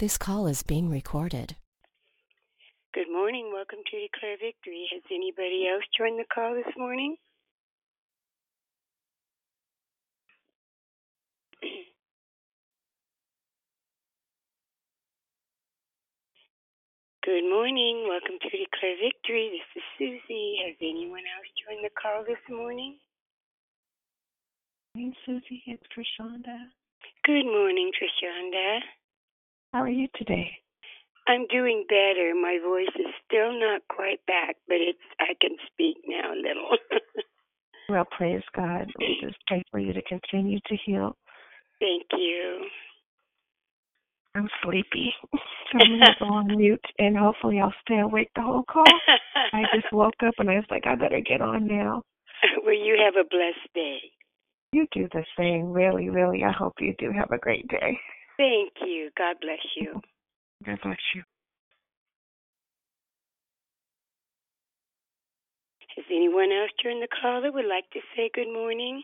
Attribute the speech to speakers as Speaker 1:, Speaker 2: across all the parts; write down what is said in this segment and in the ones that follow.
Speaker 1: This call is being recorded.
Speaker 2: Good morning. Welcome to Declare Victory. Has anybody else joined the call this morning? Good morning. Welcome to Declare Victory. This is Susie. Has anyone else joined the call this morning?
Speaker 3: Hey, Susie, it's Trishonda.
Speaker 2: Good morning, Trishonda.
Speaker 3: How are you today?
Speaker 2: I'm doing better. My voice is still not quite back, but it's I can speak now a little.
Speaker 3: Well, praise God. We just pray for you to continue to heal.
Speaker 2: Thank you.
Speaker 3: I'm sleepy, so I'm gonna go on mute, and hopefully I'll stay awake the whole call. I just woke up and I was like, I better get on now.
Speaker 2: well, you have a blessed day.
Speaker 3: You do the same, really, really. I hope you do have a great day.
Speaker 2: Thank you. God bless you.
Speaker 3: God bless you.
Speaker 2: Has anyone else during the call that would like to say good morning?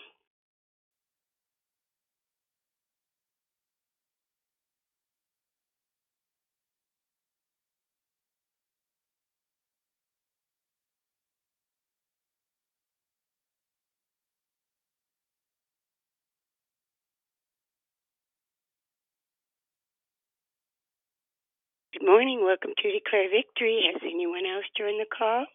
Speaker 2: Good morning. Welcome to Declare Victory. Has anyone else joined the call?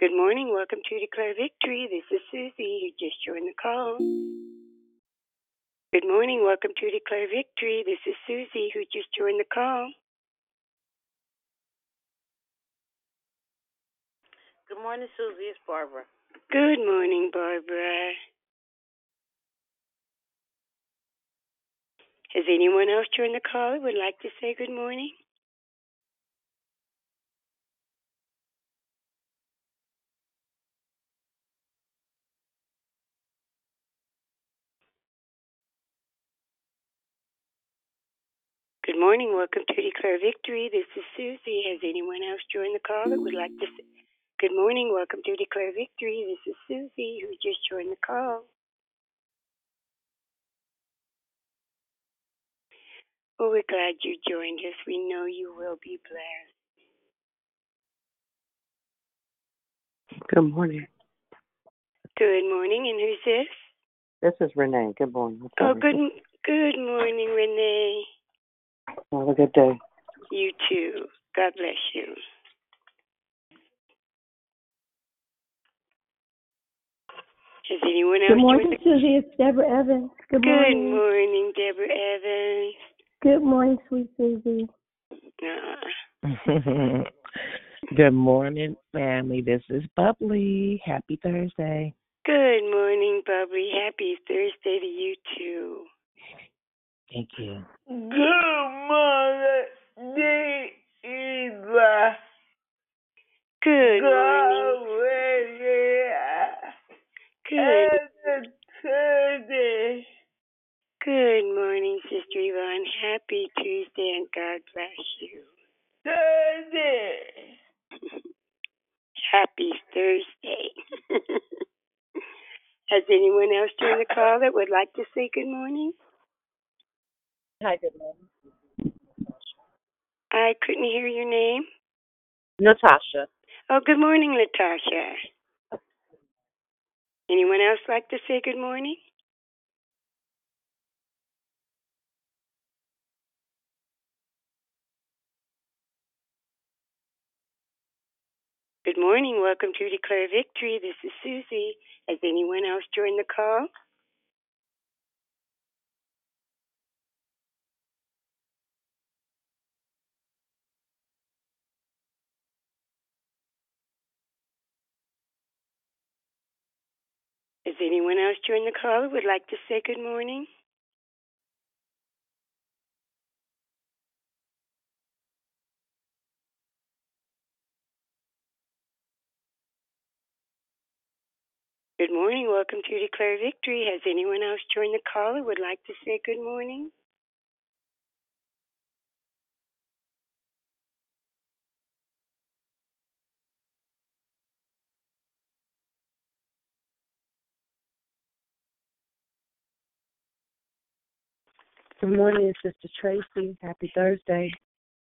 Speaker 2: Good morning. Welcome to Declare Victory. This is Susie who just joined the call. Good morning. Welcome to Declare Victory. This is Susie who just joined the call.
Speaker 4: Good morning, Susie. It's Barbara.
Speaker 2: Good morning, Barbara. Has anyone else joined the call that would like to say good morning? Good morning. Welcome to Declare Victory. This is Susie. Has anyone else joined the call that would like to say good morning? Welcome to Declare Victory. This is Susie who just joined the call. Well, we're glad you joined us. We know you will be blessed.
Speaker 5: Good morning.
Speaker 2: Good morning. And who's this?
Speaker 5: This is Renee. Good morning.
Speaker 2: Oh, good good morning, Renee.
Speaker 5: Have a good day.
Speaker 2: You too. God bless you. Has anyone else
Speaker 6: Good morning,
Speaker 2: joined
Speaker 6: Susie. It's Deborah Evans. Good
Speaker 2: Good
Speaker 6: morning.
Speaker 2: morning, Deborah Evans.
Speaker 6: Good morning, sweet Susie.
Speaker 7: Good morning, family. This is Bubbly. Happy Thursday.
Speaker 2: good morning, Bubbly. Happy Thursday to you too.
Speaker 7: Thank you.
Speaker 4: Good morning, Eva.
Speaker 2: Good morning. Good
Speaker 4: Tuesday.
Speaker 2: good morning, Sister Yvonne. Happy Tuesday and God bless you.
Speaker 4: Thursday.
Speaker 2: Happy Thursday. Has anyone else joined the call that would like to say good morning?
Speaker 4: Hi, good morning.
Speaker 2: I couldn't hear your name.
Speaker 4: Natasha.
Speaker 2: Oh, good morning, Natasha. Anyone else like to say good morning? Good morning. Welcome to Declare Victory. This is Susie. Has anyone else joined the call? Has anyone else joined the call who would like to say good morning? Good morning. Welcome to Declare Victory. Has anyone else joined the call who would like to say good morning?
Speaker 8: Good morning, Sister Tracy. Happy Thursday.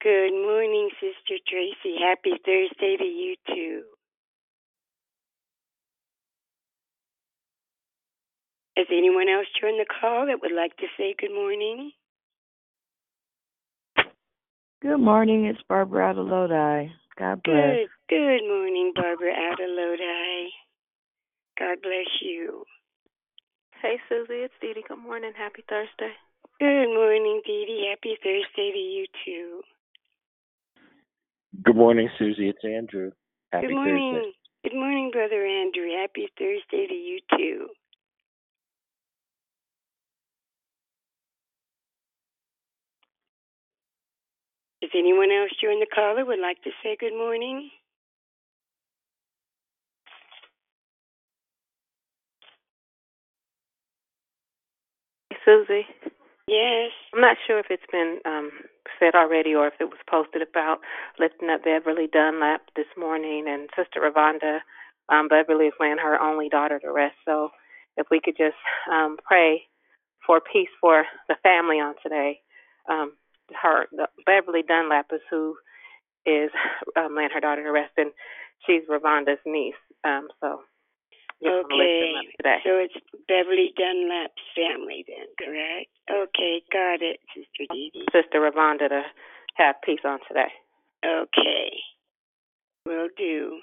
Speaker 2: Good morning, Sister Tracy. Happy Thursday to you too. Has anyone else joined the call that would like to say good morning?
Speaker 9: Good morning. It's Barbara out of Lodi. God bless.
Speaker 2: Good. Good morning, Barbara out of Lodi. God bless you.
Speaker 10: Hey, Susie, it's Dee Dee. Good morning. Happy Thursday.
Speaker 2: Good morning, Dee Dee. Happy Thursday to you too.
Speaker 11: Good morning, Susie. It's Andrew. Happy
Speaker 2: Good morning.
Speaker 11: Thursday.
Speaker 2: Good morning, Brother Andrew. Happy Thursday to you too. Does anyone else join the call or would like to say good morning?
Speaker 10: Hey, Susie,
Speaker 2: Yes.
Speaker 10: I'm not sure if it's been um, said already or if it was posted about lifting up Beverly Dunlap this morning and Sister Ravonda. Um, Beverly is laying her only daughter to rest. So if we could just um, pray for peace for the family on today. Um, her the, Beverly Dunlap is who is um, laying her daughter to rest, and she's Ravonda's niece. Um, so just want to lift
Speaker 2: Okay.
Speaker 10: them up today.
Speaker 2: So it's Beverly Dunlap's family then, correct? Okay, got it, Sister Dee Dee.
Speaker 10: Sister Ravonda to have peace on today.
Speaker 2: Okay. Will do.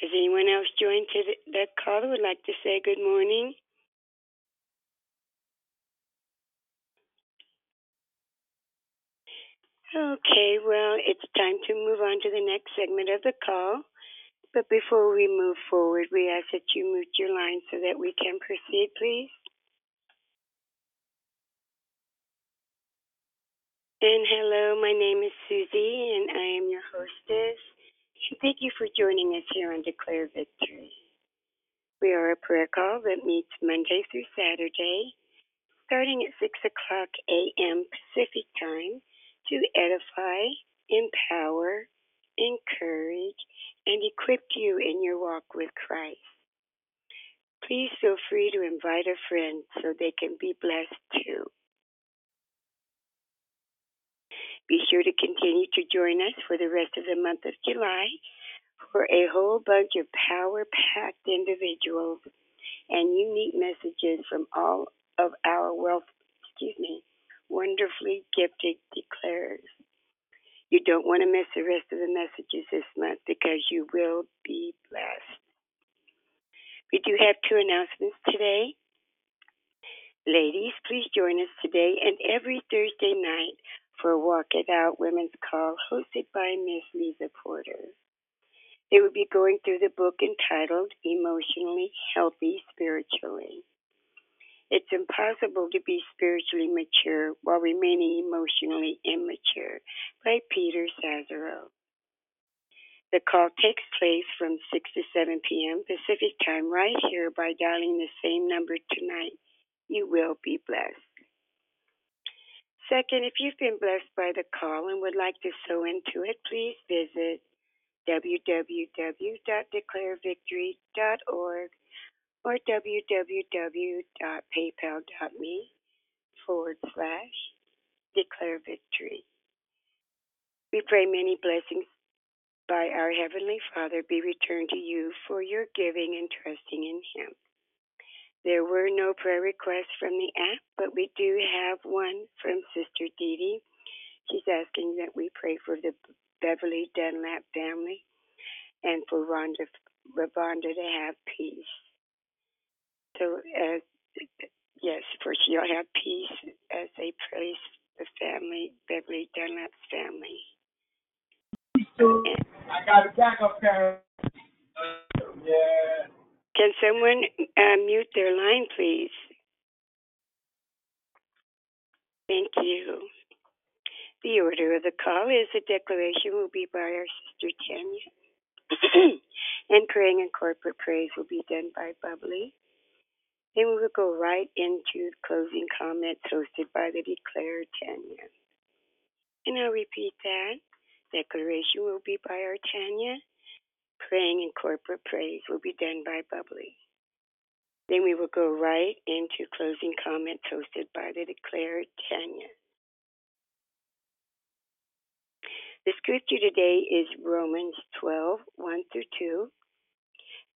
Speaker 2: Has anyone else joined to the, that call who would like to say good morning? Okay, well, it's time to move on to the next segment of the call. But before we move forward, we ask that you mute your line so that we can proceed, please. And hello, my name is Susie, and I am your hostess. And thank you for joining us here on Declare Victory. We are a prayer call that meets Monday through Saturday, starting at 6 o'clock a.m. Pacific Time, to edify, empower, encourage, and equipped you in your walk with Christ. Please feel free to invite a friend so they can be blessed too. Be sure to continue to join us for the rest of the month of July for a whole bunch of power packed individuals and unique messages from all of our wealth, excuse me, wonderfully gifted declarers. You don't want to miss the rest of the messages this month because you will be blessed. We do have two announcements today. Ladies, please join us today and every Thursday night for a Walk It Out Women's Call hosted by Miss Lisa Porter. They will be going through the book entitled Emotionally Healthy Spirituality. It's impossible to be spiritually mature while remaining emotionally immature by Peter Scazzero. The call takes place from 6 to 7 p.m. Pacific time right here by dialing the same number tonight. You will be blessed. Second, if you've been blessed by the call and would like to sow into it, please visit www.declarevictory.org or www.paypal.me forward slash declare victory. We pray many blessings by our Heavenly Father be returned to you for your giving and trusting in Him. There were no prayer requests from the app, but we do have one from Sister Dee Dee. She's asking that we pray for the Beverly Dunlap family and for Rhonda, Ravonda to have peace. So, uh, yes, for she'll have peace as they praise the family, Beverly Dunlap's family.
Speaker 12: I got a backup. Yeah.
Speaker 2: Can someone uh, mute their line, please? Thank you. The order of the call is a declaration will be by our sister Tanya. and praying and corporate praise will be done by Bubbly. Then we will go right into closing comments hosted by the declared Tanya. And I'll repeat that. Declaration will be by our Tanya. Praying and corporate praise will be done by Bubbly. Then we will go right into closing comments hosted by the declared Tanya. The scripture today is Romans 12, 1 through 2.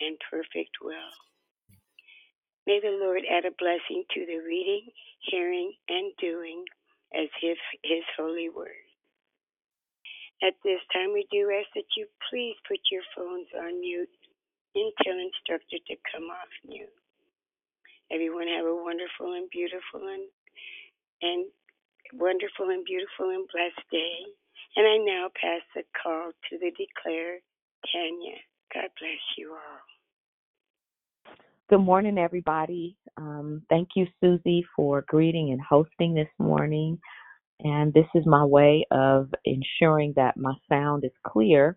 Speaker 2: and perfect will. May the Lord add a blessing to the reading, hearing, and doing as His, his holy word. At this time, we do ask that you please put your phones on mute until instructed to come off mute. Everyone have a wonderful and beautiful and, and wonderful and beautiful and blessed day. And I now pass the call to the declare Tanya. God bless you all.
Speaker 13: Good morning, everybody. Um, thank you, Susie, for greeting and hosting this morning. And this is my way of ensuring that my sound is clear.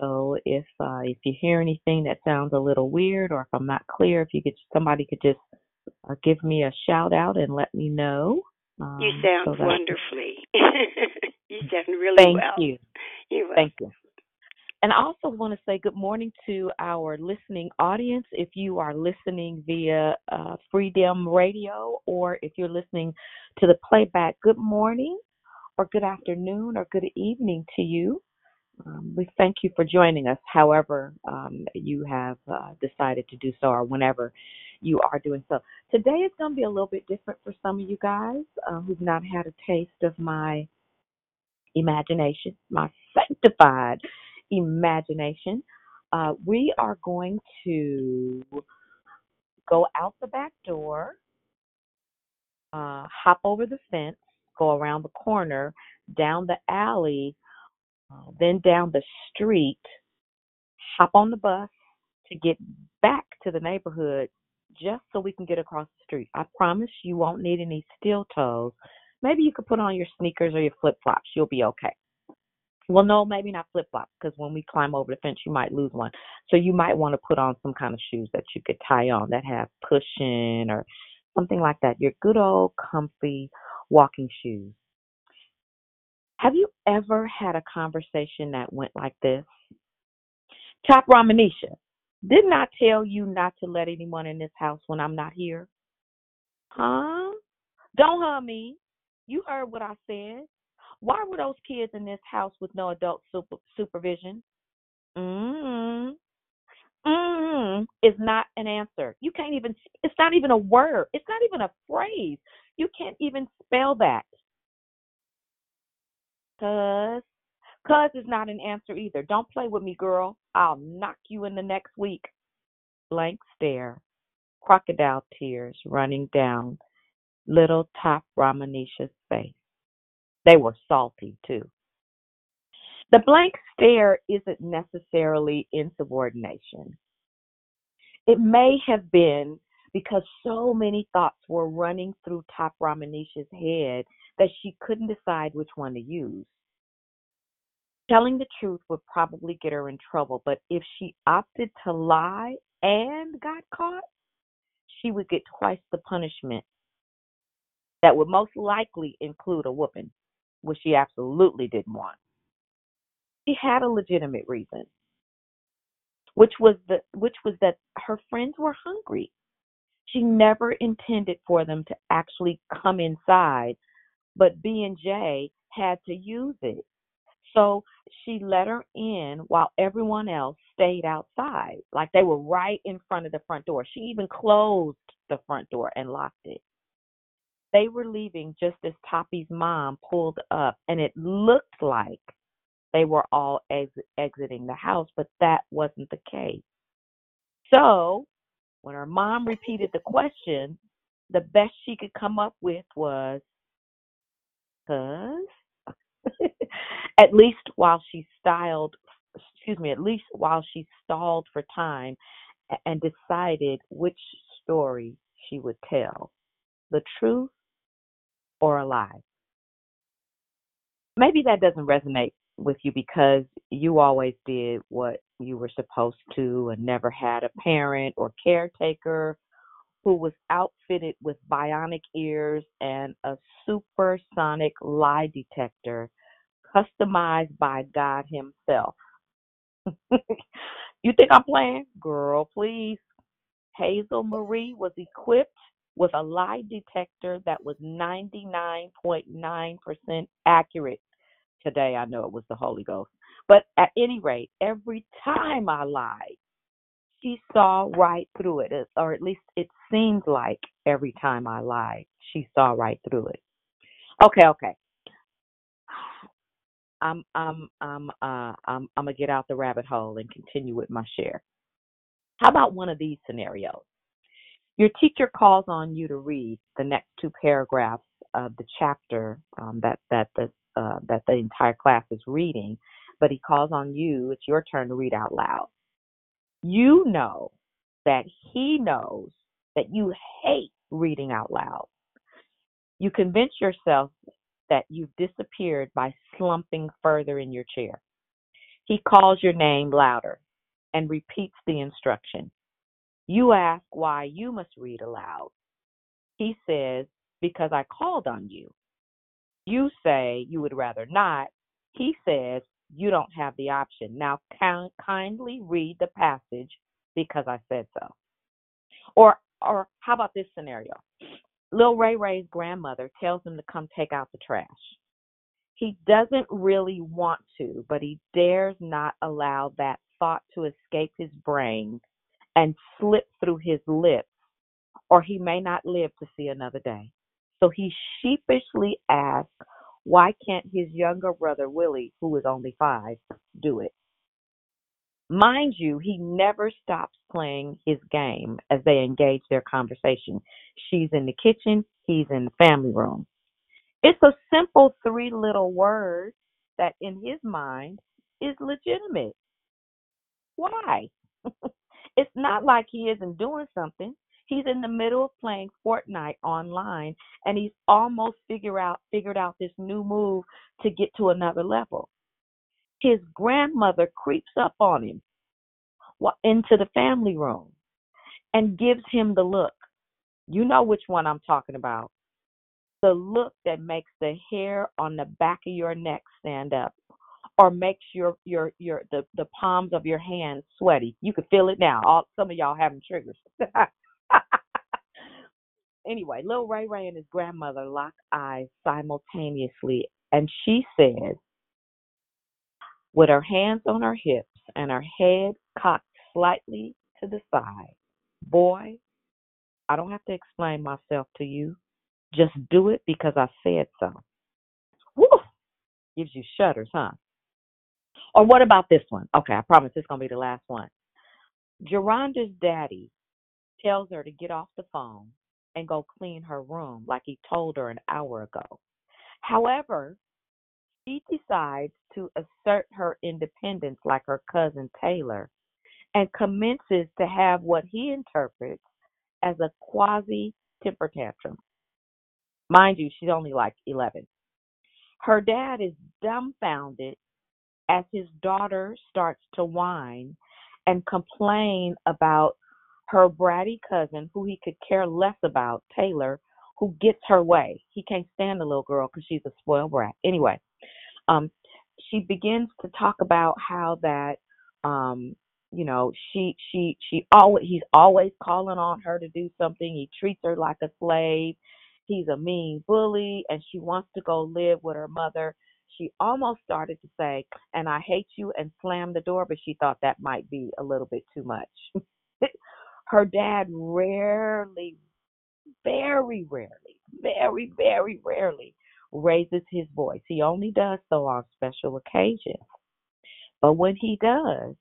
Speaker 13: So if uh, if you hear anything that sounds a little weird, or if I'm not clear, if you could somebody could just uh, give me a shout out and let me know. Um,
Speaker 2: You sound
Speaker 13: so
Speaker 2: wonderfully. you sound really
Speaker 13: Thank
Speaker 2: well.
Speaker 13: you.
Speaker 2: You're.
Speaker 13: Thank you. And I also want to say good morning to our listening audience. If you are listening via uh, Freedom Radio or if you're listening to the playback, good morning or good afternoon or good evening to you. Um, we thank you for joining us, however, um, you have uh, decided to do so or whenever you are doing so. Today is going to be a little bit different for some of you guys uh, who've not had a taste of my imagination, my sanctified imagination. Uh, we are going to go out the back door, uh, hop over the fence, go around the corner, down the alley, uh, then down the street, hop on the bus to get back to the neighborhood just so we can get across the street. I promise you won't need any steel toes. Maybe you could put on your sneakers or your flip flops. You'll be okay. Well, no, maybe not flip flops because when we climb over the fence, you might lose one. So you might want to put on some kind of shoes that you could tie on that have cushion or something like that. Your good old comfy walking shoes. Have you ever had a conversation that went like this? Top Ramanisha, didn't I tell you not to let anyone in this house when I'm not here? Huh? Don't hurt me. You heard what I said. Why were those kids in this house with no adult super, supervision? Mm. Mm is not an answer. You can't even. It's not even a word. It's not even a phrase. You can't even spell that. Cause, cause is not an answer either. Don't play with me, girl. I'll knock you in the next week. Blank stare, crocodile tears running down little top Ramanisha's face. They were salty too. The blank stare isn't necessarily insubordination. It may have been because so many thoughts were running through Top Ramanisha's head that she couldn't decide which one to use. Telling the truth would probably get her in trouble, but if she opted to lie and got caught, she would get twice the punishment. That would most likely include a whooping, which she absolutely didn't want. She had a legitimate reason, which was the which was that her friends were hungry. She never intended for them to actually come inside, but B and J had to use it. So she let her in while everyone else stayed outside. Like they were right in front of the front door. She even closed the front door and locked it. They were leaving just as Toppy's mom pulled up, and it looked like they were all ex- exiting the house, but that wasn't the case. So, when her mom repeated the question, the best she could come up with was, "Cuz." at least while she styled, excuse me, at least while she stalled for time and decided which story she would tell, the truth or a lie. Maybe that doesn't resonate with you because you always did what you were supposed to and never had a parent or caretaker who was outfitted with bionic ears and a supersonic lie detector customized by God Himself. you think I'm playing? Girl, please. Hazel Marie was equipped with a lie detector that was 99.9% accurate. Today I know it was the Holy Ghost. But at any rate, every time I lied, she saw right through it, or at least it seemed like every time I lied, she saw right through it. Okay, okay. I'm I'm I'm uh I'm I'm gonna get out the rabbit hole and continue with my share. How about one of these scenarios? Your teacher calls on you to read the next two paragraphs of the chapter um, that that the uh, that the entire class is reading, but he calls on you. It's your turn to read out loud. You know that he knows that you hate reading out loud. You convince yourself that you've disappeared by slumping further in your chair. He calls your name louder and repeats the instruction. You ask why you must read aloud. He says, Because I called on you. You say you would rather not. He says, You don't have the option. Now, kind- kindly read the passage because I said so. Or, or how about this scenario? Lil Ray Ray's grandmother tells him to come take out the trash. He doesn't really want to, but he dares not allow that thought to escape his brain and slip through his lips, or he may not live to see another day. So he sheepishly asks, why can't his younger brother Willie, who is only five, do it? Mind you, he never stops playing his game as they engage their conversation. She's in the kitchen, he's in the family room. It's a simple three little words that in his mind is legitimate. Why? it's not like he isn't doing something. He's in the middle of playing Fortnite online and he's almost figure out figured out this new move to get to another level. His grandmother creeps up on him into the family room and gives him the look. You know which one I'm talking about. The look that makes the hair on the back of your neck stand up or makes your your your the, the palms of your hands sweaty. You can feel it now. All some of y'all having triggers. anyway, Lil Ray Ray and his grandmother lock eyes simultaneously and she says, with her hands on her hips and her head cocked slightly to the side, Boy, I don't have to explain myself to you. Just do it because I said so. Woo! Gives you shudders, huh? Or what about this one? Okay, I promise this is going to be the last one. Geronda's daddy tells her to get off the phone and go clean her room like he told her an hour ago. However, she decides to assert her independence like her cousin Taylor and commences to have what he interprets as a quasi temper tantrum. Mind you, she's only like 11. Her dad is dumbfounded as his daughter starts to whine and complain about her bratty cousin, who he could care less about, Taylor, who gets her way. He can't stand the little girl because she's a spoiled brat. Anyway, um, she begins to talk about how that um, you know she she she always he's always calling on her to do something. He treats her like a slave. He's a mean bully, and she wants to go live with her mother. She almost started to say, "And I hate you," and slam the door, but she thought that might be a little bit too much. her dad rarely, very rarely, very, very rarely raises his voice. He only does so on special occasions. But when he does,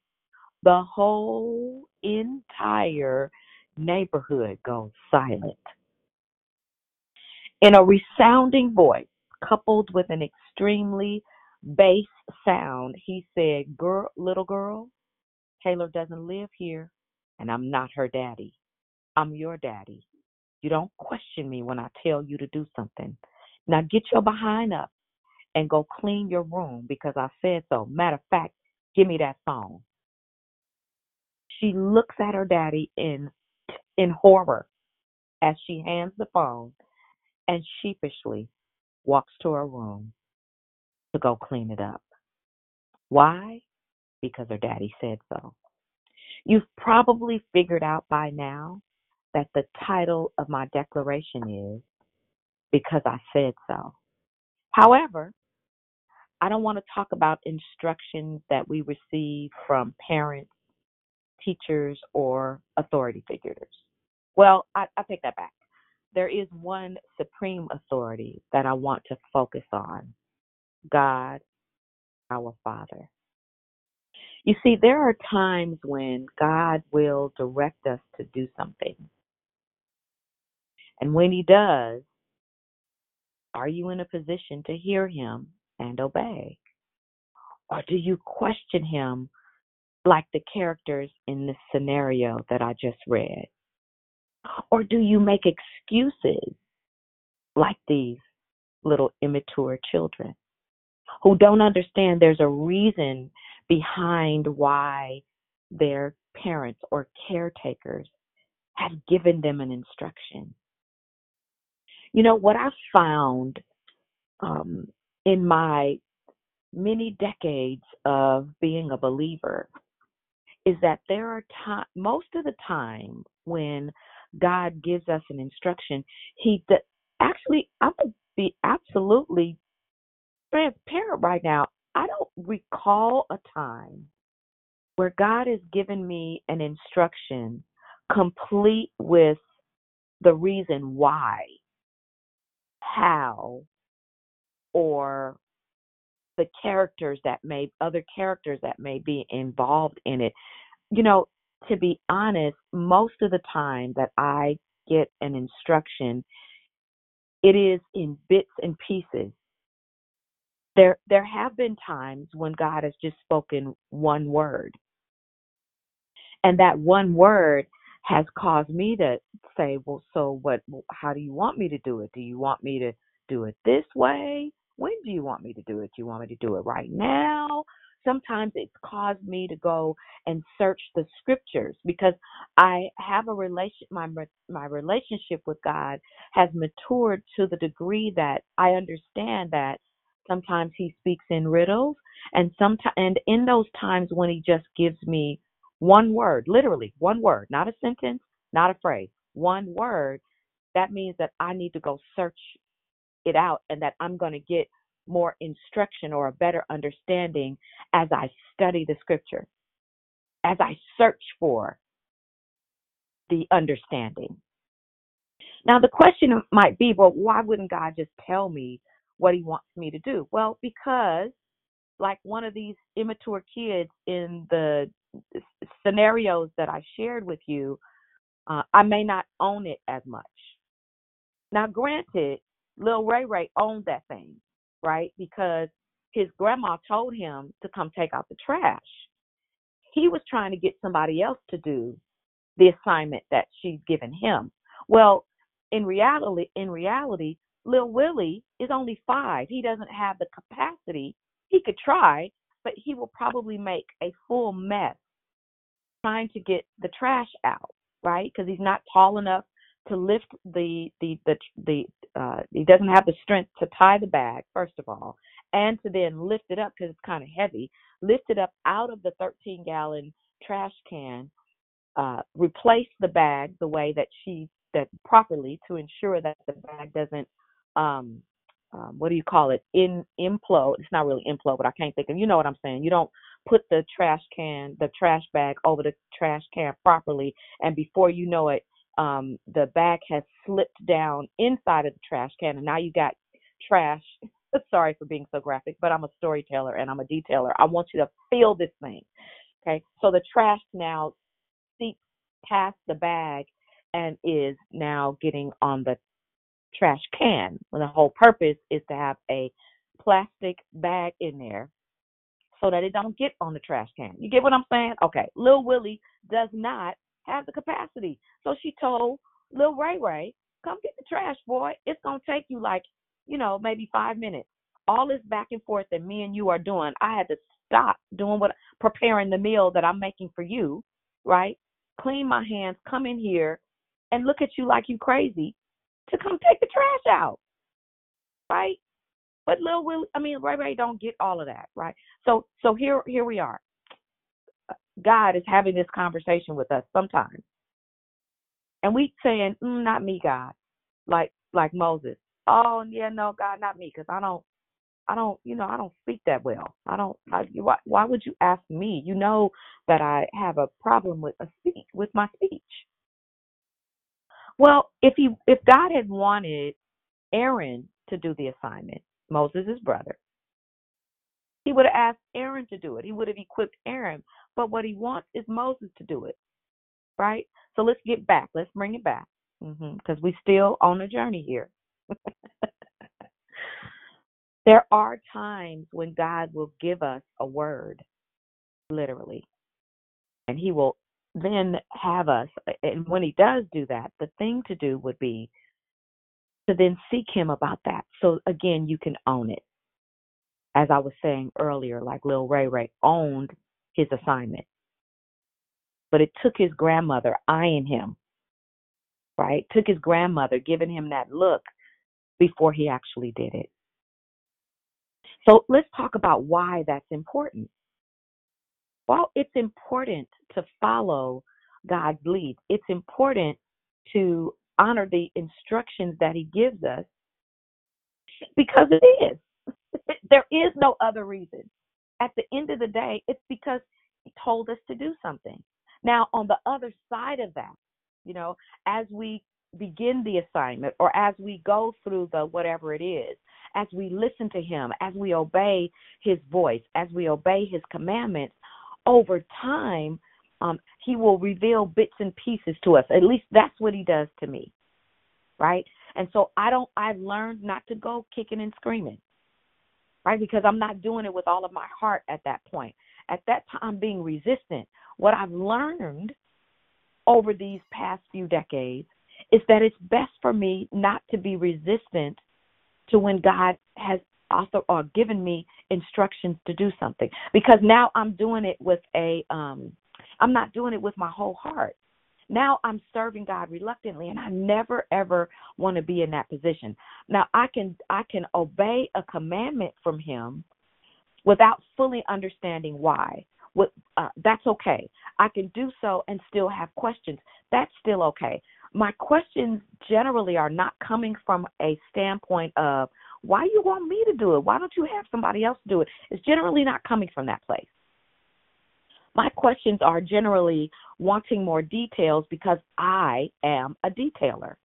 Speaker 13: the whole entire neighborhood goes silent. In a resounding voice, coupled with an extremely bass sound, he said, girl, Little girl, Taylor doesn't live here, and I'm not her daddy. I'm your daddy. You don't question me when I tell you to do something. Now get your behind up and go clean your room because I said so. Matter of fact, give me that phone. She looks at her daddy in in horror as she hands the phone and sheepishly walks to her room to go clean it up. Why? Because her daddy said so. You've probably figured out by now that the title of my declaration is Because I Said So. However, I don't want to talk about instructions that we receive from parents, teachers, or authority figures. Well, I, I take that back. There is one supreme authority that I want to focus on God, our Father. You see, there are times when God will direct us to do something. And when He does, are you in a position to hear Him and obey? Or do you question Him like the characters in this scenario that I just read? Or do you make excuses like these little immature children who don't understand there's a reason behind why their parents or caretakers have given them an instruction? You know, what I've found um, in my many decades of being a believer is that there are time most of the time when God gives us an instruction, he d- actually I'm gonna be absolutely transparent right now. I don't recall a time where God has given me an instruction complete with the reason why, how, or the characters that may other characters that may be involved in it. You know, to be honest, most of the time that I get an instruction, it is in bits and pieces. There there have been times when God has just spoken one word. And that one word has caused me to say, well, so what how do you want me to do it? Do you want me to do it this way? When do you want me to do it? Do you want me to do it right now? Sometimes it's caused me to go and search the scriptures because I have a relation my my relationship with God has matured to the degree that I understand that sometimes he speaks in riddles and sometimes and in those times when he just gives me one word, literally one word, not a sentence, not a phrase, one word, that means that I need to go search it out and that I'm going to get more instruction or a better understanding as I study the scripture, as I search for the understanding. Now, the question might be, well, why wouldn't God just tell me what he wants me to do? Well, because like one of these immature kids in the scenarios that I shared with you, uh, I may not own it as much. Now, granted, Lil Ray Ray owned that thing, right? Because his grandma told him to come take out the trash. He was trying to get somebody else to do the assignment that she's given him. Well, in reality, in reality, Lil Willie is only five. He doesn't have the capacity. He could try, but he will probably make a full mess trying to get the trash out, right? Because he's not tall enough to lift the the the the uh he doesn't have the strength to tie the bag first of all and to then lift it up because it's kind of heavy lift it up out of the 13 gallon trash can uh replace the bag the way that she that properly to ensure that the bag doesn't um um, what do you call it? In implode. It's not really implode, but I can't think of. You know what I'm saying? You don't put the trash can, the trash bag over the trash can properly, and before you know it, um, the bag has slipped down inside of the trash can, and now you got trash Sorry for being so graphic, but I'm a storyteller and I'm a detailer. I want you to feel this thing. Okay. So the trash now seeps past the bag and is now getting on the trash can. When the whole purpose is to have a plastic bag in there so that it don't get on the trash can. You get what I'm saying? Okay. Lil Willie does not have the capacity. So she told Lil Ray Ray, come get the trash, boy. It's gonna take you like, you know, maybe five minutes. All this back and forth that me and you are doing, I had to stop doing what preparing the meal that I'm making for you, right? Clean my hands, come in here and look at you like you crazy to come take the trash out. Right? But Lil Willie, I mean, Ray Ray don't get all of that, right? So, so here, here we are. God is having this conversation with us sometimes, and we saying, mm, "Not me, God," like like Moses. Oh yeah, no, God, not me, because I don't, I don't, you know, I don't speak that well. I don't. I, why, why would you ask me? You know that I have a problem with a speech, with my speech. Well, if he, if God had wanted Aaron to do the assignment, Moses' brother. He would have asked Aaron to do it. He would have equipped Aaron. But what he wants is Moses to do it. Right? So let's get back. Let's bring it back. Because mm-hmm. we still on a journey here. there are times when God will give us a word, literally. And he will then have us. And when he does do that, the thing to do would be to then seek him about that. So again, you can own it. As I was saying earlier, like Lil Ray Ray owned his assignment. But it took his grandmother eyeing him, right? Took his grandmother giving him that look before he actually did it. So let's talk about why that's important. Well, it's important to follow God's lead. It's important to honor the instructions that he gives us because it is. there is no other reason. At the end of the day, it's because he told us to do something. Now, on the other side of that, you know, as we begin the assignment or as we go through the whatever it is, as we listen to him, as we obey his voice, as we obey his commandments, over time, um, he will reveal bits and pieces to us. At least that's what he does to me. Right? And so I don't I've learned not to go kicking and screaming. Right? Because I'm not doing it with all of my heart at that point. At that time I'm being resistant. What I've learned over these past few decades is that it's best for me not to be resistant to when God has also or given me instructions to do something because now I'm doing it with a um I'm not doing it with my whole heart. Now I'm serving God reluctantly and I never ever want to be in that position. Now I can I can obey a commandment from him without fully understanding why. Uh, that's okay. I can do so and still have questions. That's still okay. My questions generally are not coming from a standpoint of why you want me to do it? Why don't you have somebody else do it? It's generally not coming from that place. My questions are generally wanting more details because I am a detailer.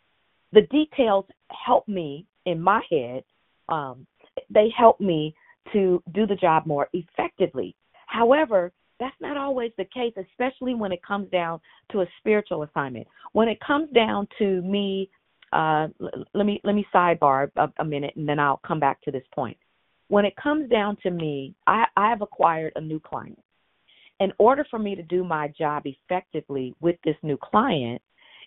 Speaker 13: The details help me in my head, um, they help me to do the job more effectively. However, that's not always the case, especially when it comes down to a spiritual assignment. When it comes down to me, uh, let me let me sidebar a, a minute, and then I'll come back to this point. When it comes down to me, I, I have acquired a new client in order for me to do my job effectively with this new client,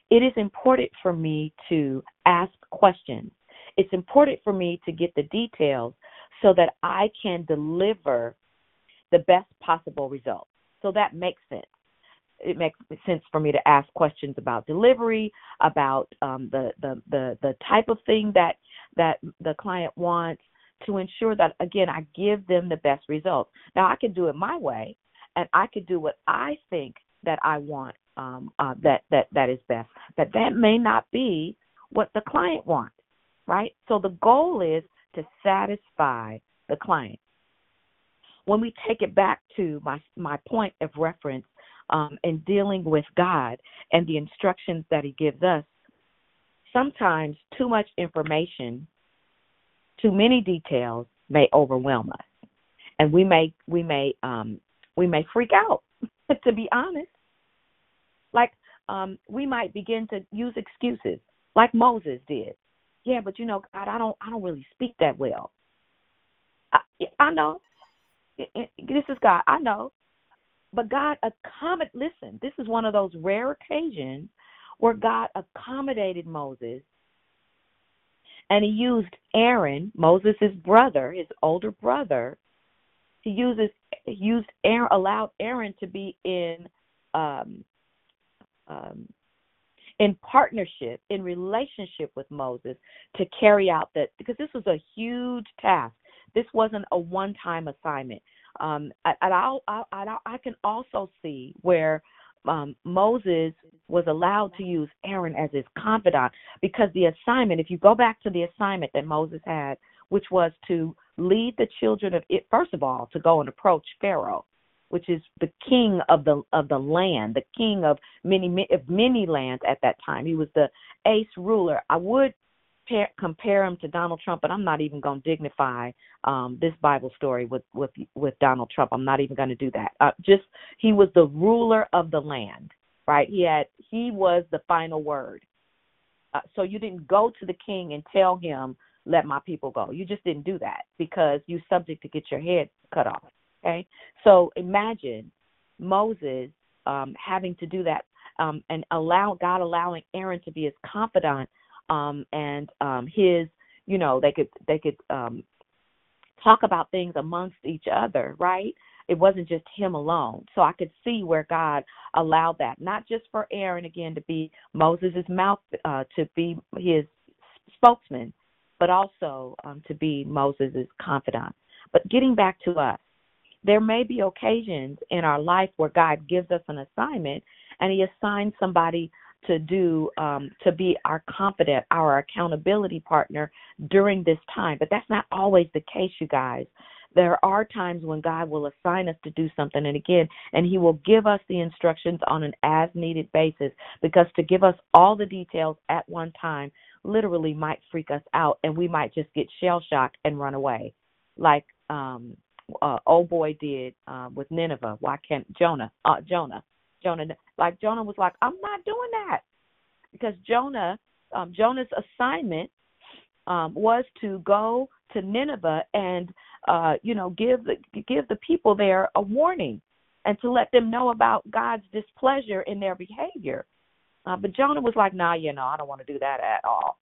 Speaker 13: it is important for me to ask questions. It's important for me to get the details so that I can deliver the best possible results. So that makes sense. It makes sense for me to ask questions about delivery, about um, the, the the the type of thing that that the client wants, to ensure that again I give them the best results. Now I can do it my way, and I could do what I think that I want um, uh, that that that is best. But that may not be what the client wants, right? So the goal is to satisfy the client. When we take it back to my my point of reference um, in dealing with God and the instructions that He gives us, sometimes too much information too many details may overwhelm us, and we may we may um, we may freak out. to be honest, like um, we might begin to use excuses, like Moses did. Yeah, but you know, God, I don't I don't really speak that well. I, I know. This is God. I know. But God accommodate. Listen, this is one of those rare occasions where God accommodated Moses, and He used Aaron, Moses' brother, his older brother. He uses used Aaron, allowed Aaron to be in um, um, in partnership, in relationship with Moses to carry out that because this was a huge task. This wasn't a one-time assignment. Um, and I, I, I, I can also see where um, Moses was allowed to use Aaron as his confidant because the assignment, if you go back to the assignment that Moses had, which was to lead the children of it, first of all, to go and approach Pharaoh, which is the king of the of the land, the king of many of many lands at that time. He was the ace ruler. I would pair, compare him to Donald Trump, but I'm not even going to dignify um, this Bible story with with with Donald Trump. I'm not even going to do that. Uh, just he was the ruler of the land, right? He had he was the final word. Uh, so you didn't go to the king and tell him let my people go. You just didn't do that because you're subject to get your head cut off. Okay, so imagine Moses um, having to do that um, and allow God allowing Aaron to be his confidant um, and um, his, you know, they could they could um, talk about things amongst each other, right? It wasn't just him alone. So I could see where God allowed that, not just for Aaron again to be Moses' mouth, uh, to be his spokesman, but also um, to be Moses' confidant. But getting back to us, there may be occasions in our life where God gives us an assignment and He assigns somebody to do um, to be our confidant, our accountability partner during this time. But that's not always the case, you guys. There are times when God will assign us to do something, and again, and He will give us the instructions on an as needed basis because to give us all the details at one time literally might freak us out, and we might just get shell shocked and run away, like um, uh, old boy did uh, with Nineveh. Why can't Jonah? Uh, Jonah Jonah. Like Jonah was like, I'm not doing that because Jonah, um, Jonah's assignment um, was to go to Nineveh and uh, you know give the give the people there a warning and to let them know about God's displeasure in their behavior. Uh, but Jonah was like, Nah, you know, I don't want to do that at all.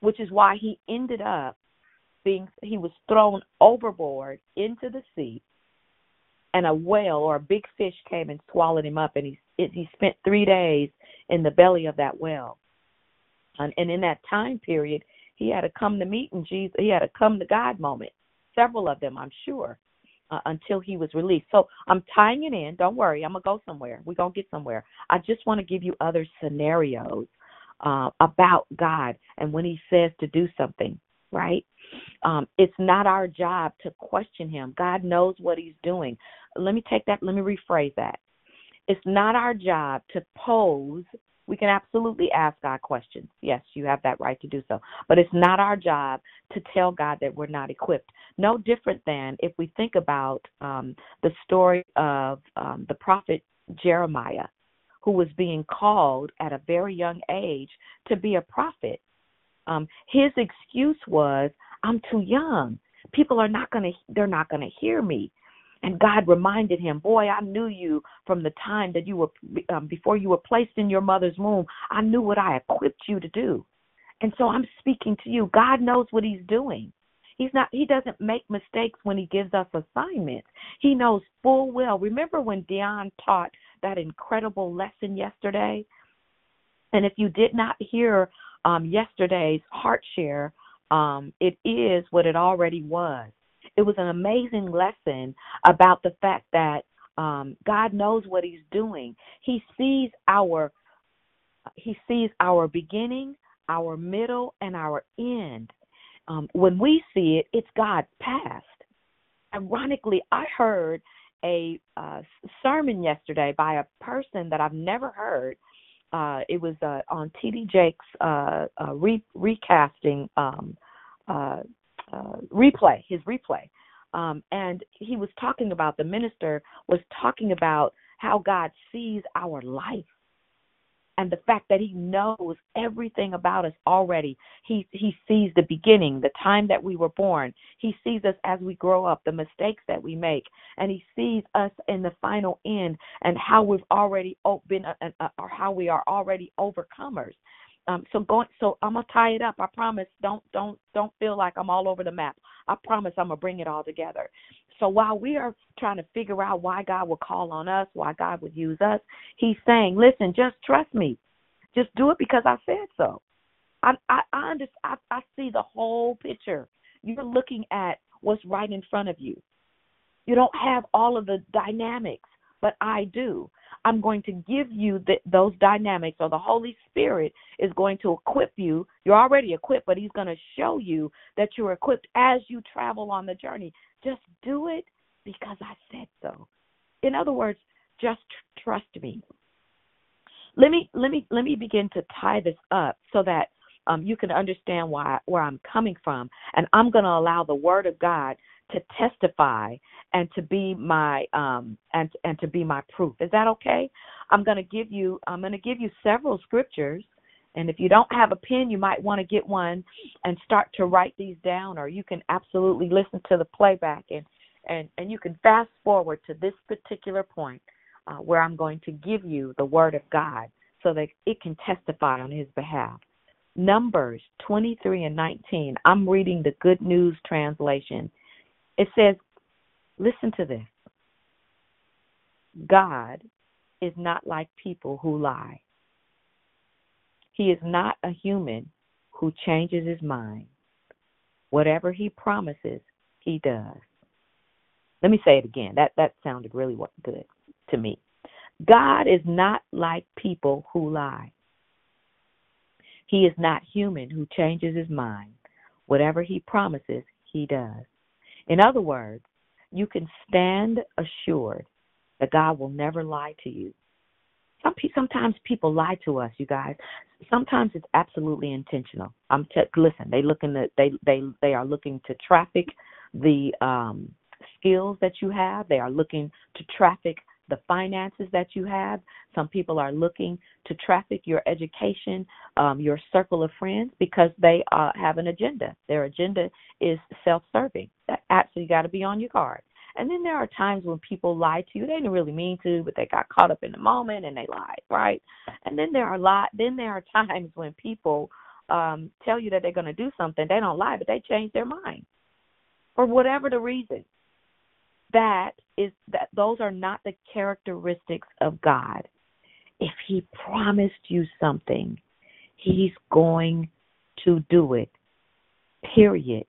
Speaker 13: Which is why he ended up being he was thrown overboard into the sea and a whale or a big fish came and swallowed him up and he he spent 3 days in the belly of that whale. And, and in that time period he had to come to meet and Jesus he had a come to God moment several of them I'm sure uh, until he was released. So I'm tying it in. Don't worry. I'm to go somewhere. We're to get somewhere. I just want to give you other scenarios uh, about God and when he says to do something right um, it's not our job to question him. God knows what he's doing. Let me take that, let me rephrase that. It's not our job to pose. We can absolutely ask God questions. Yes, you have that right to do so. But it's not our job to tell God that we're not equipped. No different than if we think about um, the story of um, the prophet Jeremiah, who was being called at a very young age to be a prophet. Um, his excuse was, I'm too young. People are not going to they're not going to hear me. And God reminded him, "Boy, I knew you from the time that you were um, before you were placed in your mother's womb. I knew what I equipped you to do." And so I'm speaking to you. God knows what he's doing. He's not he doesn't make mistakes when he gives us assignments. He knows full well. Remember when Dion taught that incredible lesson yesterday? And if you did not hear um, yesterday's heart share, um, it is what it already was. It was an amazing lesson about the fact that um, God knows what He's doing. He sees our He sees our beginning, our middle, and our end. Um, when we see it, it's God's past. Ironically, I heard a uh, sermon yesterday by a person that I've never heard. Uh, it was uh, on T.D. Jakes' uh, uh, re- recasting um, uh, uh, replay, his replay, um, and he was talking about the minister was talking about how God sees our life and the fact that he knows everything about us already. He he sees the beginning the time that we were born. He sees us as we grow up the mistakes that we make. And he sees us in the final end and how we've already been uh, uh, or how we are already overcomers. Um, so going so i'm gonna tie it up. I promise. Don't don't don't feel like i'm all over the map. I promise i'm gonna bring it all together so while we are trying to figure out why God would call on us, why God would use us, He's saying, "Listen, just trust me. Just do it because I said so." I I I, understand, I, I see the whole picture. You're looking at what's right in front of you. You don't have all of the dynamics, but I do. I'm going to give you the, those dynamics, or the Holy Spirit is going to equip you. You're already equipped, but He's going to show you that you're equipped as you travel on the journey. Just do it because I said so. In other words, just tr- trust me. Let me let me let me begin to tie this up so that um, you can understand why where I'm coming from, and I'm going to allow the Word of God to testify and to be my um and and to be my proof. Is that okay? I'm going to give you I'm going to give you several scriptures and if you don't have a pen, you might want to get one and start to write these down, or you can absolutely listen to the playback and and and you can fast forward to this particular point uh, where I'm going to give you the word of God so that it can testify on His behalf. Numbers 23 and 19. I'm reading the Good News translation. It says, "Listen to this. God is not like people who lie." He is not a human who changes his mind. Whatever he promises, he does. Let me say it again. That that sounded really good to me. God is not like people who lie. He is not human who changes his mind. Whatever he promises, he does. In other words, you can stand assured that God will never lie to you. Some sometimes people lie to us, you guys. Sometimes it's absolutely intentional. I'm t- listen. They looking they they they are looking to traffic the um, skills that you have. They are looking to traffic the finances that you have. Some people are looking to traffic your education, um, your circle of friends, because they uh, have an agenda. Their agenda is self-serving. That actually got to be on your guard. And then there are times when people lie to you. They didn't really mean to, but they got caught up in the moment and they lied, right? And then there are lot then there are times when people um tell you that they're going to do something. They don't lie, but they change their mind. For whatever the reason. That is that those are not the characteristics of God. If he promised you something, he's going to do it. Period.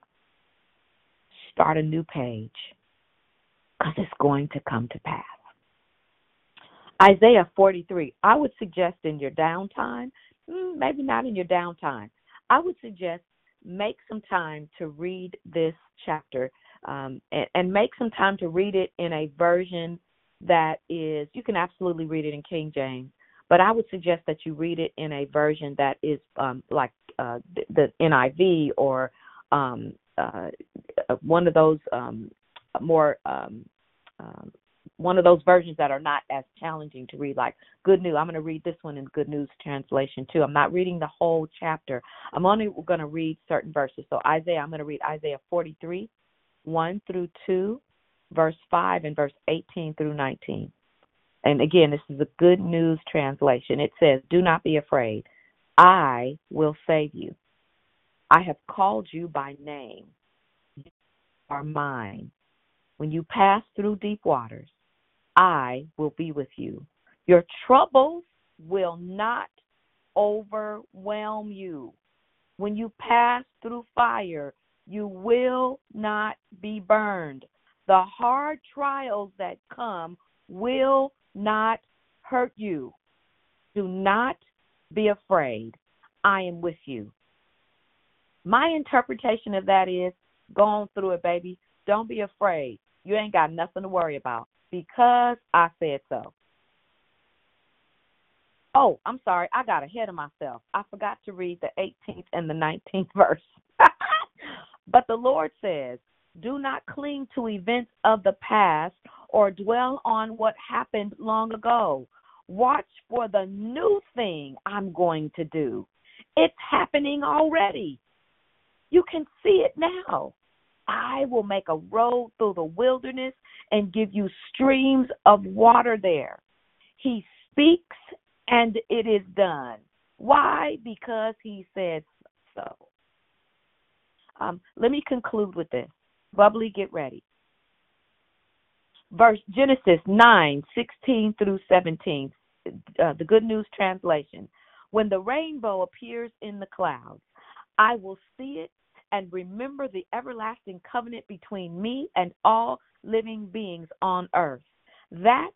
Speaker 13: Start a new page because it's going to come to pass. Isaiah 43. I would suggest in your downtime, hmm, maybe not in your downtime, I would suggest make some time to read this chapter um, and, and make some time to read it in a version that is, you can absolutely read it in King James, but I would suggest that you read it in a version that is um, like uh, the, the NIV or um, uh, one of those um, more um, um, one of those versions that are not as challenging to read, like Good News. I'm going to read this one in Good News translation too. I'm not reading the whole chapter. I'm only going to read certain verses. So Isaiah, I'm going to read Isaiah 43, 1 through 2, verse 5, and verse 18 through 19. And again, this is a Good News translation. It says, Do not be afraid. I will save you. I have called you by name. You are mine. When you pass through deep waters, I will be with you. Your troubles will not overwhelm you. When you pass through fire, you will not be burned. The hard trials that come will not hurt you. Do not be afraid. I am with you. My interpretation of that is go on through it, baby. Don't be afraid. You ain't got nothing to worry about because I said so. Oh, I'm sorry. I got ahead of myself. I forgot to read the 18th and the 19th verse. But the Lord says, do not cling to events of the past or dwell on what happened long ago. Watch for the new thing I'm going to do. It's happening already. You can see it now. I will make a road through the wilderness and give you streams of water there. He speaks and it is done. Why? Because he said so. Um, let me conclude with this. Bubbly, get ready. Verse Genesis 9, 16 through 17, uh, the Good News Translation. When the rainbow appears in the clouds, I will see it and remember the everlasting covenant between me and all living beings on earth. That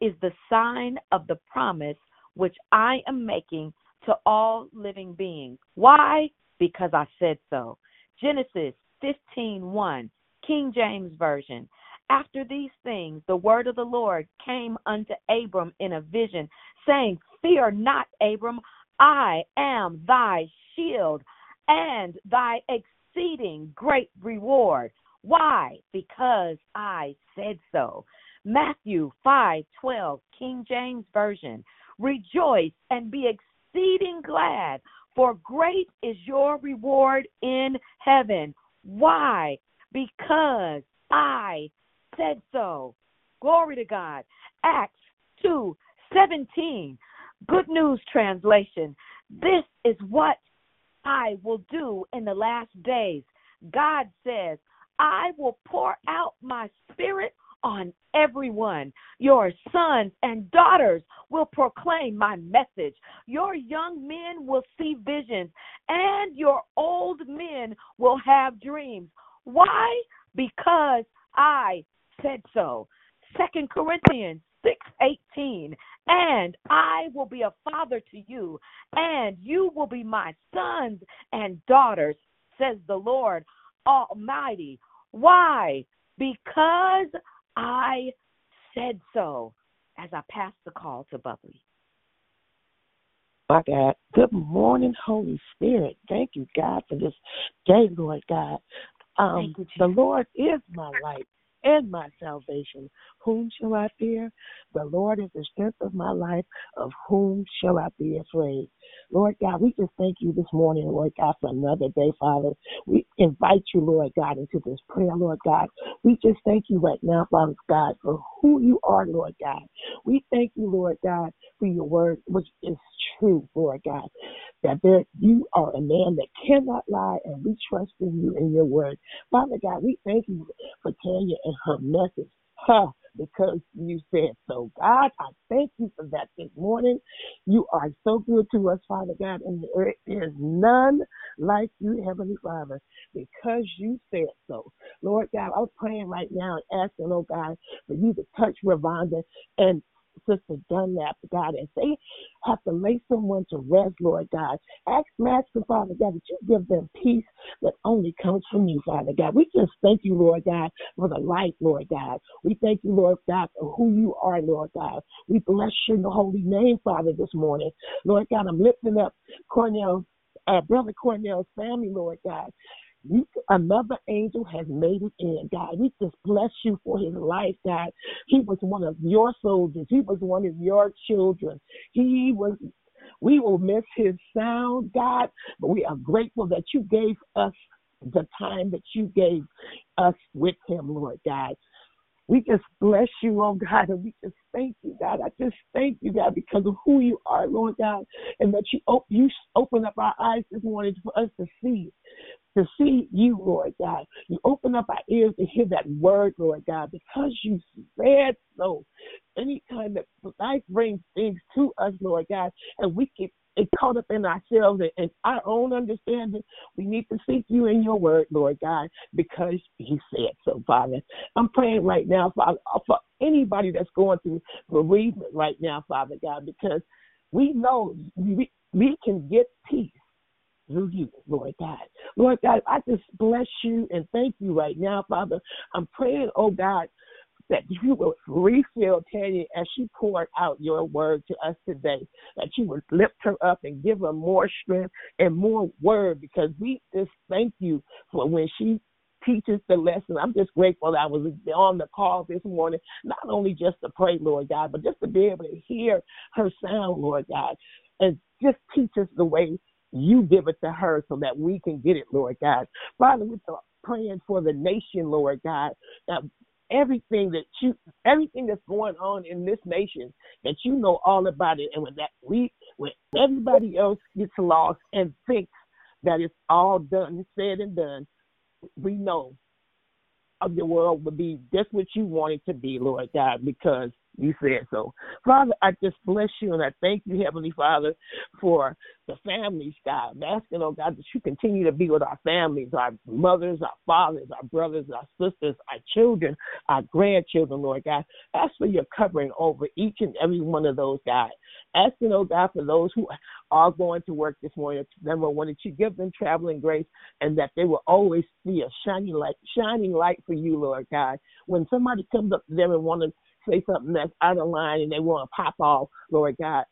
Speaker 13: is the sign of the promise which I am making to all living beings. Why? Because I said so. Genesis 15:1, King James Version. After these things, the word of the Lord came unto Abram in a vision, saying, Fear not, Abram, I am thy shield and thy exceeding great reward. Why? Because I said so. Matthew 5:12, King James Version. Rejoice and be exceeding glad, for great is your reward in heaven. Why? Because I said so. Glory to God. Acts 2 17. Good News Translation. This is what I will do in the last days. God says, I will pour out my spirit on everyone. Your sons and daughters will proclaim my message. Your young men will see visions, and your old men will have dreams. Why? Because I said so. Second Corinthians 6:18 and I will be a father to you and you will be my sons and daughters says the Lord Almighty why because I said so as I pass the call to Bubbly
Speaker 9: my God. Good morning, Holy Spirit. Thank you, God, for this day, Lord God. Um,
Speaker 13: you,
Speaker 9: the Lord is my light and my salvation. Whom shall I fear? The Lord is the strength of my life. Of whom shall I be afraid? Lord God, we just thank you this morning, Lord God, for another day, Father. We invite you, Lord God, into this prayer, Lord God. We just thank you right now, Father God, for who you are, Lord God. We thank you, Lord God, for your word, which is true, Lord God. That there, you are a man that cannot lie, and we trust in you and your word. Father God, we thank you for Tanya and her message. Huh, because you said so. God, I thank you for that this morning. You are so good to us, Father God, and there is none like you, Heavenly Father, because you said so. Lord God, I'm praying right now and asking, oh God, for you to touch Ravonda and Sister Dunlap, God, as they have to lay someone to rest, Lord God. Ask Master, Father God, that you give them peace that only comes from you, Father God. We just thank you, Lord God, for the light, Lord God. We thank you, Lord God, for who you are, Lord God. We bless your holy name, Father, this morning. Lord God, I'm lifting up Cornell, uh, Brother Cornell's family, Lord God. You, another angel has made it in, God. We just bless you for his life, God. He was one of your soldiers. He was one of your children. He was. We will miss his sound, God, but we are grateful that you gave us the time that you gave us with him, Lord God. We just bless you, oh God, and we just thank you, God. I just thank you, God, because of who you are, Lord God, and that you op- you open up our eyes this morning for us to see to see you, Lord God. You open up our ears to hear that word, Lord God, because you said so. Anytime that life brings things to us, Lord God, and we get it caught up in ourselves and, and our own understanding, we need to seek you in your word, Lord God, because you said so, Father. I'm praying right now, Father, for anybody that's going through bereavement right now, Father God, because we know we, we can get peace through you, Lord God. Lord God, I just bless you and thank you right now, Father. I'm praying, oh God, that you will refill Tanya as she poured out your word to us today, that you would lift her up and give her more strength and more word because we just thank you for when she teaches the lesson. I'm just grateful that I was on the call this morning, not only just to pray, Lord God, but just to be able to hear her sound, Lord God, and just teach us the way you give it to her so that we can get it, Lord God. Father, we're praying for the nation, Lord God, that everything that you everything that's going on in this nation that you know all about it and when that we when everybody else gets lost and thinks that it's all done said and done we know of the world would be just what you want it to be, Lord God, because you said so. Father, I just bless you and I thank you, Heavenly Father, for the families, God. I'm asking, oh God, that you continue to be with our families, our mothers, our fathers, our brothers, our sisters, our children, our grandchildren, Lord God. Ask for your covering over each and every one of those, God. Asking, oh God, for those who are going to work this morning, number one, that you give them traveling grace and that they will always see a shining light, shining light for you, Lord God. When somebody comes up to them and want to say something that's out of line and they want to pop off, Lord God,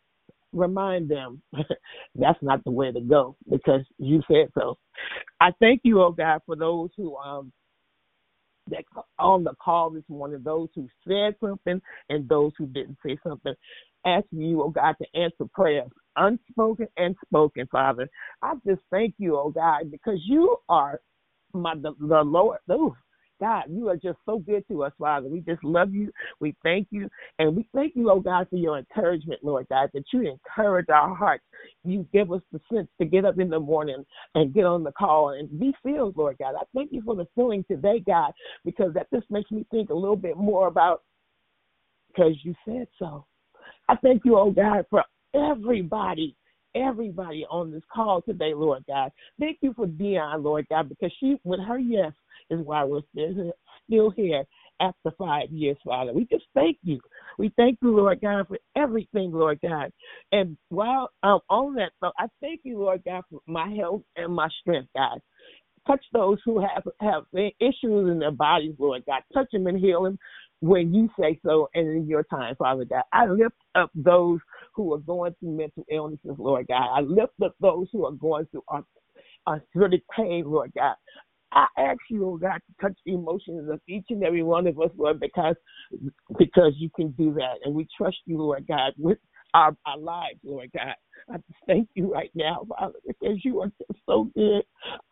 Speaker 9: remind them that's not the way to go because you said so. I thank you, oh God, for those who um that on the call this morning, those who said something and those who didn't say something. Asking you, oh God, to answer prayers, unspoken and spoken, Father. I just thank you, oh God, because you are my the, the Lord. Ooh, God, you are just so good to us, Father. We just love you. We thank you. And we thank you, oh God, for your encouragement, Lord God, that you encourage our hearts. You give us the sense to get up in the morning and get on the call and be filled, Lord God. I thank you for the filling today, God, because that just makes me think a little bit more about because you said so. I thank you, oh God, for everybody everybody on this call today, Lord God. Thank you for Dion, Lord God, because she, with her yes, is why we're still here after five years, Father. We just thank you. We thank you, Lord God, for everything, Lord God. And while I'm on that, though, I thank you, Lord God, for my health and my strength, God. Touch those who have have issues in their bodies, Lord God. Touch them and heal them when you say so and in your time, Father God. I lift up those who are going through mental illnesses, Lord God. I lift up those who are going through arthritic pain, Lord God. I ask you, oh God, to touch the emotions of each and every one of us, Lord, because because you can do that. And we trust you, Lord God, with our, our lives, Lord God. I just thank you right now, Father, because you are just so good.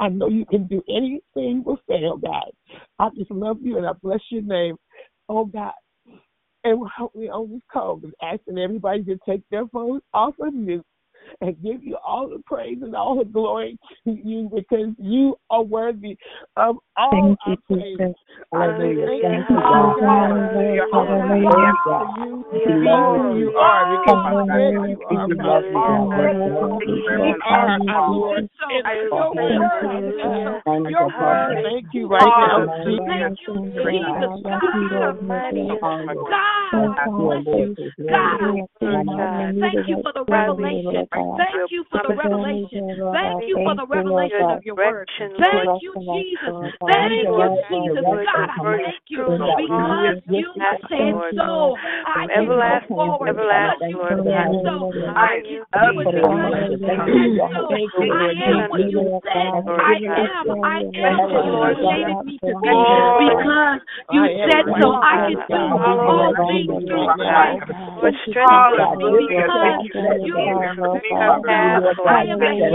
Speaker 9: I know you can do anything but fail, God. I just love you and I bless your name, oh God. And we on this call is asking everybody to take their phones off of mute and give you all the praise and all the glory to you because you are worthy of all
Speaker 14: Thank
Speaker 9: our
Speaker 14: you,
Speaker 9: praise.
Speaker 14: Jesus.
Speaker 9: Hallelujah.
Speaker 14: Thank you, God. Hallelujah. Hallelujah.
Speaker 9: You are because you said you are
Speaker 14: Hallelujah.
Speaker 9: my Father.
Speaker 14: Hallelujah.
Speaker 9: You are our Lord. And your word, your word, thank you right now,
Speaker 14: Thank you, Jesus.
Speaker 15: God Almighty. God, bless you. God, thank you for the revelation. Thank you for the revelation. Thank you for the revelation of your word. Thank you, Jesus. Thank you, Jesus. God, I thank you because you said so. I can go forward because you said so. I can do because you said so. I am what you said. I am. I am what you created me to be because you said so. I can do all things through Christ who strengthens me because you because I am the head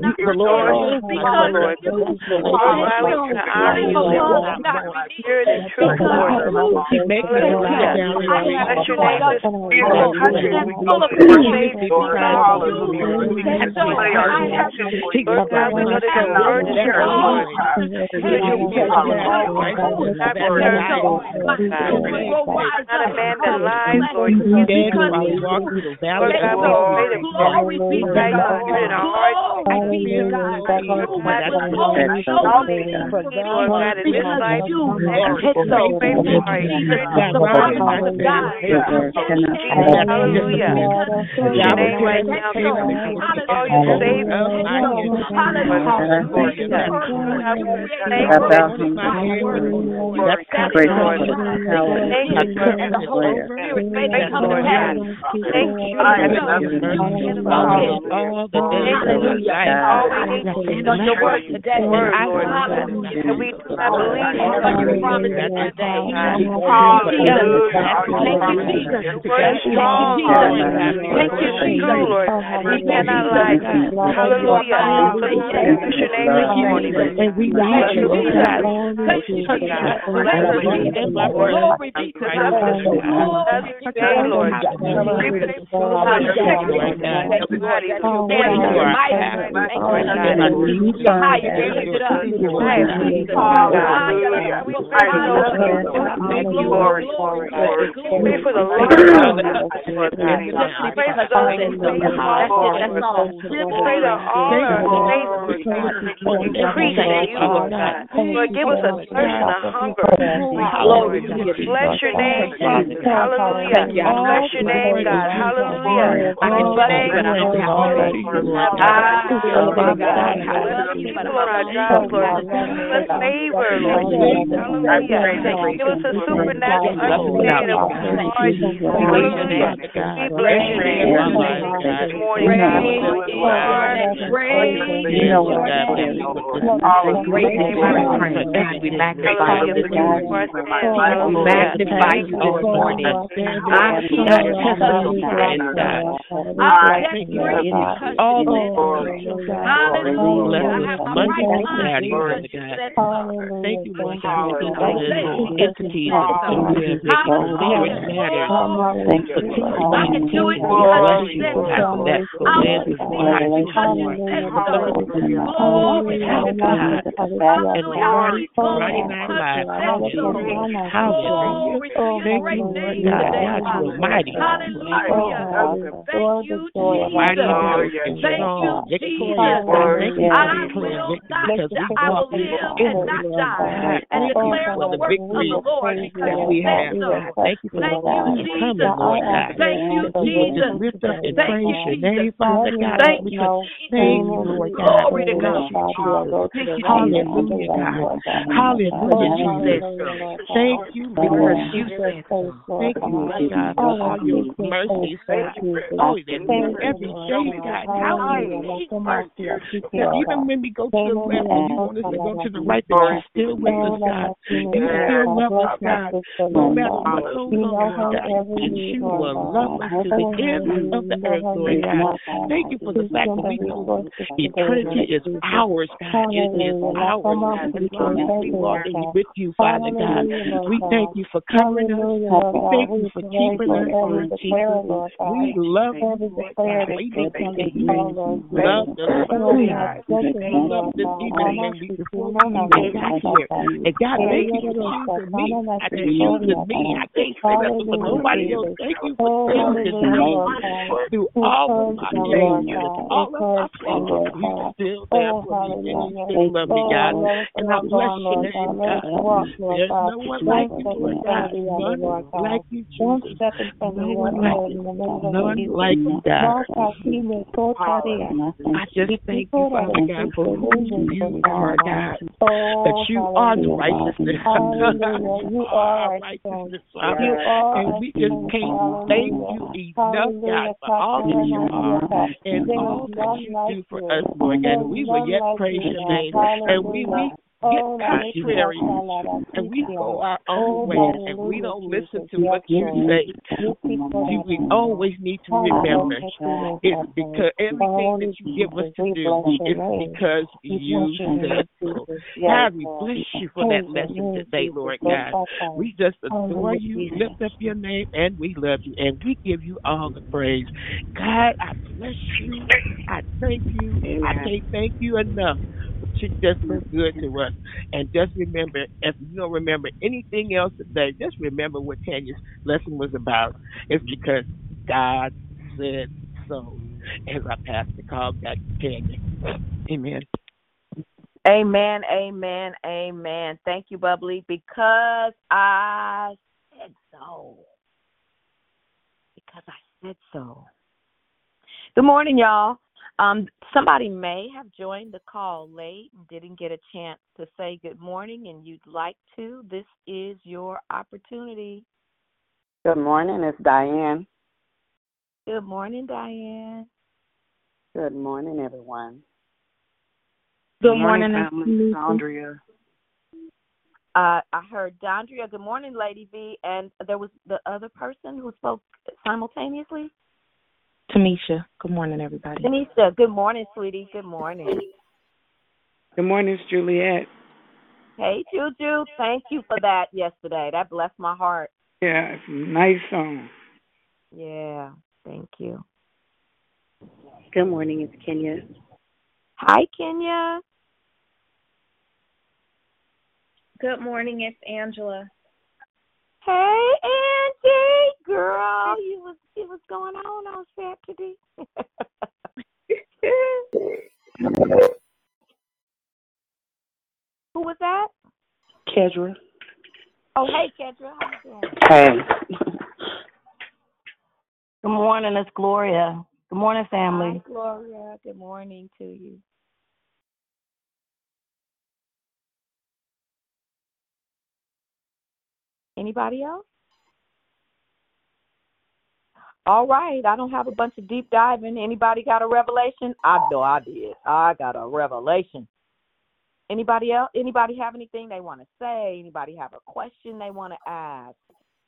Speaker 15: not the tail because you said so. I am above, not beneath because you. I have joy unspeakable and full of praise because you said so. I have peace and
Speaker 16: Glory be to
Speaker 15: Thank you,
Speaker 16: God.
Speaker 15: Lord, in our hearts.
Speaker 16: Glory be to God.
Speaker 15: Thank you,
Speaker 16: You
Speaker 15: Lord,
Speaker 16: are
Speaker 15: for
Speaker 16: holy,
Speaker 15: that
Speaker 16: holy.
Speaker 15: for God, Lord God, in this life.
Speaker 16: You
Speaker 15: Thank you for
Speaker 16: so
Speaker 15: being faithful,
Speaker 16: Thank you, Jesus, the promise God.
Speaker 15: Hallelujah. Your name right now,
Speaker 16: Hallelujah.
Speaker 15: God. All you save us.
Speaker 16: Hallelujah.
Speaker 15: Lord,
Speaker 16: Thank you,
Speaker 15: yes.
Speaker 16: Lord.
Speaker 15: Thank you.
Speaker 16: Glory.
Speaker 15: Thank you, Lord. Thank you, Lord.
Speaker 16: And the Holy Spirit make it
Speaker 15: Thank you,
Speaker 16: come to
Speaker 15: Lord
Speaker 16: pass.
Speaker 15: God. Thank you.
Speaker 16: Hallelujah. All we need on your word today.
Speaker 15: Word, Lord.
Speaker 16: Hallelujah.
Speaker 15: And we do not believe
Speaker 16: on your
Speaker 15: you.
Speaker 16: promises today.
Speaker 15: Hallelujah.
Speaker 16: Thank you, Jesus.
Speaker 15: Your word is strong,
Speaker 16: Thank you,
Speaker 15: It's true,
Speaker 16: Jesus.
Speaker 15: Lord. We cannot lie, God. Hallelujah. We bless your name this morning.
Speaker 9: And we
Speaker 15: Bless
Speaker 9: you,
Speaker 15: the
Speaker 9: oh
Speaker 15: Lord.
Speaker 9: God.
Speaker 16: Thank you,
Speaker 15: God. Bless us, Lord.
Speaker 16: Glory be to God. Glory
Speaker 15: Another
Speaker 16: be to
Speaker 15: day,
Speaker 16: God.
Speaker 15: Lord.
Speaker 16: Thank you, Lord, that you're
Speaker 15: Thank
Speaker 16: mighty,
Speaker 15: you,
Speaker 16: you're
Speaker 15: Lord.
Speaker 16: mighty. Thank you,
Speaker 15: Lord God.
Speaker 16: Jesus. You're high and you're lifted up.
Speaker 15: Yes,
Speaker 16: Jesus.
Speaker 15: Hallelujah.
Speaker 16: We
Speaker 15: Pray for those
Speaker 16: Hallelujah.
Speaker 15: Thank you,
Speaker 16: Glory,
Speaker 15: Lord.
Speaker 16: glory, glory,
Speaker 15: Pray for the
Speaker 16: glory.
Speaker 15: lost, Lord God.
Speaker 16: Simply
Speaker 15: Pray for
Speaker 16: because
Speaker 15: those
Speaker 16: of
Speaker 15: in
Speaker 16: the
Speaker 15: the
Speaker 16: That's it, that's
Speaker 15: Lord.
Speaker 16: all.
Speaker 15: Pray that all are faith, Lord God. Increase in you, Lord God. Lord, give us a thirst and a hunger.
Speaker 16: Glory
Speaker 15: Lord.
Speaker 16: to your name.
Speaker 15: Bless your name, Jesus. Hallelujah. Bless your name, God. Hallelujah.
Speaker 16: I can bust
Speaker 15: Thank
Speaker 16: you, but I
Speaker 15: you,
Speaker 16: don't have
Speaker 15: Lord.
Speaker 16: to. Ah, glory to God. I
Speaker 15: Bless
Speaker 16: love
Speaker 15: the
Speaker 16: you, but
Speaker 15: people
Speaker 16: I
Speaker 15: on our
Speaker 16: don't
Speaker 15: jobs, Lord. Bless favor, Lord. Hallelujah. Give us a supernatural understanding of who are you. Hallelujah. We bless your name this morning, God.
Speaker 16: Praise
Speaker 15: Who you are.
Speaker 16: Praise
Speaker 15: You
Speaker 16: your name. Great your praise. God, we magnify you this morning. We magnify you this morning. I keep you because you praise God. I bless you because
Speaker 9: all
Speaker 16: you
Speaker 9: those
Speaker 16: live.
Speaker 9: Hallelujah.
Speaker 16: Hallelujah. I have my
Speaker 9: Monday
Speaker 16: right
Speaker 9: through
Speaker 16: mind
Speaker 9: Saturday,
Speaker 16: because
Speaker 9: Lord
Speaker 16: you
Speaker 9: God.
Speaker 16: said so.
Speaker 9: Thank you, Lord God, for these
Speaker 16: Hallelujah.
Speaker 9: little entities that you have making secret matters.
Speaker 16: Hallelujah. I can do it
Speaker 9: We
Speaker 16: because
Speaker 9: bless
Speaker 16: you
Speaker 9: you,
Speaker 16: said
Speaker 9: Lord
Speaker 16: so.
Speaker 9: God, that the
Speaker 16: I'll
Speaker 9: land
Speaker 16: do
Speaker 9: is
Speaker 16: it
Speaker 9: wide.
Speaker 16: because you said so. Glory,
Speaker 9: Help
Speaker 16: hallelujah.
Speaker 9: God and
Speaker 16: Hallelujah.
Speaker 9: mighty,
Speaker 16: Glory
Speaker 9: mighty in our
Speaker 16: because you
Speaker 9: lives.
Speaker 16: said so.
Speaker 9: Hallelujah. Hallelujah.
Speaker 16: Glory to your
Speaker 9: Thank you, Lord
Speaker 16: name
Speaker 9: God.
Speaker 16: today,
Speaker 9: God, you
Speaker 16: Father.
Speaker 9: are mighty.
Speaker 16: Hallelujah. Thank you, Thank you, Jesus.
Speaker 9: Thank you
Speaker 16: I will not die. I will live and not die and
Speaker 9: thank you
Speaker 16: declare the works of the Lord because
Speaker 9: we have, Thank you for
Speaker 16: Thank you,
Speaker 9: coming, Lord God.
Speaker 16: Thank you,
Speaker 9: That we would
Speaker 16: Jesus.
Speaker 9: lift up and
Speaker 16: Thank
Speaker 9: praise
Speaker 16: you,
Speaker 9: your name, Father God.
Speaker 16: Thank you,
Speaker 9: thank you, Lord God.
Speaker 16: Glory to God.
Speaker 9: you.
Speaker 16: Thank you.
Speaker 9: Hallelujah, God. Hallelujah, Jesus. Thank you, Lord.
Speaker 16: you.
Speaker 9: Thank you, Lord God, for all your mercies. Oh, that new every day, God. How you keep mercy. That even when we go to the left and you want us to go to the right, that you're still with us, God. You still love us, God. No matter what goes on, God, that you will love us to the end of the earth, Lord God. Thank you for the fact that we know eternity is ours, God. It is ours. As long as we walk with you, Father God. We thank you for covering us. We thank you for keeping us. We love you, Lord God. We declare you love the Lord God. We love this evening when we before we even got here. And God, thank you for choosing me. I just choosing me. I can't say nothing for nobody else. Thank you for choosing me through all of my failures, all of my failures. You still there for me, and you still love me, God. And I bless your name, God. There's no one like you, Lord God. None like you, Jesus. No one like you. None like you, God. I just thank you, Father God, for who you are, God. That you are the righteousness. you are righteousness, Father. And we just can't thank you enough, God, for all that you are and all that you do for us, Lord God. We will yet praise your name. And we, we get contrary and we go our own way and we don't listen to what you say. We always need to remember it's because everything that you give us to do is because you said so. God, we bless you for that lesson today, Lord God. We just adore you, lift up your name, and we love you, and we give you all the praise. God, I bless you. I thank you. I can't thank you enough. Just been good to us. And just remember, if you don't remember anything else today, just remember what Tanya's lesson was about. It's because God said so. as I pass the call back to Tanya. Amen.
Speaker 13: Amen, amen, amen. Thank you, Bubbly, because I said so. Because I said so. Good morning, y'all. Um, somebody may have joined the call late and didn't get a chance to say good morning, and you'd like to. This is your opportunity.
Speaker 17: Good morning, it's Diane.
Speaker 13: Good morning, Diane.
Speaker 17: Good morning, everyone.
Speaker 14: Good morning, family. Andrea.
Speaker 13: Uh, I heard Dondria. Good morning, Lady V. And there was the other person who spoke simultaneously.
Speaker 14: Tamisha. Good morning, everybody.
Speaker 13: Tanisha. Good morning, sweetie. Good morning.
Speaker 18: Good morning, it's Juliet.
Speaker 13: Hey, Juju. Thank you for that yesterday. That blessed my heart.
Speaker 18: Yeah, it's a nice song.
Speaker 13: Yeah. Thank you.
Speaker 8: Good morning, it's Kenya.
Speaker 13: Hi, Kenya.
Speaker 19: Good morning, it's Angela.
Speaker 13: Hey, Angie, girl, you was it was going on on Saturday. Who was that?
Speaker 14: Kedra.
Speaker 13: Oh, hey, Kedra, how you doing?
Speaker 17: Hey.
Speaker 20: Good morning, it's Gloria. Good morning, family.
Speaker 13: Hi, Gloria. Good morning to you. Anybody else? All right. I don't have a bunch of deep diving. Anybody got a revelation? I know I did. I got a revelation. Anybody else? Anybody have anything they want to say? Anybody have a question they want to ask?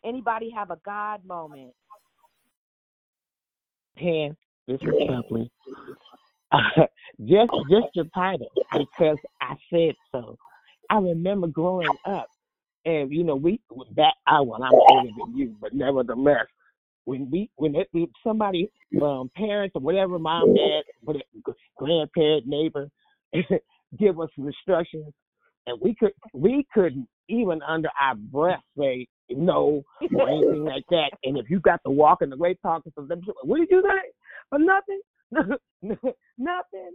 Speaker 13: Anybody have a God moment?
Speaker 9: Ten, this is. Uh, just just your title because I said so. I remember growing up, and you know we back. I well, I'm older than you, but nevertheless, when we when it, somebody um parents or whatever, mom, dad, whatever, grandparent, neighbor, give us instructions, and we could we couldn't even under our breath say no or anything like that. And if you got to walk in the great talking for them, what did you say? For nothing, nothing.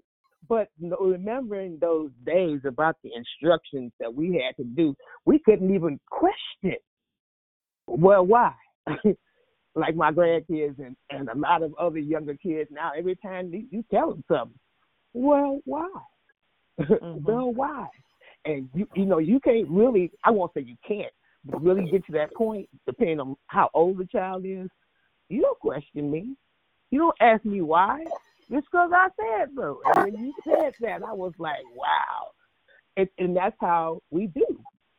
Speaker 9: But remembering those days about the instructions that we had to do, we couldn't even question. Well, why? like my grandkids and, and a lot of other younger kids now, every time you, you tell them something, well, why?
Speaker 13: Mm-hmm.
Speaker 9: well, why? And you you know you can't really I won't say you can't, but really get to that point depending on how old the child is. You don't question me. You don't ask me why. Just because I said so. And when you said that, I was like, wow. And, and that's how we do.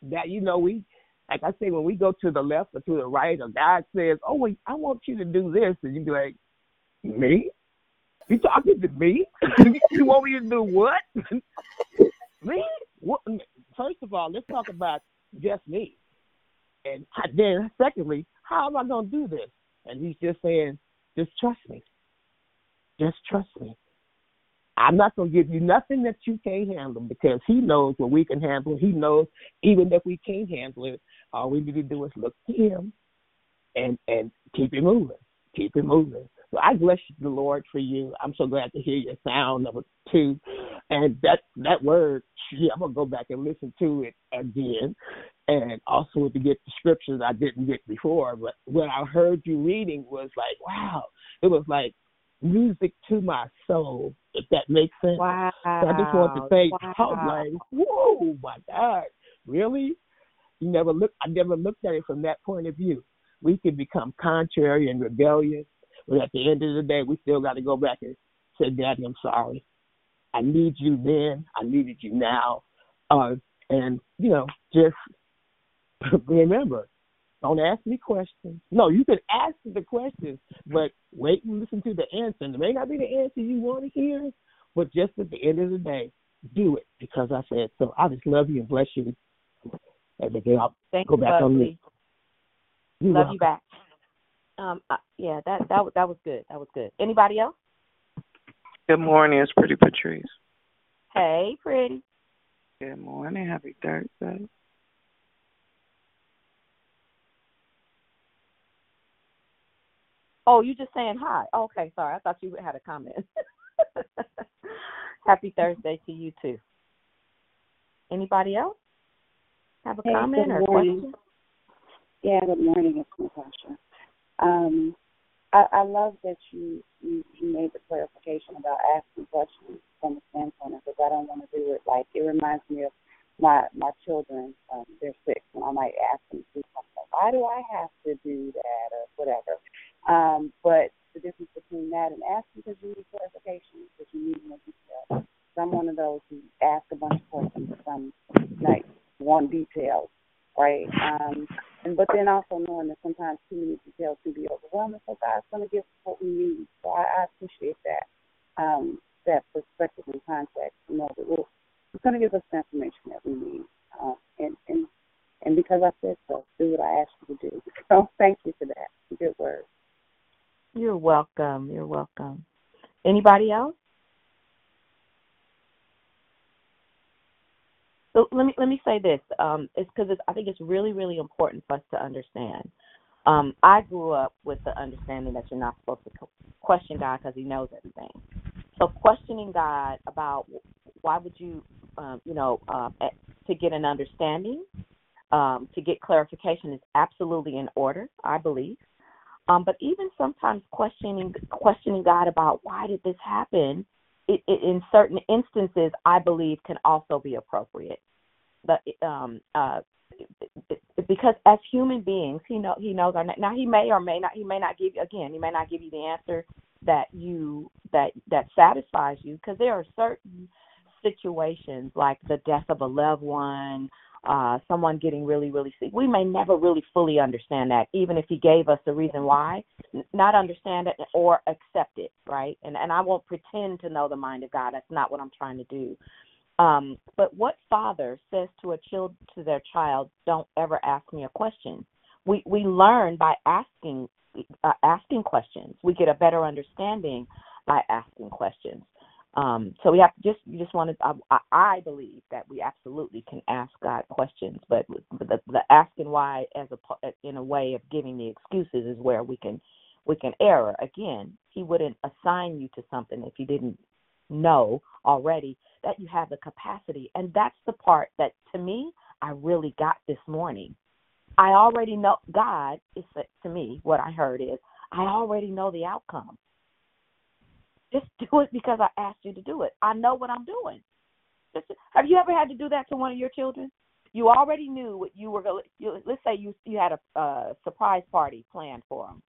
Speaker 9: That you know we like I say when we go to the left or to the right, or God says, "Oh, wait, I want you to do this," and you be like, "Me? You talking to me? you want me to do what? me? What? First of all, let's talk about just me. And then, secondly, how am I going to do this? And he's just saying, just trust me. Just trust me. I'm not going to give you nothing that you can't handle because he knows what we can handle. He knows even if we can't handle it, all we need to do is look to him and and keep it moving. Keep it moving. So I bless the Lord for you. I'm so glad to hear your sound number two. And that that word, yeah, I'm gonna go back and listen to it again. And also to get the scriptures I didn't get before. But when I heard you reading was like, wow. It was like music to my soul, if that makes sense.
Speaker 13: Wow.
Speaker 9: So I just want to say,
Speaker 13: wow.
Speaker 9: Was like, whoa, my God, really? You never look. I never looked at it from that point of view. We can become contrary and rebellious, but at the end of the day, we still got to go back and say, Daddy, I'm sorry. I need you then. I needed you now. Uh, and you know, just remember, don't ask me questions. No, you can ask the questions, but wait and listen to the answer. And it may not be the answer you want to hear, but just at the end of the day, do it because I said so. I just love you and bless you. And again, I'll
Speaker 13: Thank
Speaker 9: go
Speaker 13: you,
Speaker 9: back on
Speaker 13: Bubbly.
Speaker 9: this. You're
Speaker 13: Love
Speaker 9: welcome.
Speaker 13: you back. Um, uh, yeah, that that was that was good. That was good. Anybody else?
Speaker 14: Good morning, it's Pretty Patrice.
Speaker 13: Hey, pretty.
Speaker 14: Good morning, happy Thursday.
Speaker 13: Oh, you just saying hi. Okay, sorry. I thought you had a comment. Happy Thursday to you too. Anybody else have a
Speaker 21: Hey,
Speaker 13: comment or
Speaker 21: morning.
Speaker 13: question?
Speaker 21: Yeah, good morning. It's Natasha. Um, I, I love that you, you you made the clarification about asking questions from the standpoint of because I don't want to do it like it reminds me of my my children. Um, they're six, and I might ask them to do something. Why do I have to do that or whatever? Um, but the difference between that and asking because you need clarification, because you need more detail. So I'm one of those who ask a bunch of questions from like want details, right? Um, and but then also knowing that sometimes too many details can be overwhelming. So God's going to give us what we need. So I, I appreciate that um, that perspective and context. You know that we're, He's going to give us the information that we need. Uh, and and and because I said so, do what I asked you to do. So thank you for that. Good word.
Speaker 13: You're welcome. You're welcome. Anybody else? So let me let me say this. Um, it's because I think it's really really important for us to understand. Um, I grew up with the understanding that you're not supposed to question God because He knows everything. So questioning God about why would you, um, you know, uh, to get an understanding, um, to get clarification is absolutely in order. I believe. Um, but even sometimes questioning questioning God about why did this happen, it, it, in certain instances, I believe can also be appropriate. But um, uh, because as human beings, he know he knows our now. He may or may not. He may not give you again. He may not give you the answer that you that that satisfies you because there are certain situations like the death of a loved one, uh, someone getting really, really sick. We may never really fully understand that, even if he gave us the reason why, not understand it or accept it, right? And and I won't pretend to know the mind of God. That's not what I'm trying to do. Um, but what father says to a child to their child, "Don't ever ask me a question." We we learn by asking uh, asking questions. We get a better understanding by asking questions. Um, so we have to just you just want to. I, I believe that we absolutely can ask God questions, but the, the asking why as a pa- in a way of giving the excuses is where we can we can error. Again, He wouldn't assign you to something if He didn't know already that you have the capacity, and that's the part that to me I really got this morning. I already know God is to me what I heard is I already know the outcome. Just do it because I asked you to do it. I know what I'm doing. Just, have you ever had to do that to one of your children? You already knew what you were going. to Let's say you you had a uh, surprise party planned for them,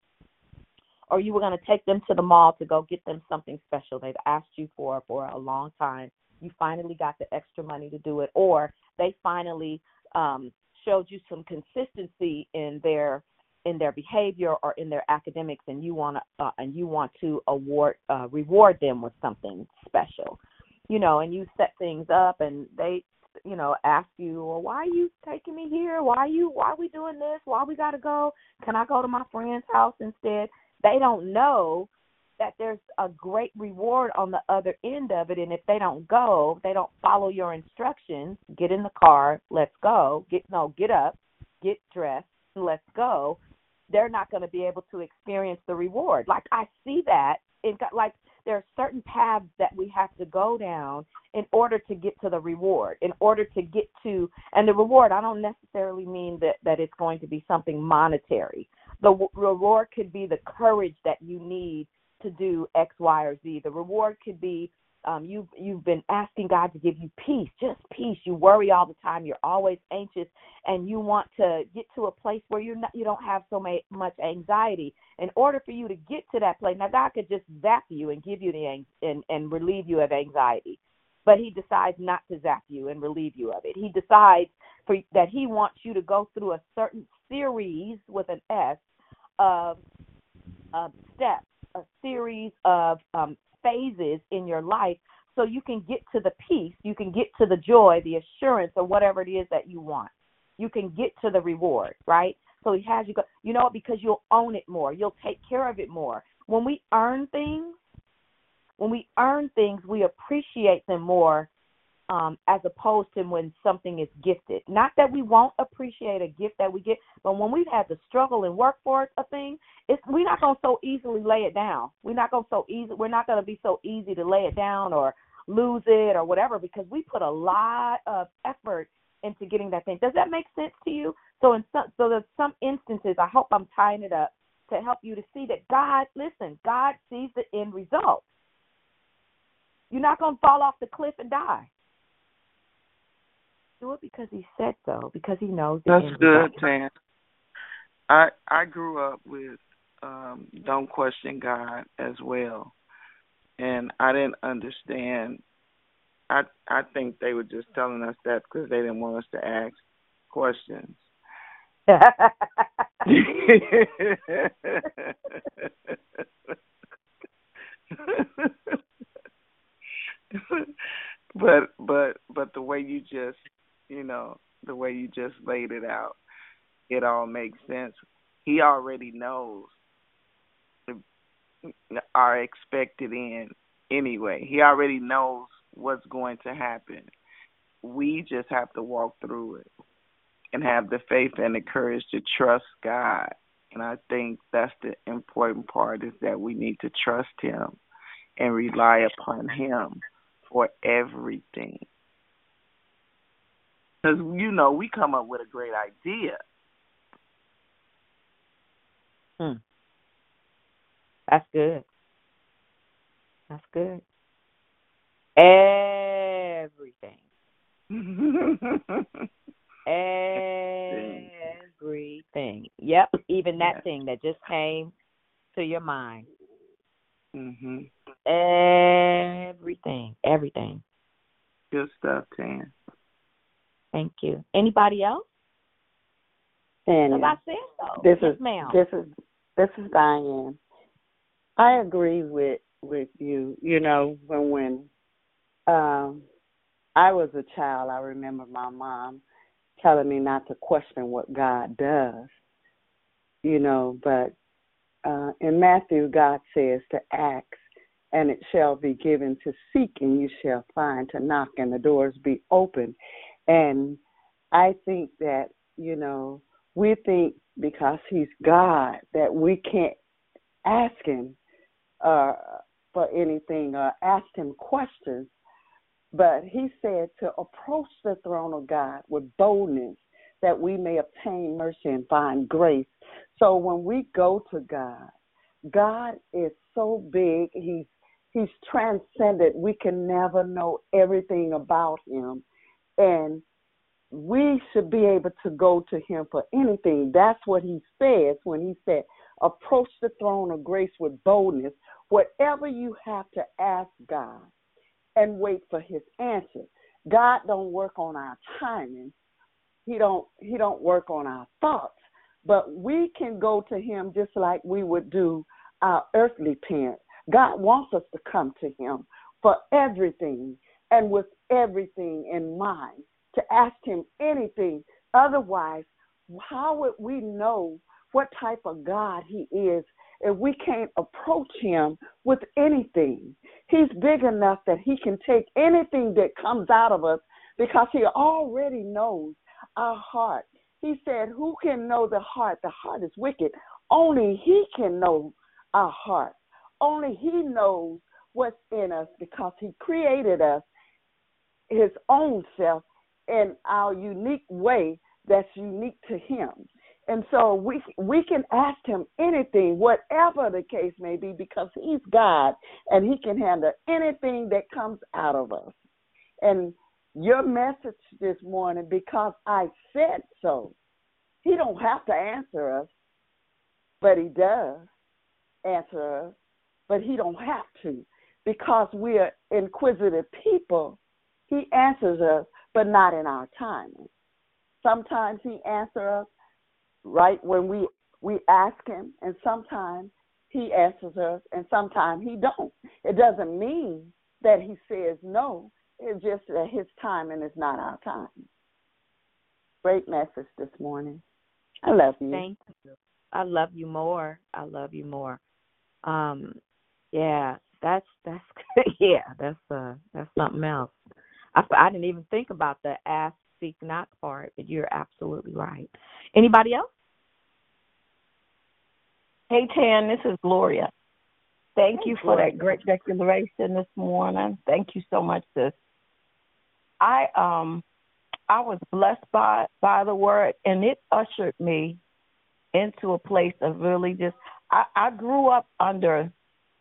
Speaker 13: or you were going to take them to the mall to go get them something special they've asked you for for a long time. You finally got the extra money to do it, or they finally um, showed you some consistency in their in their behavior or in their academics and you want to uh, and you want to award uh, reward them with something special. You know and you set things up and they you know ask you well why are you taking me here? Why are you why are we doing this? Why we got to go? Can i go to my friend's house instead? They don't know that there's a great reward on the other end of it and if they don't go they don't follow your instructions get in the car let's go. Get no get up get dressed let's go they're not going to be able to experience the reward. Like I see that in like there are certain paths that we have to go down in order to get to the reward, in order to get to and the reward. I don't necessarily mean that that it's going to be something monetary. The w- reward could be the courage that you need to do X, Y, or Z. The reward could be um, you've you've been asking God to give you peace, just peace. You worry all the time. You're always anxious, and you want to get to a place where you're not, you don't have so ma- much anxiety. In order for you to get to that place, now God could just zap you and give you the and and relieve you of anxiety, but He decides not to zap you and relieve you of it. He decides for that He wants you to go through a certain series with an S of of steps, a series of um, phases in your life so you can get to the peace, you can get to the joy, the assurance, or whatever it is that you want. You can get to the reward, right? So he has you go, you know, because you'll own it more, you'll take care of it more. When we earn things, when we earn things, we appreciate them more um, as opposed to when something is gifted. Not that we won't appreciate a gift that we get, but when we've had to struggle and work for a thing, it's we're not gonna so easily lay it down. We're not gonna so easy. We're not gonna be so easy to lay it down or lose it or whatever because we put a lot of effort into getting that thing. Does that make sense to you? So in some, so there's some instances. I hope I'm tying it up to help you to see that God, listen, God sees the end result. You're not going to fall off the cliff and die. Do it because He said so, because He knows
Speaker 18: That's good. Tan. I I grew up with um don't question God as well. And I didn't understand I I think they were just telling us that because they didn't want us to ask questions. but but but the way you just you know the way you just laid it out it all makes sense. He already knows our expected end anyway. He already knows what's going to happen. We just have to walk through it and have the faith and the courage to trust god. And i think that's the important part is that we need to trust him and rely upon him for everything. Because, you know, we come up with a great idea.
Speaker 13: Hmm. That's good. That's good. Everything. Everything. Yep. Even that thing that just came to your mind.
Speaker 18: Mhm.
Speaker 13: Everything. Everything.
Speaker 18: Good stuff, Tan.
Speaker 13: Thank you. Anybody else?
Speaker 17: And
Speaker 13: I said so.
Speaker 17: this
Speaker 13: yes,
Speaker 17: is
Speaker 13: ma'am.
Speaker 17: this is this is Diane. I agree with with you. You know, when when um I was a child, I remember my mom telling me not to question what God does. You know, but uh in Matthew God says to ask and it shall be given to seek and you shall find to knock and the doors be open. And I think that, you know, we think because he's God that we can't ask him uh, for anything or ask him questions. But he said to approach the throne of God with boldness that we may obtain mercy and find grace. So when we go to God, God is so big. He's He's transcendent. We can never know everything about him. And we should be able to go to him for anything. That's what he says when he said, approach the throne of grace with boldness. Whatever you have to ask God and wait for his answer. God don't work on our timing. He don't he don't work on our thoughts. But we can go to him just like we would do our earthly parents. God wants us to come to him for everything and with everything in mind to ask him anything. Otherwise, how would we know what type of God he is if we can't approach him with anything? He's big enough that he can take anything that comes out of us because he already knows our heart. He said, Who can know the heart? The heart is wicked. Only he can know our heart. Only he knows what's in us because he created us his own self in our unique way that's unique to him. And so we we can ask him anything, whatever the case may be, because he's God and he can handle anything that comes out of us. And your message this morning, because I said so, he don't have to answer us, but he does answer us, but he don't have to because we are inquisitive people. He answers us, but not in our timing. Sometimes he answers us right when we we ask him, and sometimes he answers us, and sometimes he don't. It doesn't mean that he says no. It's just that his timing is not our time. Great message this morning. I love you.
Speaker 13: Thank you. I love you more. I love you more. Um, yeah, that's that's yeah, that's uh that's something else. I, I didn't even think about the ask, seek, knock part, but you're absolutely right. Anybody else?
Speaker 20: Hey, Tan, this is Gloria. Thank you for that great declaration this morning. Thank you so much, sis. I um I was blessed by by the word and it ushered me into a place of really just I, I grew up under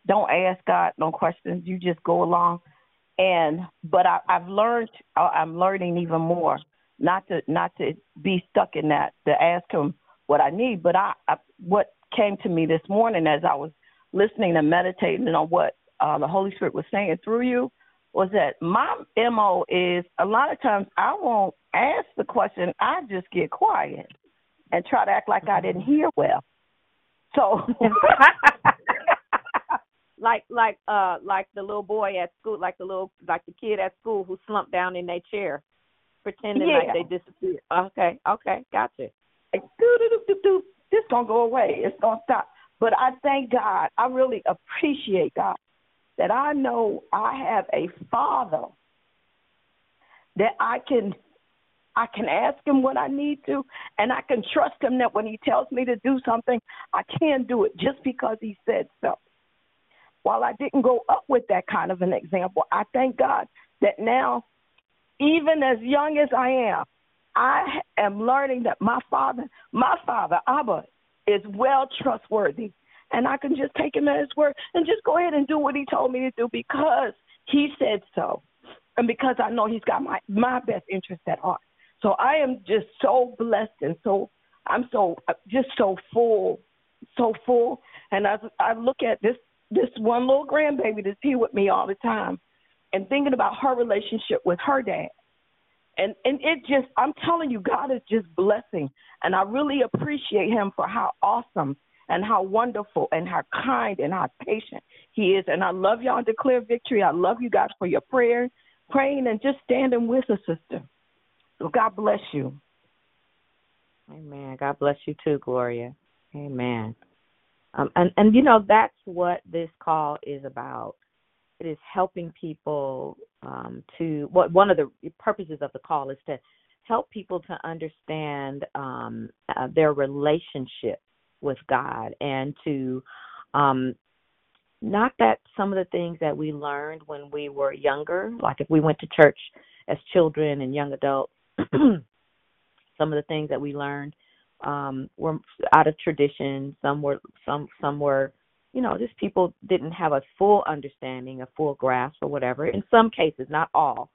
Speaker 20: don't ask God no questions, you just go along. And but I, I've learned I'm learning even more not to not to be stuck in that to ask him what I need. But I, I what came to me this morning as I was listening and meditating on what uh, the Holy Spirit was saying through you was that my mo is a lot of times I won't ask the question. I just get quiet and try to act like I didn't hear well. So
Speaker 13: like like uh like the little boy at school, like the little like the kid at school who slumped down in their chair, pretending
Speaker 20: Yeah.
Speaker 13: like they disappeared. Okay, okay, gotcha.
Speaker 20: This gonna go away. It's gonna stop. But I thank God. I really appreciate God that I know I have a Father that I can I can ask him what I need to, and I can trust him that when he tells me to do something, I can do it just because he said so. While I didn't grow up with that kind of an example, I thank God that now, even as young as I am, I am learning that my father, my father, Abba, is well trustworthy. And I can just take him at his word and just go ahead and do what he told me to do because he said so. And because I know he's got my, my best interest at heart. So I am just so blessed and so I'm so just so full, so full. And as I look at this this one little grandbaby that's here with me all the time, and thinking about her relationship with her dad, and and it just I'm telling you, God is just blessing, and I really appreciate Him for how awesome and how wonderful and how kind and how patient He is. And I love y'all. Declare victory. I love you guys for your prayer, praying, and just standing with us, sister. So God bless you.
Speaker 13: Amen. God bless you too, Gloria. Amen. Um, and and you know that's what this call is about. It is helping people um, to what one of the purposes of the call is to help people to understand um, uh, their relationship with God and to um, not that some of the things that we learned when we were younger, like if we went to church as children and young adults, some of the things that we learned um were out of tradition. Some were some some were you know just people didn't have a full understanding a full grasp or whatever in some cases not all.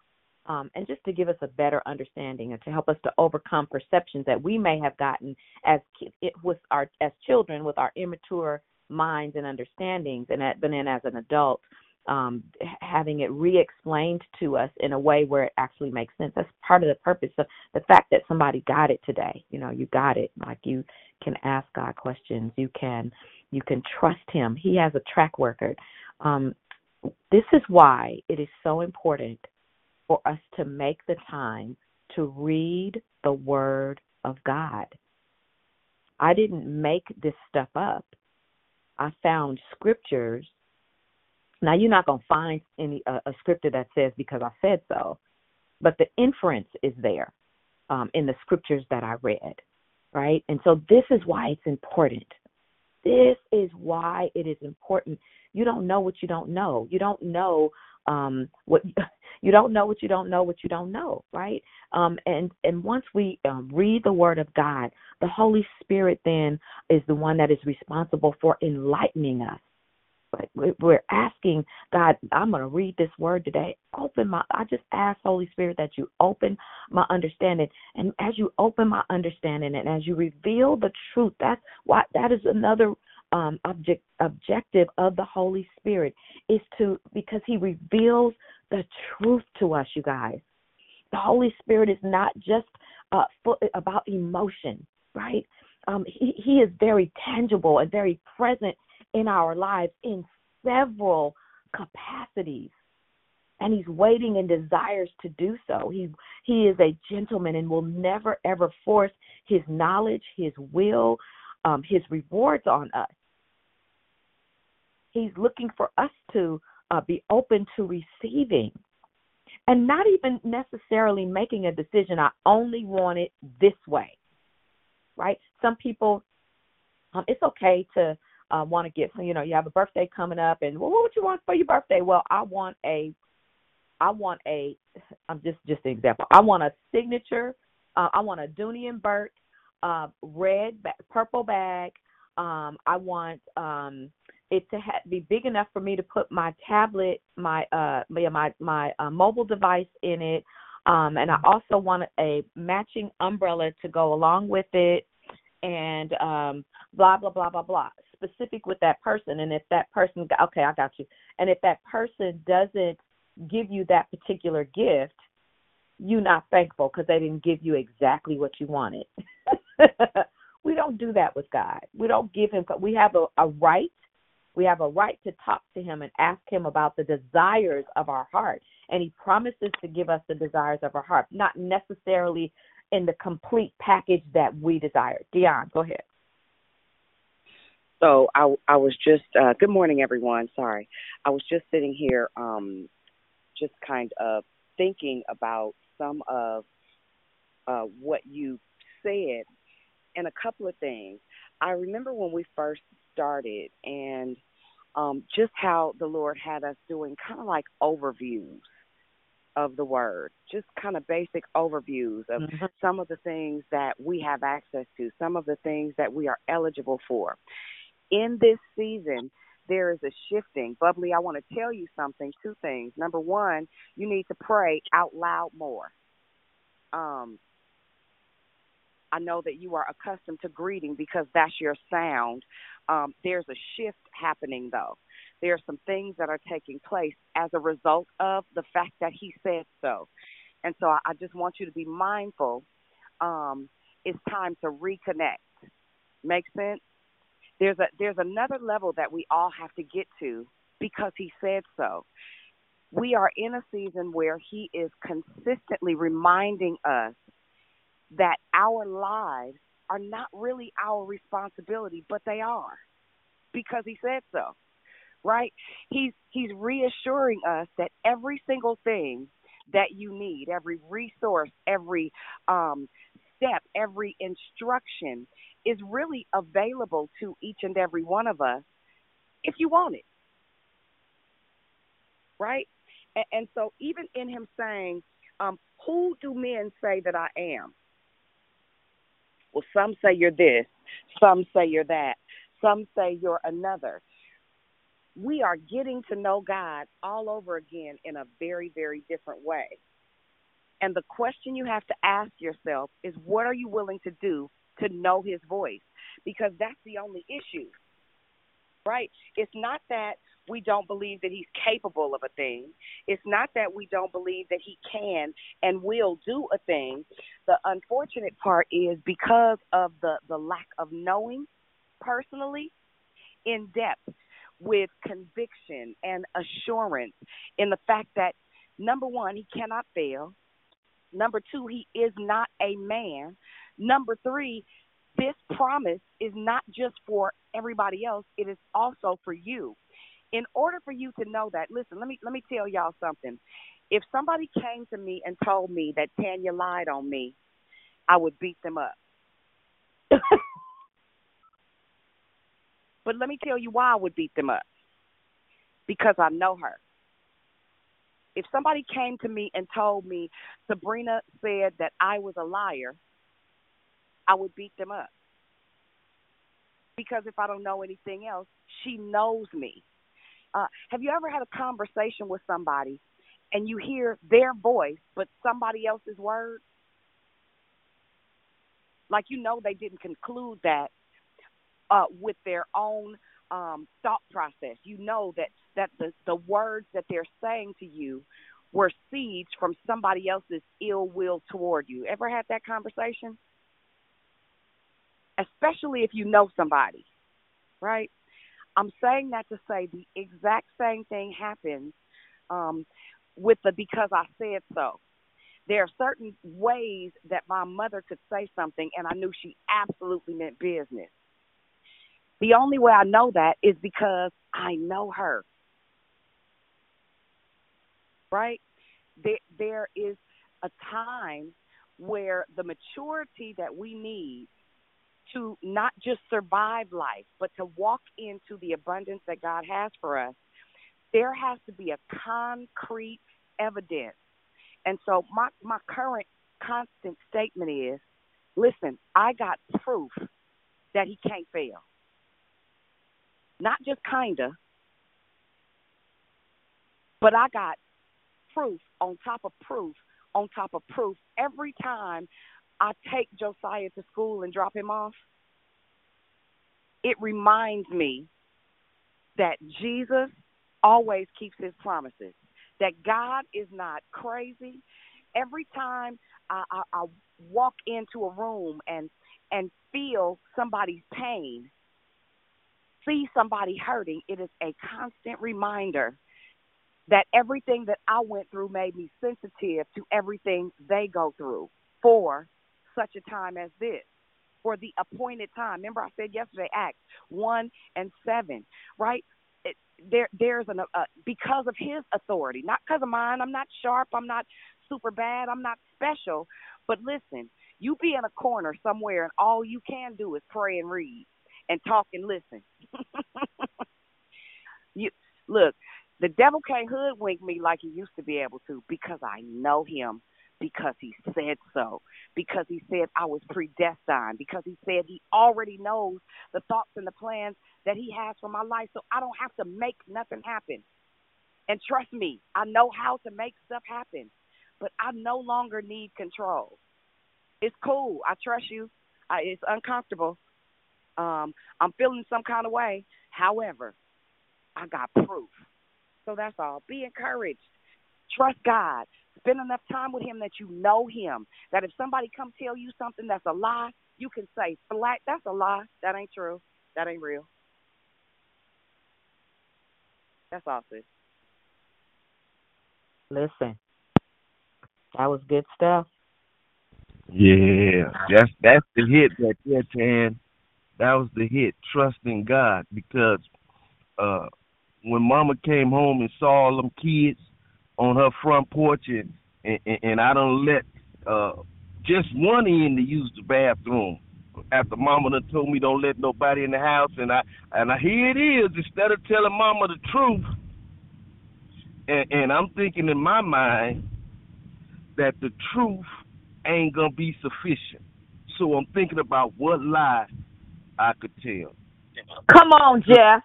Speaker 13: Um and just to give us a better understanding and to help us to overcome perceptions that we may have gotten as it with our as children with our immature minds and understandings and at, but then as an adult um, having it re-explained to us in a way where it actually makes sense. That's part of the purpose of the fact that somebody got it today. You know, you got it. Like you can ask God questions. You can you can trust Him. He has a track record. Um, this is why it is so important for us to make the time to read the Word of God. I didn't make this stuff up. I found scriptures now you're not going to find any uh, a scripture that says because I said so, but the inference is there um, in the scriptures that I read, right? And so this is why it's important. This is why it is important. You don't know what you don't know. You don't know um, what you don't know what you don't know what you don't know, right? Um, and and once we um, read the Word of God, the Holy Spirit then is the one that is responsible for enlightening us but we're asking God, I'm going to read this word today. Open my, I just ask Holy Spirit that you open my understanding. And as you open my understanding and as you reveal the truth, that's why, that is another um, object, objective of the Holy Spirit is to, because he reveals the truth to us, you guys. The Holy Spirit is not just uh, about emotion, right? Um, he, he is very tangible and very present in our lives in several capacities and he's waiting and desires to do so he he is a gentleman and will never ever force his knowledge his will um his rewards on us he's looking for us to uh, be open to receiving and not even necessarily making a decision. I only want it this way, right? Some people, um, it's okay to uh, want to get, you know, you have a birthday coming up, and well, what would you want for your birthday? Well, I want a, I want a, I'm just just an example. I want a signature. Uh, I want a Dooney and Bourke uh, red, ba- purple bag. Um, I want um, it to ha- be big enough for me to put my tablet, my uh, my my, my uh, mobile device in it, um, and I also want a matching umbrella to go along with it, and um, blah blah blah blah blah. Specific with that person, and if that person, okay, I got you. And if that person doesn't give you that particular gift, you're not thankful because they didn't give you exactly what you wanted. we don't do that with God. We don't give him. We have a, a right. We have a right to talk to him and ask him about the desires of our heart, and he promises to give us the desires of our heart, not necessarily in the complete package that we desire. Dion, go ahead.
Speaker 22: So I I was just uh good morning everyone. Sorry. I was just sitting here um just kind of thinking about some of uh what you said and a couple of things. I remember when we first started and um just how the Lord had us doing kind of like overviews of the word, just kind of basic overviews of mm-hmm. some of the things that we have access to, some of the things that we are eligible for. In this season, there is a shifting. Bubbly, I want to tell you something, two things. Number one, you need to pray out loud more. Um, I know that you are accustomed to greeting because that's your sound. Um, there's a shift happening, though. There are some things that are taking place as a result of the fact that he said so. And so I I just want you to be mindful. Um, it's time to reconnect. Make sense? There's a there's another level that we all have to get to because he said so. We are in a season where he is consistently reminding us that our lives are not really our responsibility, but they are because he said so. Right? He's he's reassuring us that every single thing that you need, every resource, every um, step, every instruction is really available to each and every one of us if you want it. Right? And, and so, even in him saying, um, Who do men say that I am? Well, some say you're this, some say you're that, some say you're another. We are getting to know God all over again in a very, very different way. And the question you have to ask yourself is what are you willing to do to know his voice? Because that's the only issue. Right? It's not that we don't believe that he's capable of a thing. It's not that we don't believe that he can and will do a thing. The unfortunate part is because of the, the lack of knowing personally in depth with conviction and assurance in the fact that number one, he cannot fail. Number two, he is not a man. Number three, this promise is not just for everybody else, it is also for you in order for you to know that, listen, let me let me tell y'all something. If somebody came to me and told me that Tanya lied on me, I would beat them up. but let me tell you why I would beat them up. Because I know her. If somebody came to me and told me Sabrina said that I was a liar, I would beat them up. Because if I don't know anything else, she knows me. Uh, have you ever had a conversation with somebody and you hear their voice but somebody else's words? Like you know they didn't conclude that uh, with their own um, thought process. You know that that the the words that they're saying to you were seeds from somebody else's ill will toward you. Ever had that conversation? Especially if you know somebody, right? I'm saying that to say the exact same thing happens um, with the because I said so. There are certain ways that my mother could say something and I knew she absolutely meant business. The only way I know that is because I know her. Right? there there is a time where the maturity that we need to not just survive life, but to walk into the abundance that God has for us, there has to be a concrete evidence. And so my my current constant statement is, listen, I got proof that he can't fail. Not just kinda, but I got proof on top of proof on top of proof every time I take Josiah to school and drop him off. It reminds me that Jesus always keeps his promises, that God is not crazy. Every time I, I, I walk into a room and and feel somebody's pain, see somebody hurting, it is a constant reminder that everything that I went through made me sensitive to everything they go through for such a time as this, for the appointed time. Remember, I said yesterday, Acts 1 and 7, right? It, there, there's an uh, because of his authority, not because of mine. I'm not sharp. I'm not super bad. I'm not special. But listen, you be in a corner somewhere, and all you can do is pray and read and talk and listen. you look, the devil can't hoodwink me like he used to be able to because I know him, because he said so, because he said I was predestined, because he said he already knows the thoughts and the plans that he has for my life, so I don't have to make nothing happen. And trust me, I know how to make stuff happen, but I no longer need control. It's cool. I trust you. I, it's uncomfortable. Um, I'm feeling some kind of way. However, I got proof. So that's all. Be encouraged. Trust God. Spend enough time with Him that you know Him. That if somebody come tell you something that's a lie, you can say flat, "That's a lie. That ain't true. That ain't real." That's all, sis.
Speaker 13: Listen, that was good stuff.
Speaker 23: Yeah, that's that's the hit right there, Tan. That was the hit. Trusting God because uh when Mama came home and saw all them kids on her front porch and and, and I don't let uh just one in to use the bathroom after Mama done told me don't let nobody in the house and I and I here it is instead of telling Mama the truth and, and I'm thinking in my mind that the truth ain't gonna be sufficient. So I'm thinking about what lie I could tell.
Speaker 13: Come on, Jeff.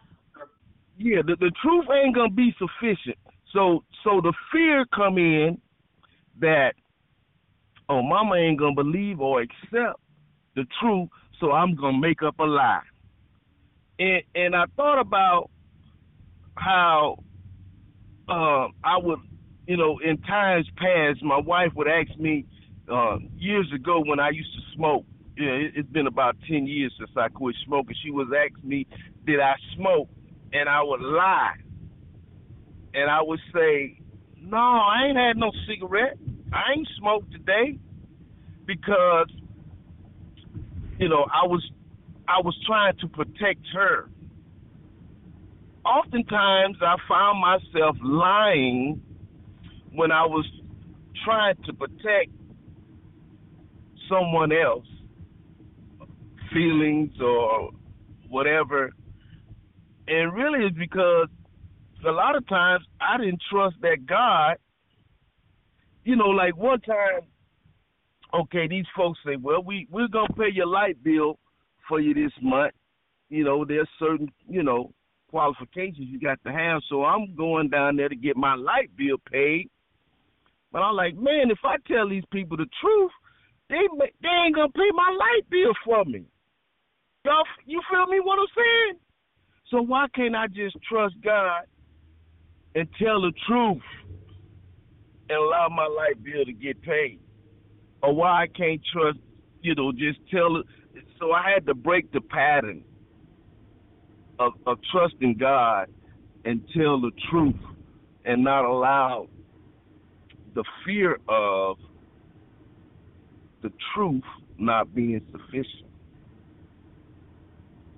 Speaker 23: Yeah, the, the truth ain't gonna be sufficient. So so the fear come in that oh mama ain't gonna believe or accept the truth, so I'm gonna make up a lie. And and I thought about how uh, I would you know, in times past my wife would ask me uh, years ago when I used to smoke. Yeah, it, it's been about ten years since I quit smoking. She was asking me, "Did I smoke?" And I would lie, and I would say, "No, I ain't had no cigarette. I ain't smoked today," because you know I was I was trying to protect her. Oftentimes, I found myself lying when I was trying to protect someone else feelings or whatever and really it's because a lot of times I didn't trust that God you know like one time okay these folks say well we we're to pay your light bill for you this month you know there's certain you know qualifications you got to have so I'm going down there to get my light bill paid but I'm like man if I tell these people the truth they they ain't gonna pay my light bill for me. Y'all, you feel me? What I'm saying? So why can't I just trust God and tell the truth and allow my light bill to get paid? Or why I can't trust, you know, just tell it? So I had to break the pattern of, of trusting God and tell the truth and not allow the fear of the truth not being sufficient.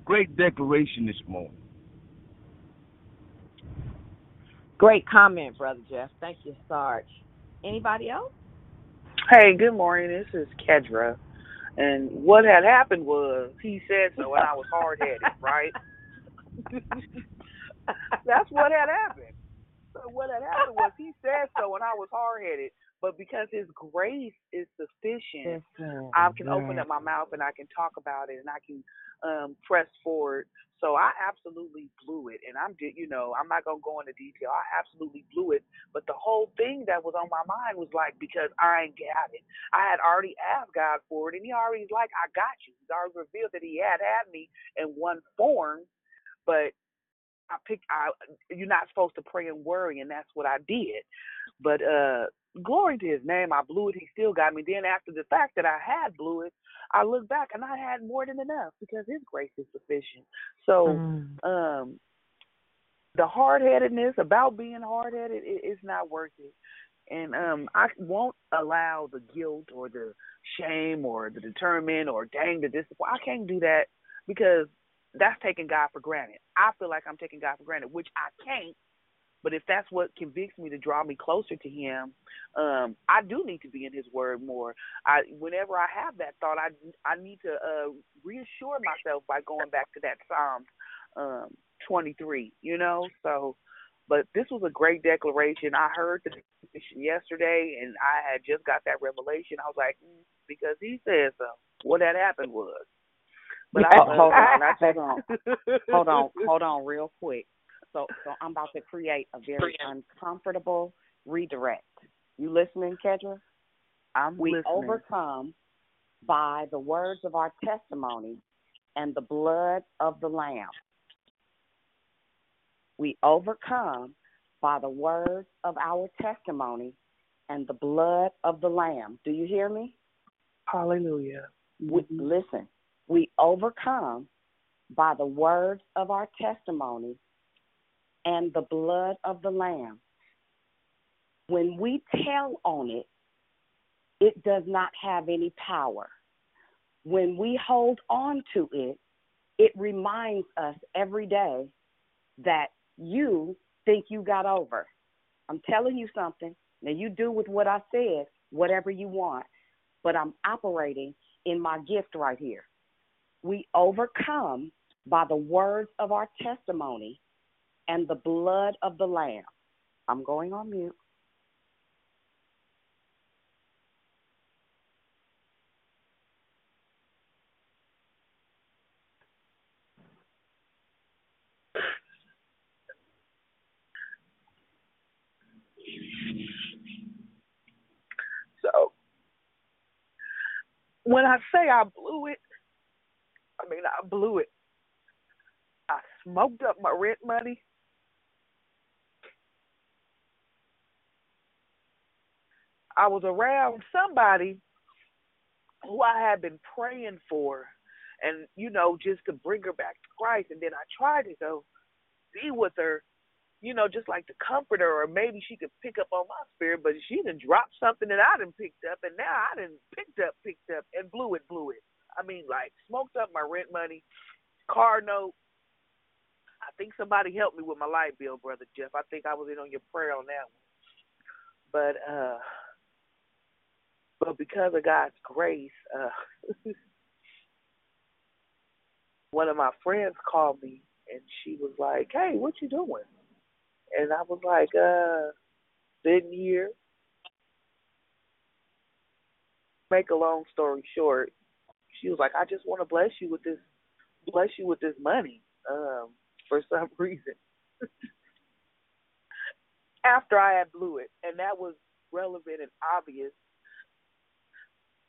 Speaker 23: Great declaration this morning.
Speaker 13: Great comment, Brother Jeff. Thank you, Sarge. Anybody else?
Speaker 14: Hey, good morning. This is Kedra. And what had happened was he said so and I was hard headed, right? That's what had happened. So what had happened was he said so and I was hard headed. But because his grace is sufficient, I can open up my mouth and I can talk about it and I can um press forward. So I absolutely blew it, and I'm you know I'm not gonna go into detail. I absolutely blew it, but the whole thing that was on my mind was like because I ain't got it. I had already asked God for it, and He already like I got you. He's already revealed that He had had me in one form, but I picked. I you're not supposed to pray and worry, and that's what I did. But uh glory to his name, I blew it. He still got me. Then after the fact that I had blew it, I look back and I had more than enough because his grace is sufficient. So um the hard headedness about being hard headed it, it's not worth it. And um I won't allow the guilt or the shame or the determined or dang the disappointment. I can't do that because that's taking God for granted. I feel like I'm taking God for granted, which I can't but if that's what convicts me to draw me closer to Him, um, I do need to be in His Word more. I, whenever I have that thought, I I need to uh, reassure myself by going back to that Psalm um, 23. You know, so. But this was a great declaration. I heard the yesterday, and I had just got that revelation. I was like, mm, because He says so. What had happened was. But I,
Speaker 22: Oh, hold on, hold on, hold on, hold on, real quick. So, so I'm about to create a very uncomfortable redirect. You listening, Kedra?
Speaker 14: I'm
Speaker 22: we
Speaker 14: listening.
Speaker 22: overcome by the words of our testimony and the blood of the Lamb. We overcome by the words of our testimony and the blood of the Lamb. Do you hear me?
Speaker 14: Hallelujah.
Speaker 22: We, mm-hmm. listen, we overcome by the words of our testimony and the blood of the Lamb. When we tell on it, it does not have any power. When we hold on to it, it reminds us every day that you think you got over. I'm telling you something. Now, you do with what I said whatever you want, but I'm operating in my gift right here. We overcome by the words of our testimony and the blood of the Lamb. I'm going on mute.
Speaker 14: So when I say I blew it, mean I blew it. I smoked up my rent money. I was around somebody who I had been praying for and, you know, just to bring her back to Christ and then I tried to go be with her, you know, just like to comfort her or maybe she could pick up on my spirit, but she didn't drop something that I didn't picked up and now I didn't picked up, picked up and blew it, blew it. I mean like smoked up my rent money, car note. I think somebody helped me with my light bill, brother Jeff. I think I was in on your prayer on that one. But uh but because of God's grace, uh one of my friends called me and she was like, Hey, what you doing? And I was like, uh, sitting here. Make a long story short, she was like, I just want to bless you with this bless you with this money, um, for some reason. After I had blew it, and that was relevant and obvious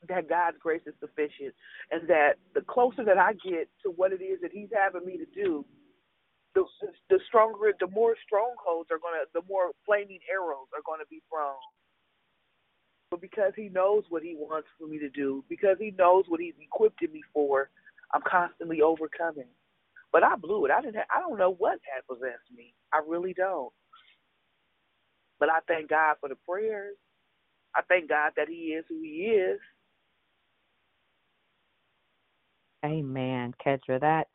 Speaker 14: that God's grace is sufficient, and that the closer that I get to what it is that He's having me to do, the the stronger, the more strongholds are gonna, the more flaming arrows are gonna be thrown. But because He knows what He wants for me to do, because He knows what He's equipped me for, I'm constantly overcoming. But I blew it. I didn't. Have, I don't know what had possessed me. I really don't. But I thank God for the prayers. I thank God that He is who He is.
Speaker 13: Amen, Kedra. That.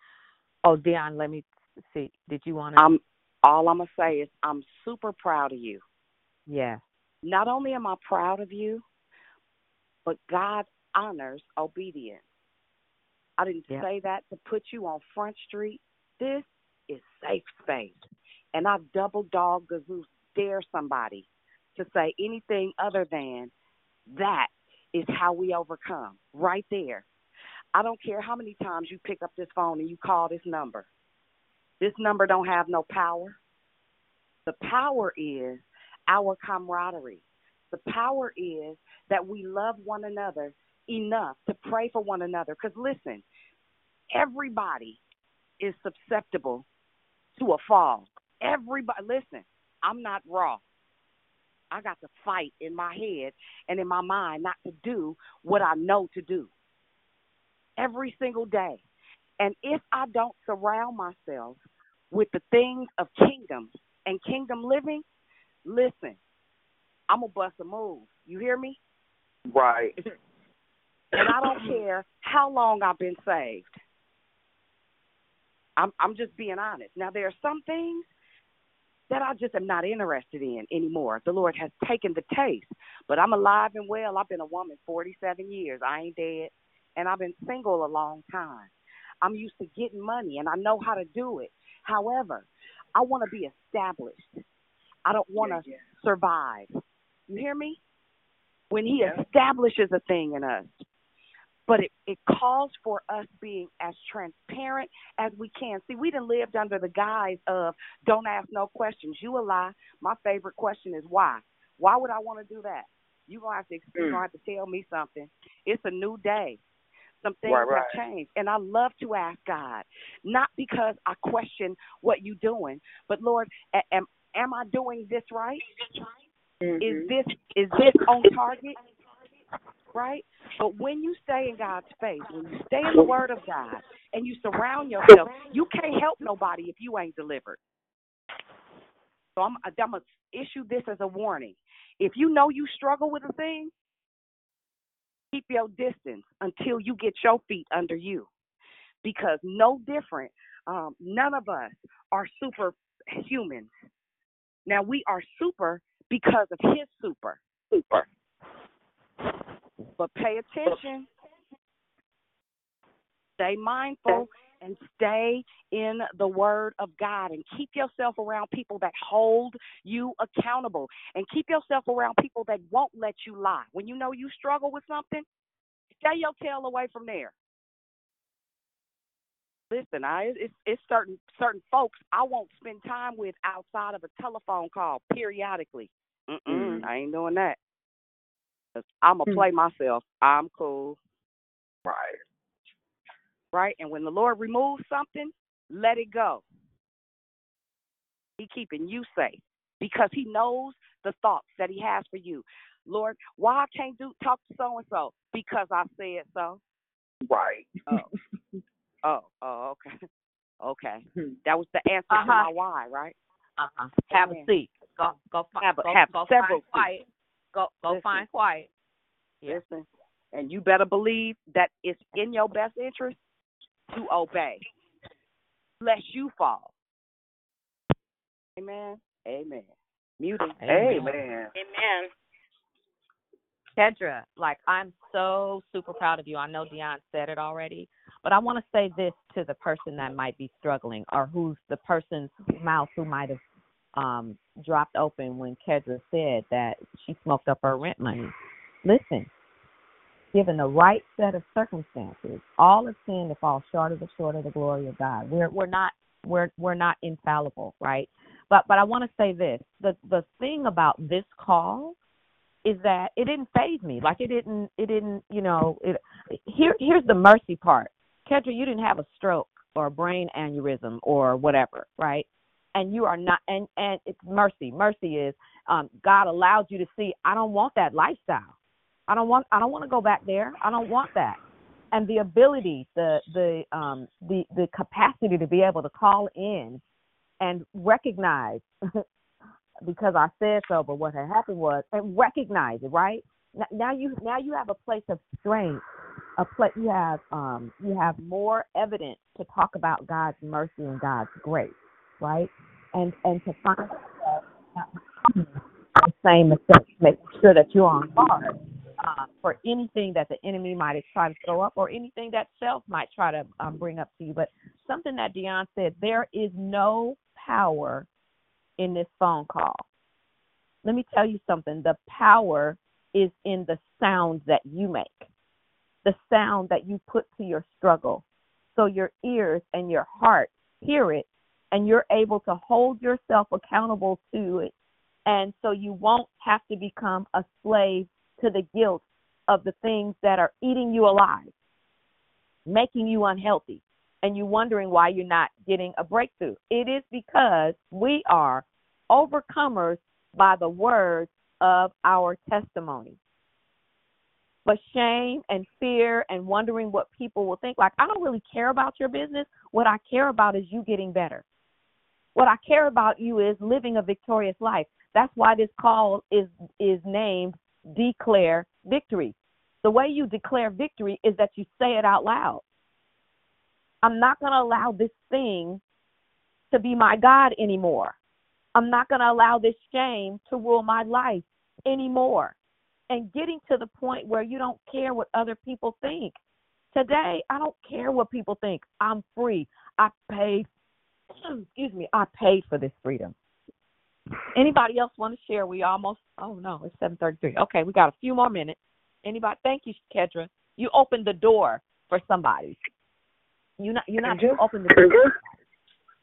Speaker 13: Oh, Dion, let me see. Did you want to?
Speaker 22: I'm all I'm gonna say is I'm super proud of you.
Speaker 13: Yeah.
Speaker 22: Not only am I proud of you, but God honors obedience. I didn't
Speaker 13: Yeah.
Speaker 22: say that to put you on Front Street. This is safe space. And I double dog gazoo dare somebody to say anything other than that is how we overcome. Right there. I don't care how many times you pick up this phone and you call this number. This number don't have no power. The power is our camaraderie. The power is that we love one another enough to pray for one another. Because listen, everybody is susceptible to a fall. Everybody, listen, I'm not raw. I got to fight in my head and in my mind not to do what I know to do every single day. And if I don't surround myself with the things of kingdom and kingdom living, listen, I'm going to bust a move. You hear me?
Speaker 14: Right.
Speaker 22: and I don't care how long I've been saved. I'm I'm just being honest. Now there are some things that I just am not interested in anymore. The Lord has taken the taste, but I'm alive and well. I've been a woman 47 years. I ain't dead, and I've been single a long time. I'm used to getting money, and I know how to do it. However, I want to be established. I don't want to survive. You hear me? When He establishes a thing in us, but it, it calls for us being as transparent as we can. See, we done lived under the guise of don't ask no questions. You a lie. My favorite question is why. Why would I want to do that? You gonna have to you mm. gonna have to tell me something. It's a new day. Some things
Speaker 14: Right, right.
Speaker 22: have changed, and I love to ask God, not because I question what you're doing, but Lord, am am I doing this right? Is this is this on target? Right? But when you stay in God's face, when you stay in the Word of God, and you surround yourself, you can't help nobody if you ain't delivered. So I'm I'm gonna issue this as a warning. If you know you struggle with a thing, keep your distance until you get your feet under you, because no different. Um, none of us are superhumans. Now we are super because of His super. Super. But pay attention. Stay mindful and stay in the word of God and keep yourself around people that hold you accountable and keep yourself around people that won't let you lie. When you know you struggle with something, stay your tail away from there. Listen, I it's it's certain certain folks I won't spend time with outside of a telephone call periodically. Mm-mm, mm-hmm. I ain't doing that. I'm gonna hmm. play myself. I'm cool.
Speaker 14: Right.
Speaker 22: right? And when the Lord removes something, let it go. He keeping you safe because He knows the thoughts that He has for you. Lord, why I can't do talk to so and so? Because I said so.
Speaker 14: Right.
Speaker 22: Oh, oh, oh, okay, okay. That was the answer to
Speaker 13: Uh-huh.
Speaker 22: my why, right?
Speaker 13: Uh-huh. Have a seat. Go go fi-
Speaker 22: Have a-
Speaker 13: go,
Speaker 22: have
Speaker 13: go
Speaker 22: several
Speaker 13: find quiet. Go go
Speaker 22: Listen.
Speaker 13: find quiet.
Speaker 22: Listen, and you better believe that it's in your best interest to obey, lest you fall. Amen. Amen. Muting.
Speaker 14: Amen.
Speaker 10: Amen.
Speaker 13: Kedra, like I'm so super proud of you. I know Dion said it already, but I want to say this to the person that might be struggling or who's the person's mouth who might have um dropped open when Kedra said that she smoked up her rent money. Listen, given the right set of circumstances, all have sinned to fall short of the short of the glory of God. We're we're not we're we're not infallible, right? But but I want to say this: the the thing about this call is that it didn't phase me. Like it didn't it didn't you know it. Here here's the mercy part. Kendra, you didn't have a stroke or a brain aneurysm or whatever, right? And you are not and and it's mercy. Mercy is um God allowed you to see. I don't want that lifestyle. I don't want I don't want to go back there. I don't want that. And the ability, the the um the the capacity to be able to call in and recognize because I said so, but what had happened was and recognize it, right? Now you now you have a place of strength, a you have um you have more evidence to talk about God's mercy and God's grace, right? And and to find the same mistakes, making sure that you're on guard uh, for anything that the enemy might try to throw up or anything that self might try to um, bring up to you. But something that Dion said, there is no power in this phone call. Let me tell you something. The power is in the sound that you make, the sound that you put to your struggle. So your ears and your heart hear it, and you're able to hold yourself accountable to it. And so you won't have to become a slave to the guilt of the things that are eating you alive, making you unhealthy, and you're wondering why you're not getting a breakthrough. It is because we are overcomers by the words of our testimony. But shame and fear and wondering what people will think, like, I don't really care about your business. What I care about is you getting better. What I care about you is living a victorious life. That's why this call is is named declare victory. The way you declare victory is that you say it out loud. I'm not going to allow this thing to be my God anymore. I'm not going to allow this shame to rule my life anymore. And getting to the point where you don't care what other people think. Today, I don't care what people think. I'm free. I paid, excuse me, I paid for this freedom. Anybody else want to share? We almost. Oh no, it's seven thirty-three. Okay, we got a few more minutes. Anybody? Thank you, Kedra. You opened the door for somebody. You not. You not.
Speaker 14: just,
Speaker 13: you opened the door.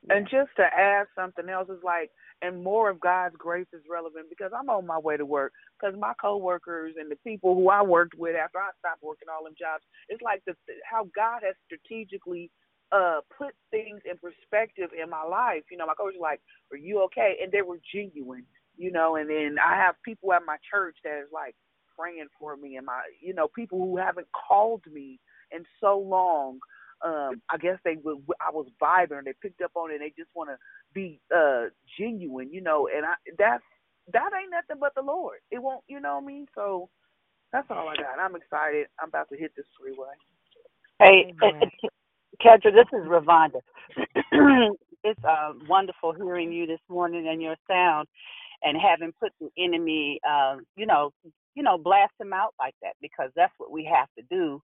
Speaker 14: And just to add something else is like, and more of God's grace is relevant because I'm on my way to work. Because my coworkers and the people who I worked with after I stopped working all them jobs, it's like the how God has strategically uh put things in perspective in my life. You know, my coach was like, Are you okay? And they were genuine, you know, and then I have people at my church that is like praying for me and my you know, people who haven't called me in so long. Um, I guess they would I was vibing and they picked up on it and they just wanna be uh genuine, you know, and I that's that ain't nothing but the Lord. It won't you know what I mean? So that's all I got. I'm excited. I'm about to hit this freeway.
Speaker 24: Hey, Kedra, this is Ravonda. it's uh, wonderful hearing you this morning and your sound, and having put the enemy, uh, you know, you know, blast him out like that because that's what we have to do.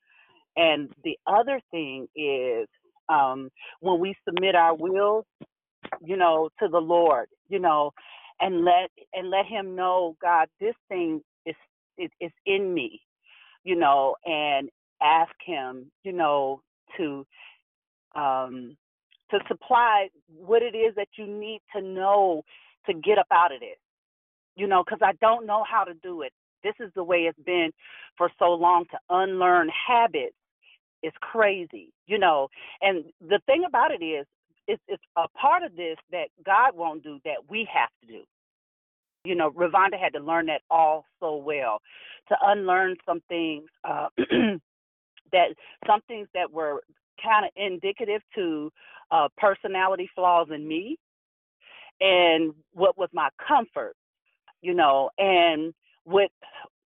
Speaker 24: And the other thing is um, when we submit our will, you know, to the Lord, you know, and let and let Him know, God, this thing is is, is in me, you know, and ask Him, you know, to um, to supply what it is that you need to know to get up out of this. You know, because I don't know how to do it. This is the way it's been for so long to unlearn habits is crazy, you know. And the thing about it is, it's, it's a part of this that God won't do that we have to do. You know, Ravonda had to learn that all so well to unlearn some things uh, that some things that were kind of indicative to uh, personality flaws in me and what was my comfort, you know, and what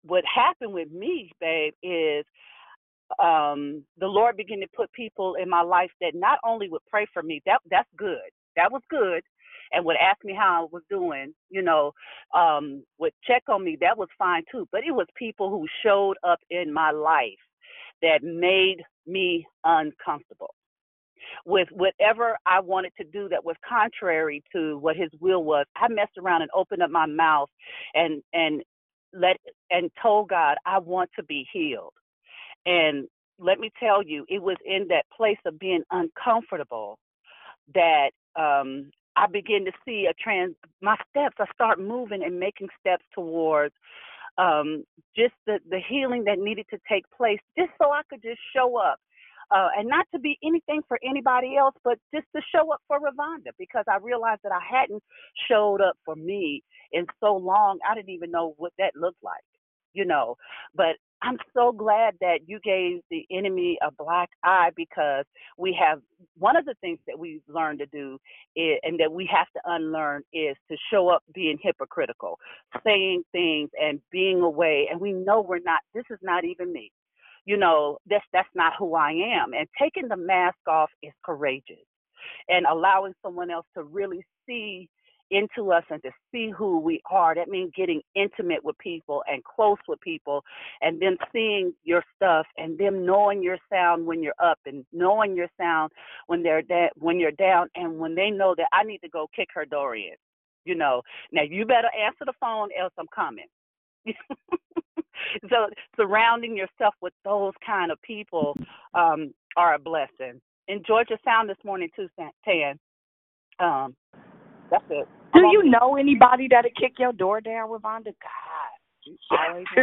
Speaker 24: what happened with me, babe, is um the Lord began to put people in my life that not only would pray for me, that that's good. That was good. And would ask me how I was doing, you know, um, would check on me, that was fine too. But it was people who showed up in my life that made me uncomfortable with whatever I wanted to do that was contrary to what his will was. I messed around and opened up my mouth and and let and told God I want to be healed. And let me tell you, it was in that place of being uncomfortable that um I begin to see a trans my steps, I start moving and making steps towards um, just the, the healing that needed to take place, just so I could just show up. Uh, and not to be anything for anybody else, but just to show up for Ravonda because I realized that I hadn't showed up for me in so long. I didn't even know what that looked like, you know. But I'm so glad that you gave the enemy a black eye because we have one of the things that we've learned to do is, and that we have to unlearn is to show up being hypocritical, saying things and being away. And we know we're not, this is not even me. You know, this, that's not who I am. And taking the mask off is courageous. And allowing someone else to really see into us and to see who we are. That means getting intimate with people and close with people and them seeing your stuff and them knowing your sound when you're up and knowing your sound when they're da- when you're down and when they know that I need to go kick her door in. You know, now you better answer the phone else I'm coming. so surrounding yourself with those kind of people um, are a blessing. Enjoyed your sound this morning too, Tan. Um, that's it.
Speaker 20: Do you know anybody that'll kick your door down, Ravonda? God, you always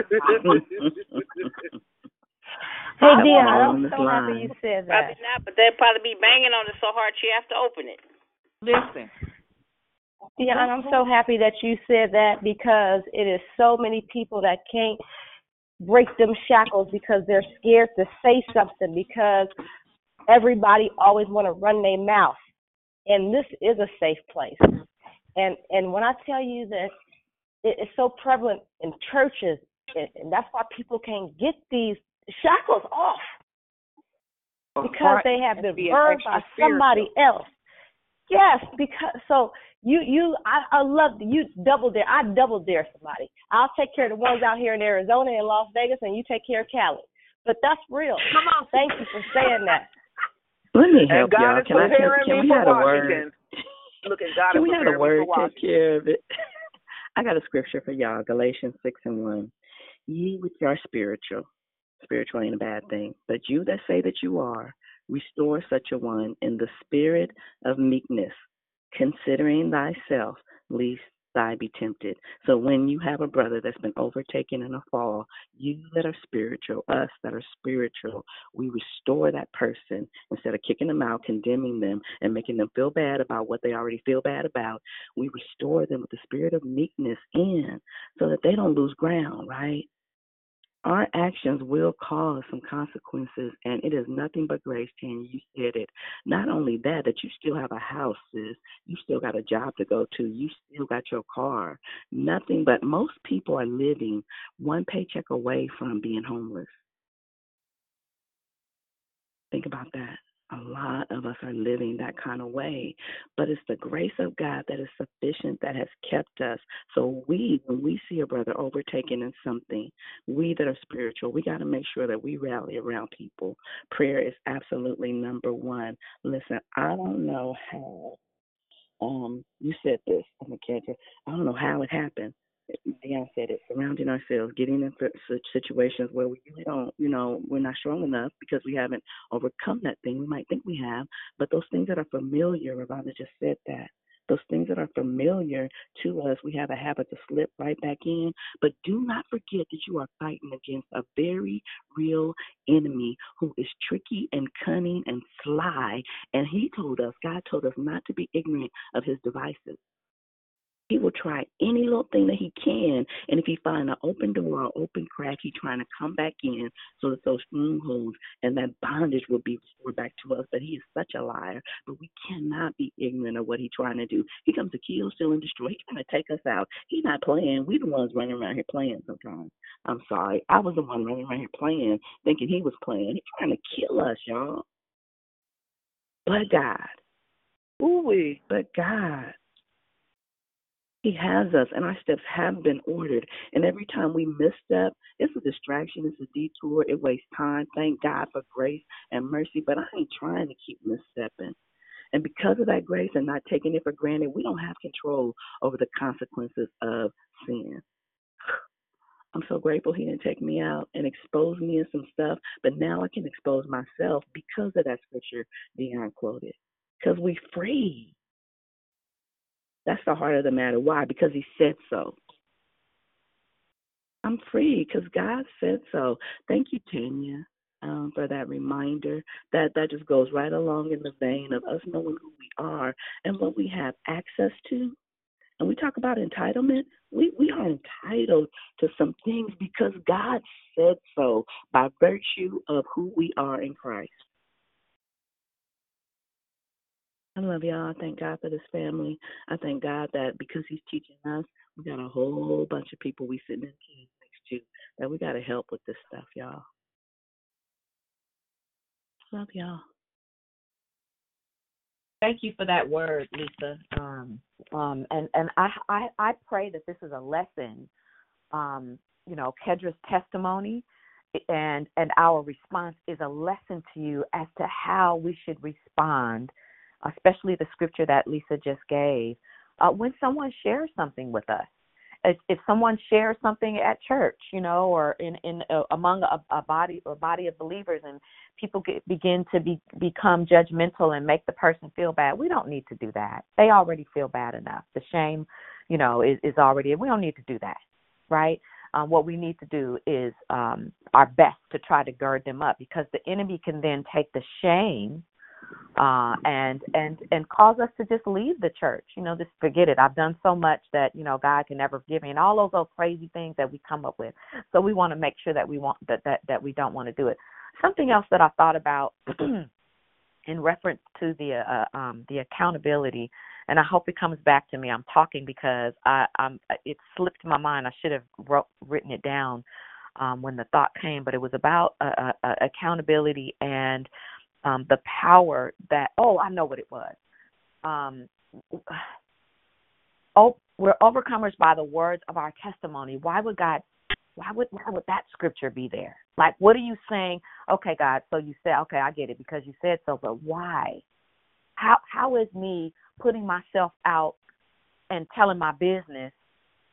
Speaker 25: Hey, Dion,
Speaker 16: on
Speaker 25: I'm
Speaker 16: this
Speaker 25: so happy you said that.
Speaker 15: Probably
Speaker 25: that.
Speaker 15: not, but they'll probably be banging on it so hard she have to open it.
Speaker 14: Listen.
Speaker 25: Dion, I'm so happy that you said that because it is so many people that can't break them shackles because they're scared to say something because everybody always want to run their mouth. And this is a safe place. And and when I tell you that it is so prevalent in churches, and, and that's why people can't get these shackles off because they have been burned by somebody else. Yes, because so you you I, I love you double dare. I double dare somebody. I'll take care of the ones out here in Arizona and Las Vegas, and you take care of Cali. But that's real. Come on, thank you for saying that.
Speaker 16: Let me help y'all. Can I can, can we have a word?
Speaker 14: Look at God
Speaker 16: Can we have a word take care of it? I got a scripture for y'all, Galatians six and one. Ye which are spiritual, spiritual ain't a bad thing, but you that say that you are, restore such a one in the spirit of meekness, considering thyself, lest thy be tempted. So when you have a brother that's been overtaken in a fall, you that are spiritual, us that are spiritual, we restore that person instead of kicking them out, condemning them, and making them feel bad about what they already feel bad about. We restore them with the spirit of meekness in so that they don't lose ground, right? Our actions will cause some consequences, and it is nothing but grace, Tanya. You said it. Not only that, that you still have a house, sis. You still got a job to go to. You still got your car. Nothing but most people are living one paycheck away from being homeless. Think about that. A lot of us are living that kind of way. But it's the grace of God that is sufficient that has kept us. So we, when we see a brother overtaken in something, we that are spiritual, we got to make sure that we rally around people. Prayer is absolutely number one. Listen, I don't know how um, you said this, I'm gonna catch it. I don't know how it happened. Dion said it, surrounding ourselves, getting in situations where we really don't, you know, we're not strong enough because we haven't overcome that thing. We might think we have, but those things that are familiar, Ravana just said that. Those things that are familiar to us, we have a habit to slip right back in. But do not forget that you are fighting against a very real enemy who is tricky and cunning and sly. And he told us, God told us not to be ignorant of his devices. He will try any little thing that he can, and if he find an open door or open crack, he trying to come back in so that those strongholds and that bondage will be restored back to us. But he is such a liar. But we cannot be ignorant of what he's trying to do. He comes to kill, steal, and destroy. He's trying to take us out. He's not playing. We the ones running around here playing sometimes. I'm sorry. I was the one running around here playing, thinking he was playing. He's trying to kill us, y'all. But God. Ooh. But God. He has us, and our steps have been ordered. And every time we misstep, it's a distraction, it's a detour, it wastes time. Thank God for grace and mercy, but I ain't trying to keep misstepping. And because of that grace and not taking it for granted, we don't have control over the consequences of sin. I'm so grateful he didn't take me out and expose me in some stuff, but now I can expose myself because of that scripture Dion quoted. Because we free. That's the heart of the matter. Why? Because he said so. I'm free because God said so. Thank you, Tanya, um, for that reminder. That that just goes right along in the vein of us knowing who we are and what we have access to. And we talk about entitlement. We we are entitled to some things because God said so by virtue of who we are in Christ. I love y'all. I thank God for this family. I thank God that because He's teaching us, we got a whole bunch of people we sitting in chairs next to that we got to help with this stuff, y'all. Love y'all.
Speaker 13: Thank you for that word, Lisa. Um, um, and and I, I I pray that this is a lesson. Um, you know, Kedra's testimony and and our response is a lesson to you as to how we should respond, especially the scripture that Lisa just gave, uh, when someone shares something with us if, if someone shares something at church, you know, or in in uh, among a, a body a body of believers, and people get, begin to be become judgmental and make the person feel bad, we don't need to do that. They already feel bad enough. The shame, you know, is is already. We don't need to do that, right? Um, what we need to do is um, our best to try to gird them up because the enemy can then take the shame uh and and and cause us to just leave the church you know just forget it. I've done so much that you know god can never forgive me and all those those crazy things that we come up with. So we want to make sure that we want that that that we don't want to do it. Something else that i thought about in reference to the uh, um the accountability and i hope it comes back to me i'm talking because i i'm it slipped my mind. I should have wrote written it down um when the thought came but it was about uh, uh, accountability and um, the power that oh I know what it was. Um, oh, we're overcomers by the words of our testimony. Why would God? Why would why would that scripture be there? Like, what are you saying? Okay, God. So you said, okay, I get it because you said so, but why? How how is me putting myself out and telling my business,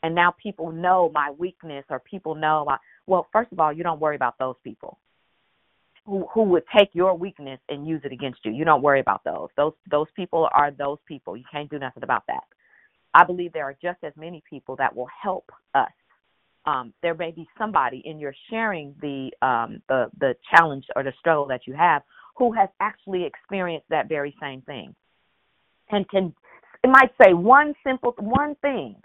Speaker 13: and now people know my weakness or people know my well. First of all, you don't worry about those people who would take your weakness and use it against you. You don't worry about those. Those those people are those people. You can't do nothing about that. I believe there are just as many people that will help us. Um, there may be somebody in your sharing the um, the the challenge or the struggle that you have who has actually experienced that very same thing, and can it might say one simple one thing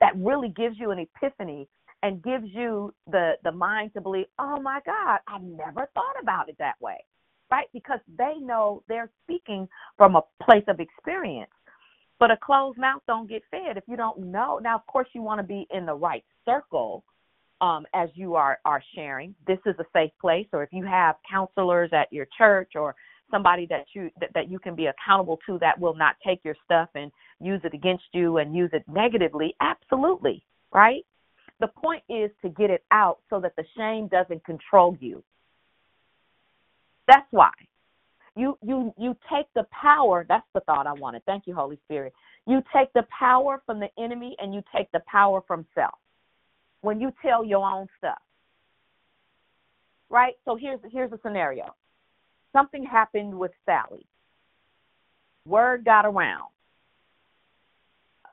Speaker 13: that really gives you an epiphany and gives you the the mind to believe, oh my God, I never thought about it that way, right? Because they know they're speaking from a place of experience. But a closed mouth don't get fed if you don't know. Now, of course, you want to be in the right circle um, as you are are sharing. This is a safe place, or if you have counselors at your church or somebody that you that, that you can be accountable to that will not take your stuff and use it against you and use it negatively absolutely right the point is to get it out so that the shame doesn't control you. That's why. You you you take the power, that's the thought I wanted. Thank you, Holy Spirit. You take the power from the enemy and you take the power from self. When you tell your own stuff. Right? So here's here's a scenario. Something happened with Sally. Word got around.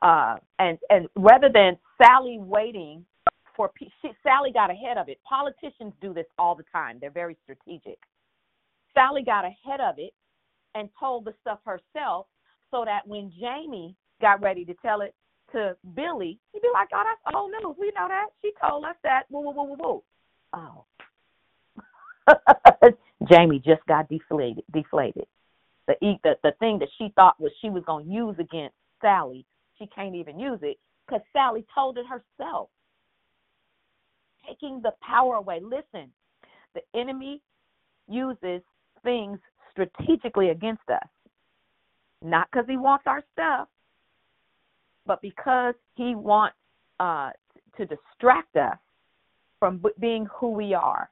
Speaker 13: Uh, and and rather than Sally waiting for she, Sally got ahead of it. Politicians do this all the time. They're very strategic. Sally got ahead of it and told the stuff herself so that when Jamie got ready to tell it to Billy, he'd be like, "Oh, that's oh, old news. We know that. She told us that." Woo, woo, woo, woo, woo. Oh. Jamie just got deflated. Deflated. The, the the thing that she thought was she was going to use against Sally, she can't even use it because Sally told it herself taking the power away. Listen, the enemy uses things strategically against us, not because he wants our stuff, but because he wants uh, to distract us from being who we are.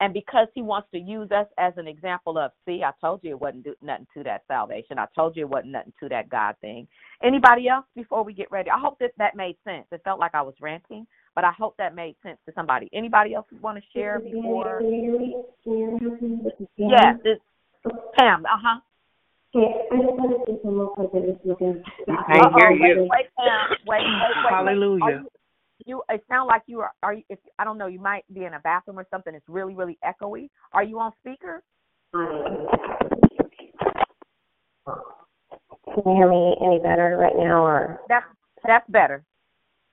Speaker 13: And because he wants to use us as an example of, see, I told you it wasn't do, nothing to that salvation. I told you it wasn't nothing to that God thing. Anybody else before we get ready? I hope that that made sense. It felt like I was ranting, but I hope that made sense to somebody. Anybody else want to share before? Yes, it's Pam. Uh huh.
Speaker 21: Yeah, I just want to say some more because looking.
Speaker 13: I hear you. Wait, wait, Pam. Wait, wait, wait.
Speaker 14: Hallelujah.
Speaker 13: You, you, it sounds like you are. Are you? If I don't know, you might be in a bathroom or something. It's really, really echoey. Are you on speaker?
Speaker 21: Can you hear me any better right now, or?
Speaker 13: That's that's better.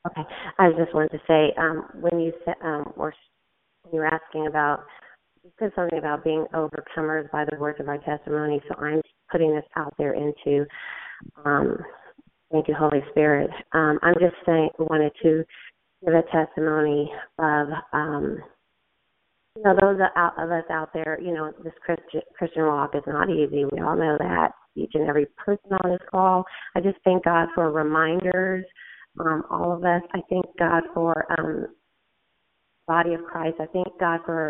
Speaker 21: Okay. I just wanted to say, um, when you said, um, or you were asking about, you said something about being overcomers by the words of our testimony. So I'm putting this out there into, um, thank you, Holy Spirit. Um, I'm just saying, wanted to give a testimony of, um,
Speaker 26: you know, those of us out there, you know, this Christian Christian walk is not easy. We all know that. Each and every person on this call. I just thank God for reminders. Um, all of us. I thank God for um, body of Christ. I thank God for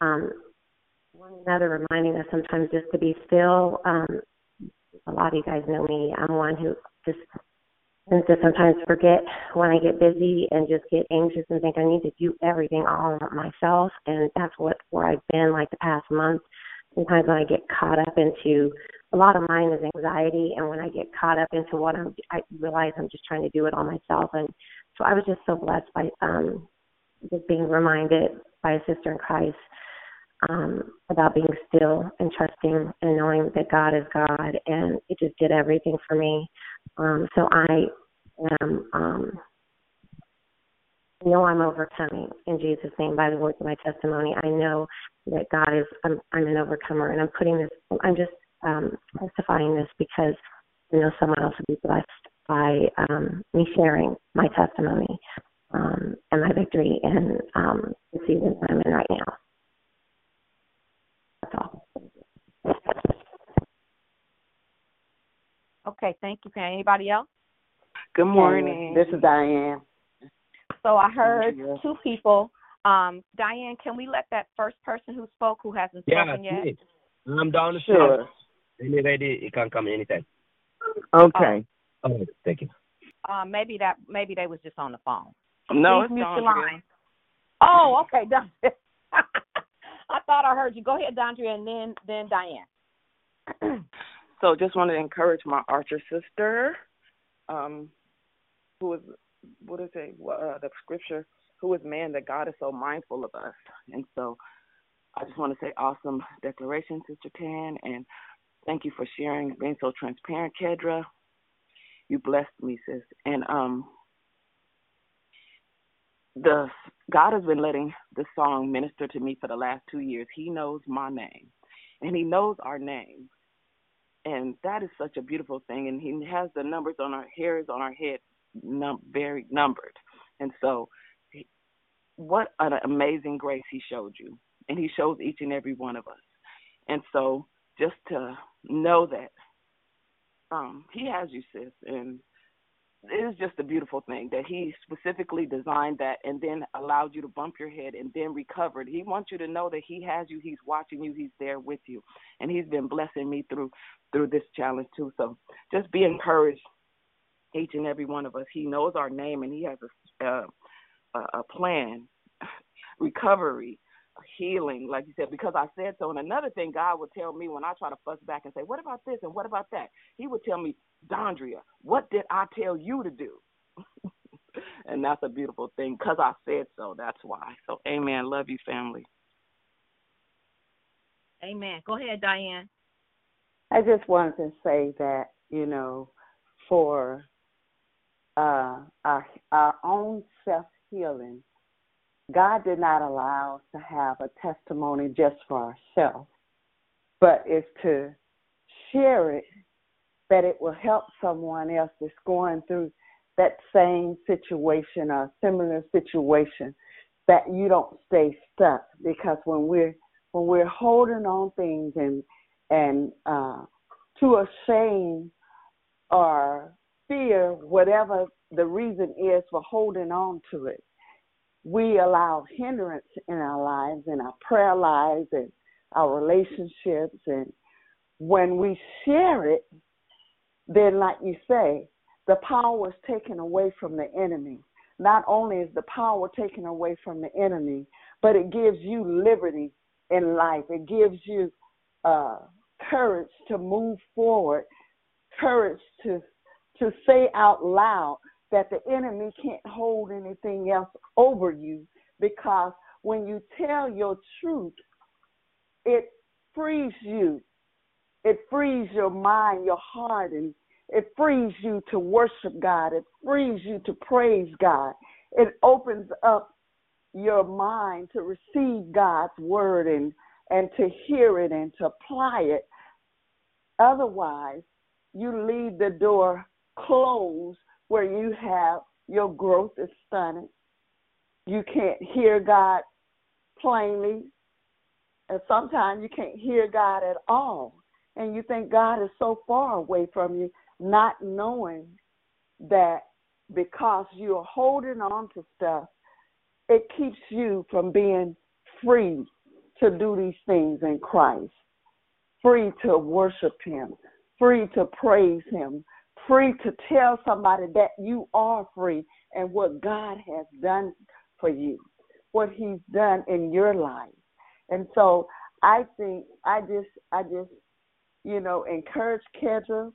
Speaker 26: um, one another reminding us sometimes just to be still. Um, a lot of you guys know me. I'm one who just tends to sometimes forget when I get busy and just get anxious and think I need to do everything all myself. And that's what where I've been like the past month. Sometimes when I get caught up into a lot of mine is anxiety, and when I get caught up into what I'm, I realize I'm just trying to do it all myself. And so I was just so blessed by um just being reminded by a sister in Christ um, about being still and trusting and knowing that God is God, and it just did everything for me. Um, so I am, um, know I'm overcoming in Jesus' name by the words of my testimony. I know that God is, I'm, I'm an overcomer, and I'm putting this, I'm just um, testifying this because I know someone else will be blessed by um, me sharing my testimony um, and my victory in um, the season I'm in right now. That's all.
Speaker 13: Okay, thank you, Pam. Anybody else?
Speaker 27: Good morning.
Speaker 17: This is Diane.
Speaker 13: So I heard two people. Um, Diane, can we let that first person who spoke who hasn't
Speaker 28: Yeah,
Speaker 13: spoken yet?
Speaker 28: please. I'm down the
Speaker 17: Sure.
Speaker 28: Stairs. When you're can come anytime.
Speaker 27: Okay.
Speaker 28: Oh, thank you.
Speaker 13: Uh, maybe that maybe they was just on the phone.
Speaker 27: No,
Speaker 13: Please
Speaker 27: it's
Speaker 13: mute line. Oh, okay, Dondria. I thought I heard you. Go ahead, Dondria, and then then Diane.
Speaker 27: So just want to encourage my Archer sister, um, who is what is it? Uh, the scripture, who is man that God is so mindful of us, and so I just want to say awesome declaration, Sister Tan, and thank you for sharing, being so transparent, Kedra. You blessed me, sis, and um, the God has been letting this song minister to me for the last two years. He knows my name, and He knows our name, and that is such a beautiful thing. And He has the numbers on our hairs on our head num- very numbered, and so what an amazing grace He showed you, and He shows each and every one of us. And so just to know that um, He has you, sis, and it is just a beautiful thing that he specifically designed that and then allowed you to bump your head and then recovered. He wants you to know that he has you, he's watching you, he's there with you. And he's been blessing me through through this challenge too. So just be encouraged each and every one of us. He knows our name and he has a uh, a, a plan, recovery, healing, like you said, because I said so. And another thing God would tell me when I try to fuss back and say, What about this and what about that? He would tell me, Dondria, what did I tell you to do? and that's a beautiful thing because I said so. That's why. So, amen. Love you, family.
Speaker 13: Amen. Go ahead, Diane.
Speaker 17: I just wanted to say that, you know, for uh, our our own self healing, God did not allow us to have a testimony just for ourselves, but is to share it that it will help someone else that's going through that same situation or similar situation that you don't stay stuck. Because when we're when we're holding on things and and uh to a shame or fear whatever the reason is for holding on to it we allow hindrance in our lives and our prayer lives and our relationships. And when we share it then like you say the power is taken away from the enemy. Not only is the power taken away from the enemy but it gives you liberty in life. It gives you uh courage to move forward courage to to say out loud that the enemy can't hold anything else over you because when you tell your truth, it frees you. It frees your mind, your heart, and it frees you to worship God. It frees you to praise God. It opens up your mind to receive God's word and, and to hear it and to apply it. Otherwise, you leave the door closed where you have your growth is stunted. You can't hear God plainly. And sometimes you can't hear God at all. And you think God is so far away from you, not knowing that because you're holding on to stuff, it keeps you from being free to do these things in Christ, free to worship Him, free to praise Him, free to tell somebody that you are free and what God has done for you, what He's done in your life. And so I think I just I just you know encourage Kedra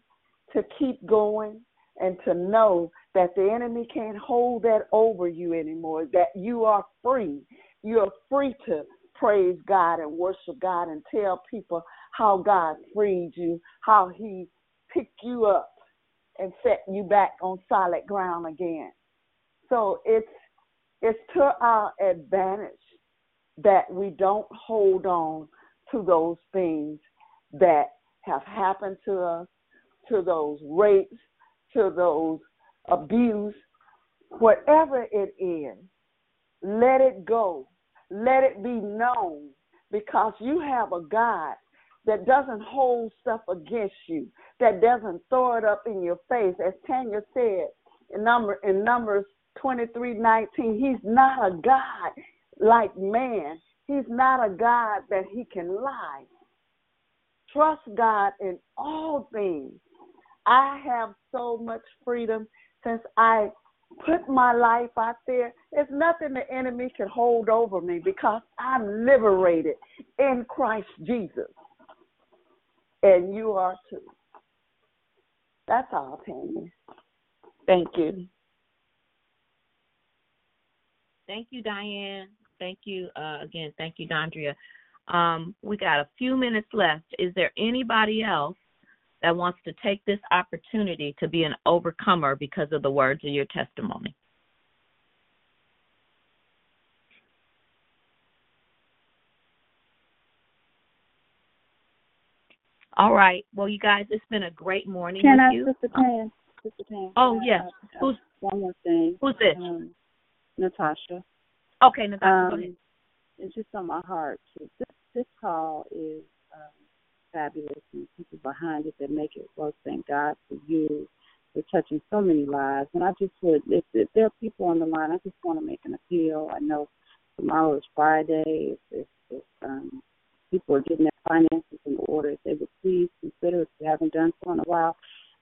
Speaker 17: to keep going and to know that the enemy can't hold that over you anymore, that you are free. You are free to praise God and worship God and tell people how God freed you, how He picked you up and set you back on solid ground again. So it's it's to our advantage that we don't hold on to those things that have happened to us, to those rapes, to those abuse, whatever it is, let it go. Let it be known because you have a God that doesn't hold stuff against you, that doesn't throw it up in your face. As Tanya said in number in Numbers twenty three nineteen, he's not a God like man. He's not a God that he can lie. Trust God in all things. I have so much freedom since I put my life out there. There's nothing the enemy can hold over me because I'm liberated in Christ Jesus. And you are too. That's all, Tanya. Thank you.
Speaker 13: Thank you, Diane. Thank you uh, again. Thank you, Dondria. Um, we got a few minutes left. Is there anybody else that wants to take this opportunity to be an overcomer because of the words of your testimony? All right. Well, you guys, it's been a great morning
Speaker 21: Can
Speaker 13: with
Speaker 21: I,
Speaker 13: you.
Speaker 21: Sister Pam? Sister Pam.
Speaker 13: Oh, yes.
Speaker 21: uh,
Speaker 13: Who's
Speaker 21: one more thing?
Speaker 13: Who's this?
Speaker 21: Um, Natasha.
Speaker 13: Okay, Natasha,
Speaker 21: um,
Speaker 13: go ahead.
Speaker 21: It's just on my heart. This this call is um, fabulous, and the people behind it that make it work. Thank God for you. You're touching so many lives, and I just would, if, if there are people on the line, I just want to make an appeal. I know tomorrow is Friday. If, if, if um, people are getting their finances in order, if they would please consider, if you haven't done so in a while,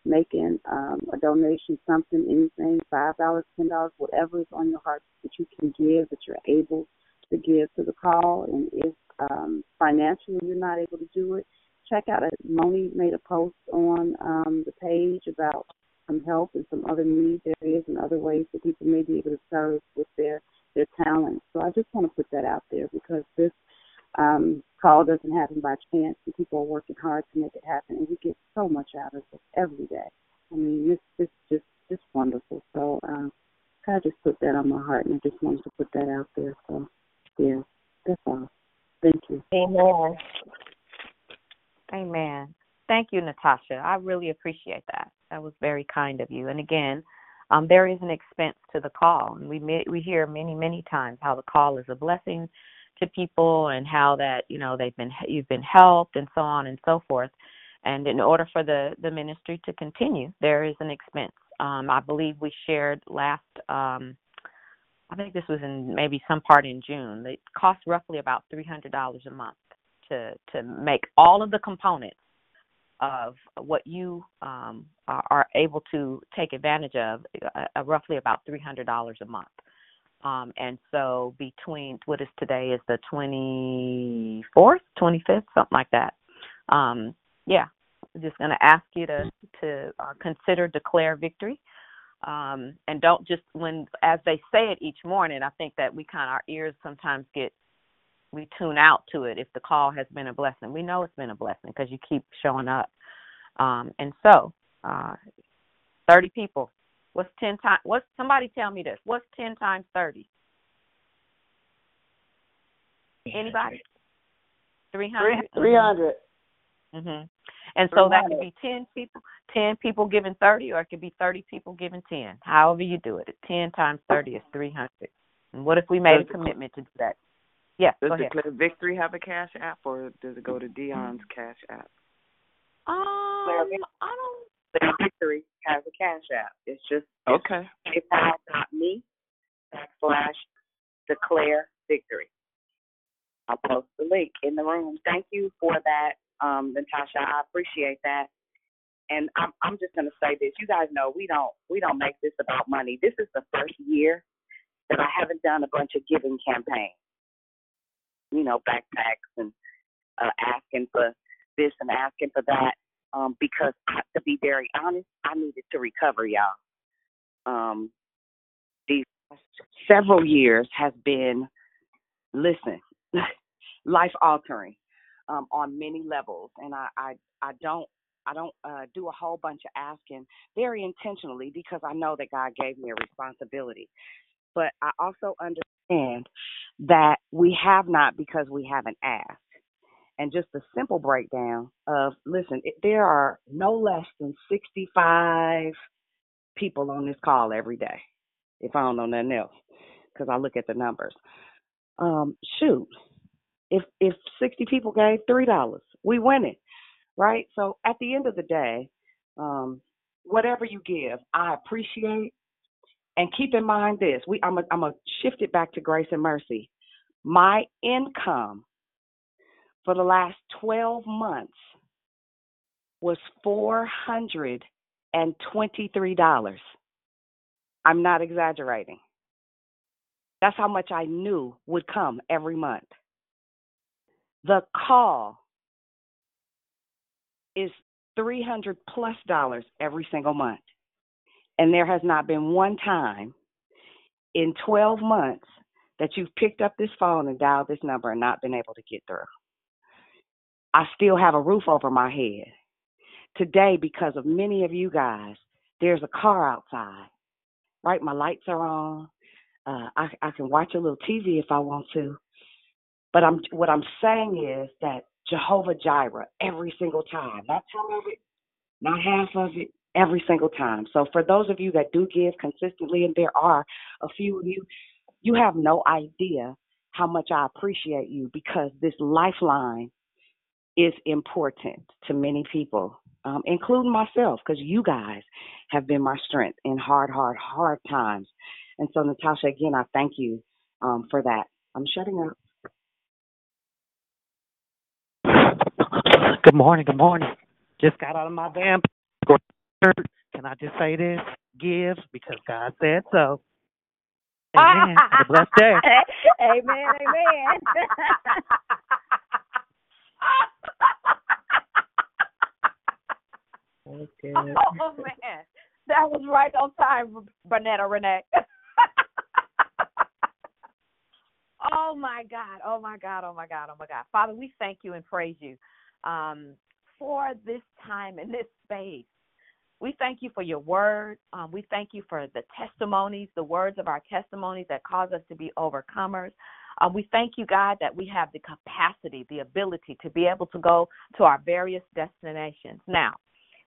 Speaker 21: making um, a donation, something, anything, five dollars, ten dollars, whatever is on your heart that you can give, that you're able to give to the call. And if um, financially you're not able to do it, check out. A, Moni made a post on um, the page about some help and some other needs areas and other ways that people may be able to serve with their their talents. So I just want to put that out there because this um, call doesn't happen by chance, and people are working hard to make it happen, and we get so much out of it every day. I mean, this it's just just wonderful. So I just put that on my heart, and I just wanted to put that out there. So yeah, that's all. Thank you.
Speaker 25: Amen.
Speaker 13: Amen. Thank you, Natasha. I really appreciate that. That was very kind of you. And again, um, there is an expense to the call, and we may, we hear many many times how the call is a blessing to people, and how that you know they've been you've been helped, and so on and so forth. And in order for the the ministry to continue, there is an expense. Um, I believe we shared last. Um, I think this was in maybe some part in June. It costs roughly about three hundred dollars a month to to make all of the components of what you um, are, able to take advantage of, uh, uh, roughly about three hundred dollars a month. Um, and so between what is today is the twenty fourth, twenty fifth, something like that. Um, yeah, I'm just going to ask you to to uh, consider declare victory. Um, and don't just when as they say it each morning. I think that we kind of our ears sometimes get we tune out to it if the call has been a blessing. We know it's been a blessing because you keep showing up. Um, and so, uh, 30 people. What's 10 times? What's somebody tell me this? What's 10 times 30? Anybody? 300?
Speaker 17: 300.
Speaker 13: Mhm. And so that could be 10 people, 10 people giving 30 or it could be 30 people giving 10. However you do it. 10 times 30 is 300. And what if we made a commitment to do that?
Speaker 7: Yes,
Speaker 22: Does
Speaker 7: go ahead.
Speaker 22: Declare Victory have a Cash App, or does it go to Dion's Cash App?
Speaker 7: Um, I don't.
Speaker 22: Victory has a Cash App. It's just
Speaker 18: Okay.
Speaker 22: PayPal.me backslash Declare Victory. I'll post the link in the room. Thank you for that, um, Natasha. I appreciate that. And I'm I'm just gonna say this. You guys know we don't we don't make this about money. This is the first year that I haven't done a bunch of giving campaigns. You know, backpacks and uh, asking for this and asking for that. Um, because to be very honest, I needed to recover, y'all. Um, these several years has been, listen, life altering um, on many levels, and I, I, I don't, I don't uh, do a whole bunch of asking very intentionally because I know that God gave me a responsibility. But I also understand that we have not because we haven't asked. And just a simple breakdown of listen, it, there are no less than 65 people on this call every day, if I don't know nothing else, because I look at the numbers. Um, shoot, if if 60 people gave three dollars, we win it, right? So at the end of the day, um, whatever you give, I appreciate. And keep in mind this: we I'm a, I'm gonna shift it back to grace and mercy. My income for the last 12 months was $423. I'm not exaggerating. That's how much I knew would come every month. The call is 300 plus dollars every single month. And there has not been one time in 12 months that you've picked up this phone and dialed this number and not been able to get through. I still have a roof over my head. Today, because of many of you guys, there's a car outside, right? My lights are on. Uh, I, I can watch a little TV if I want to. But I'm what I'm saying is that Jehovah Jireh every single time, not some of it, not half of it, every single time. So for those of you that do give consistently, and there are a few of you, you have no idea how much I appreciate you because this lifeline is important to many people, um, including myself, because you guys have been my strength in hard, hard, hard times. And so, Natasha, again, I thank you um, for that. I'm shutting up.
Speaker 29: Good morning. Good morning. Just got out of my damn. Can I just say this? Give because God said so. Amen. Have a blessed day.
Speaker 13: amen, amen.
Speaker 7: Okay.
Speaker 13: oh man, that was right on time, Bernetta Renee. oh my God! Oh my God! Oh my God! Oh my God! Father, we thank you and praise you um, for this time and this space. We thank you for your word. Um, we thank you for the testimonies, the words of our testimonies that cause us to be overcomers. Uh, we thank you, God, that we have the capacity, the ability to be able to go to our various destinations. Now,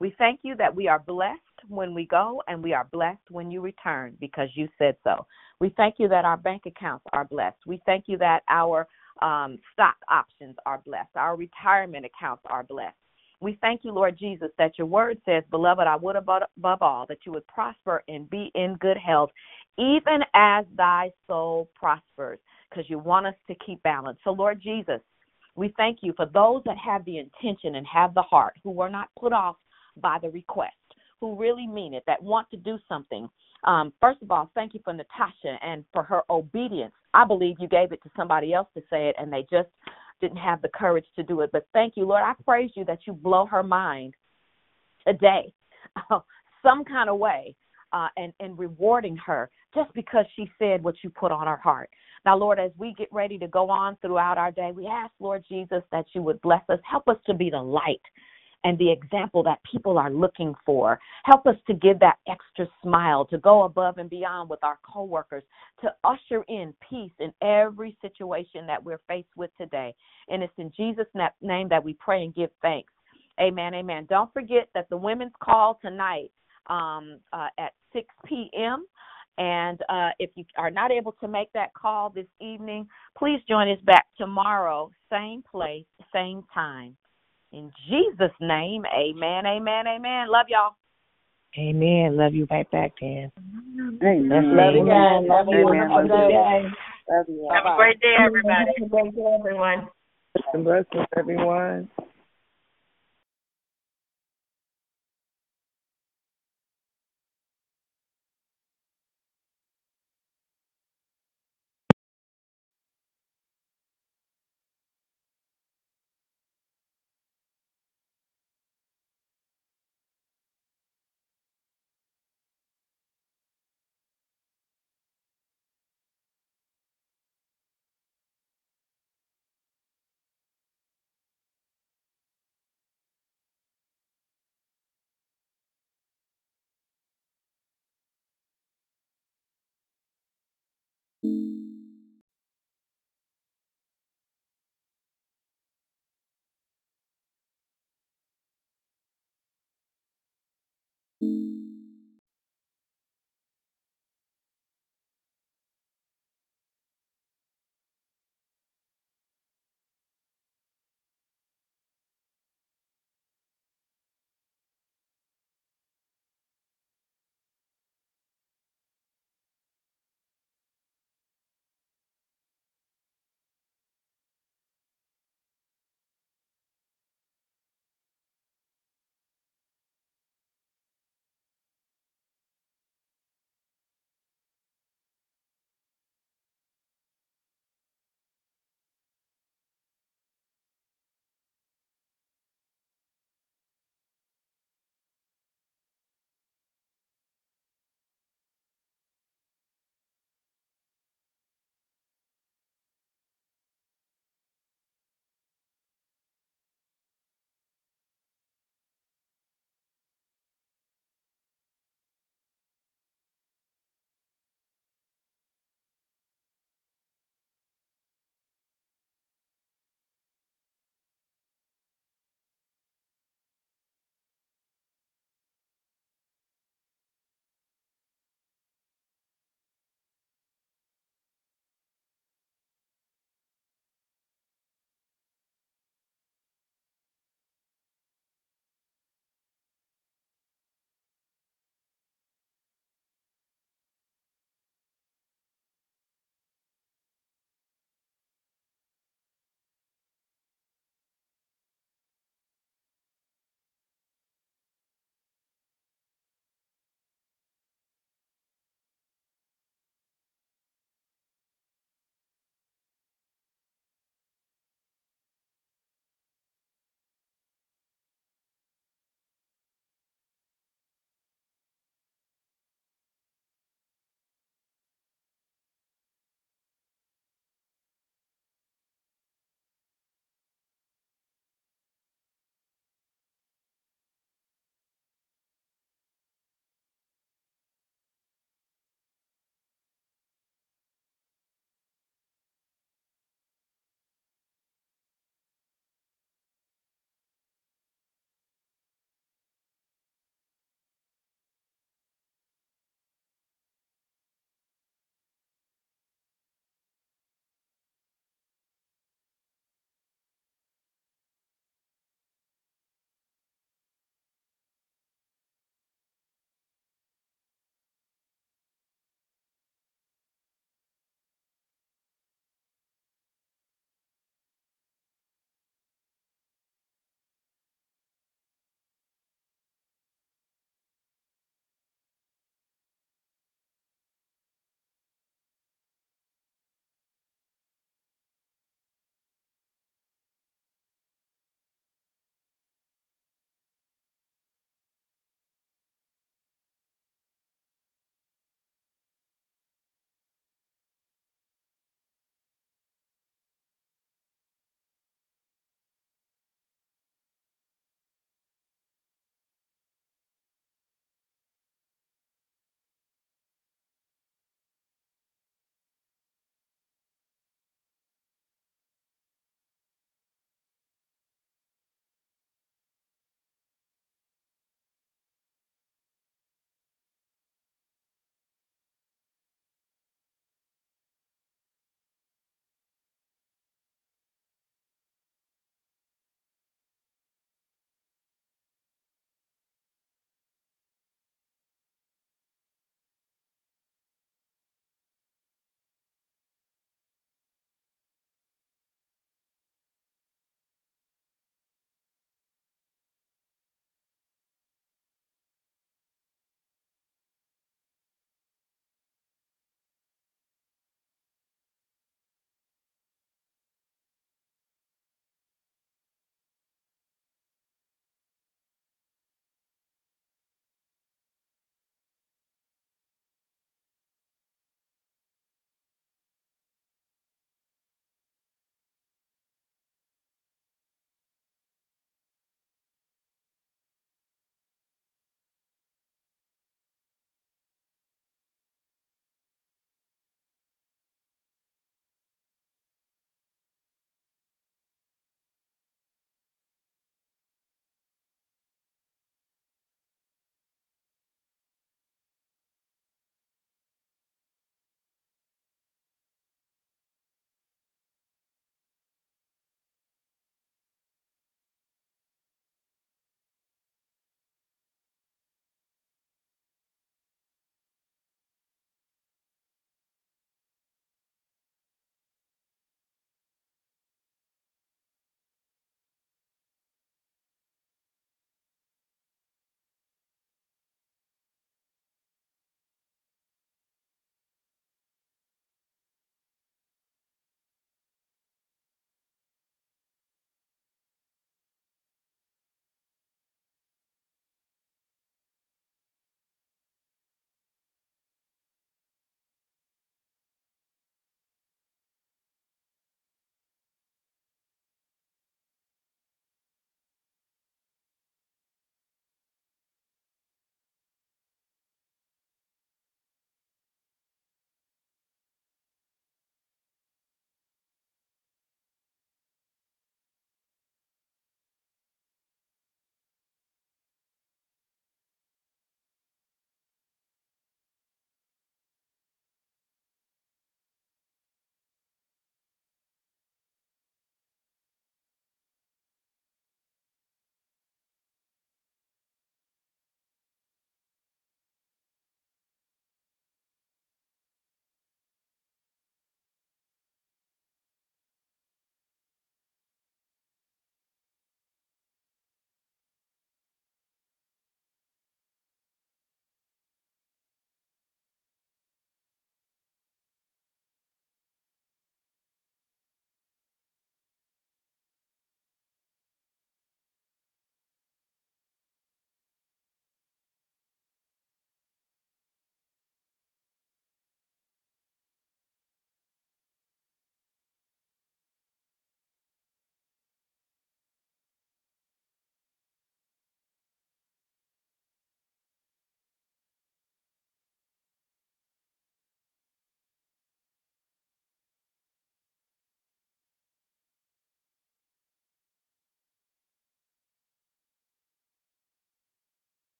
Speaker 13: we thank you that we are blessed when we go and we are blessed when you return because you said so. We thank you that our bank accounts are blessed. We thank you that our um, stock options are blessed. Our retirement accounts are blessed. We thank you, Lord Jesus, that your word says, Beloved, I would above, above all that you would prosper and be in good health, even as thy soul prospers, because you want us to keep balance. So, Lord Jesus, we thank you for those that have the intention and have the heart, who were not put off by the request, who really mean it, that want to do something. Um, first of all, thank you for Natasha and for her obedience. I believe you gave it to somebody else to say it, and they just didn't have the courage to do it. But thank you, Lord. I praise you that you blow her mind today, some kind of way, uh, and and rewarding her just because she said what you put on her heart. Now, Lord, as we get ready to go on throughout our day, we ask, Lord Jesus, that you would bless us, help us to be the light and the example that people are looking for. Help us to give that extra smile, to go above and beyond with our coworkers, to usher in peace in every situation that we're faced with today. And it's in Jesus' name that we pray and give thanks. Amen. Amen. Don't forget that the women's call tonight um, uh, at 6 p.m. And uh, if you are not able to make that call this evening, please join us back tomorrow, same place, same time. In Jesus' name, amen, amen, amen. Love y'all.
Speaker 7: Amen. Love you right back, Dan.
Speaker 30: Amen.
Speaker 21: Love you guys. Love you.
Speaker 30: Amen.
Speaker 21: Have a good day.
Speaker 30: Love you.
Speaker 31: Have a great day, everybody.
Speaker 21: Have a great day, everyone.
Speaker 18: Blessings, everyone.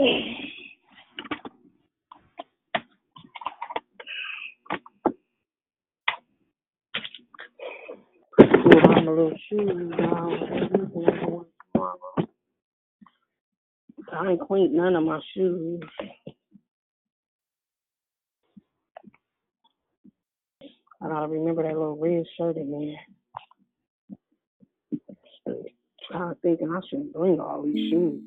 Speaker 32: Put on my little shoes now. I ain't cleaned none of my shoes. I gotta remember that little red shirt in there. I'm thinking I should bring all these shoes.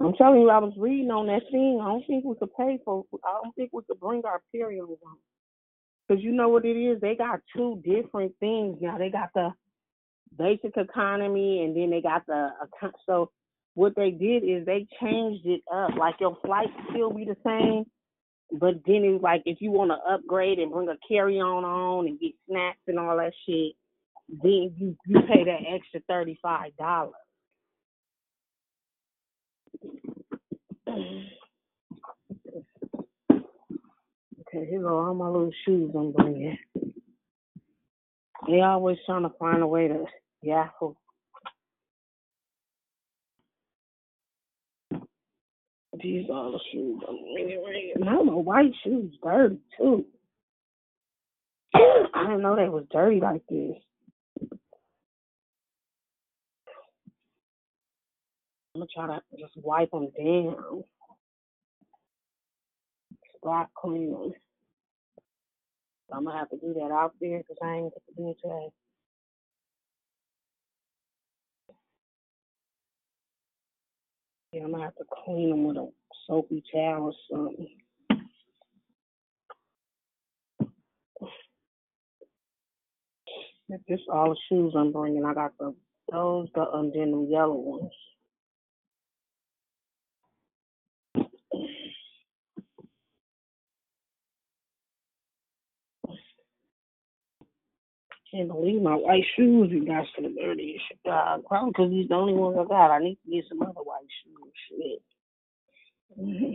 Speaker 32: I'm telling you, I was reading on that thing. I don't think we could pay for. I don't think we could bring our period on. Cause you know what it is? They got two different things now. They got the basic economy, and then they got the. So what they did is they changed it up. Like your flight still be the same, but then it's like if you want to upgrade and bring a carry on on and get snacks and all that shit, then you you pay that extra thirty five dollars. Okay, here go all my little shoes I'm bringing. They always trying to find a way to yaffle. These are all the shoes I'm bringing. Now my white shoes dirty too. I didn't know they was dirty like this. Gonna try to just wipe them down. Spot clean them. I'm gonna have to do that out there because I ain't get to do it today. Yeah, I'm gonna have to clean them with a soapy towel or something. Just all the shoes I'm bringing. I got the those, the um, then them yellow ones. Can't believe my white shoes you got so dirty. and shit. God, probably because these the only ones I got. I need to get some other white shoes. Shit. Mhm.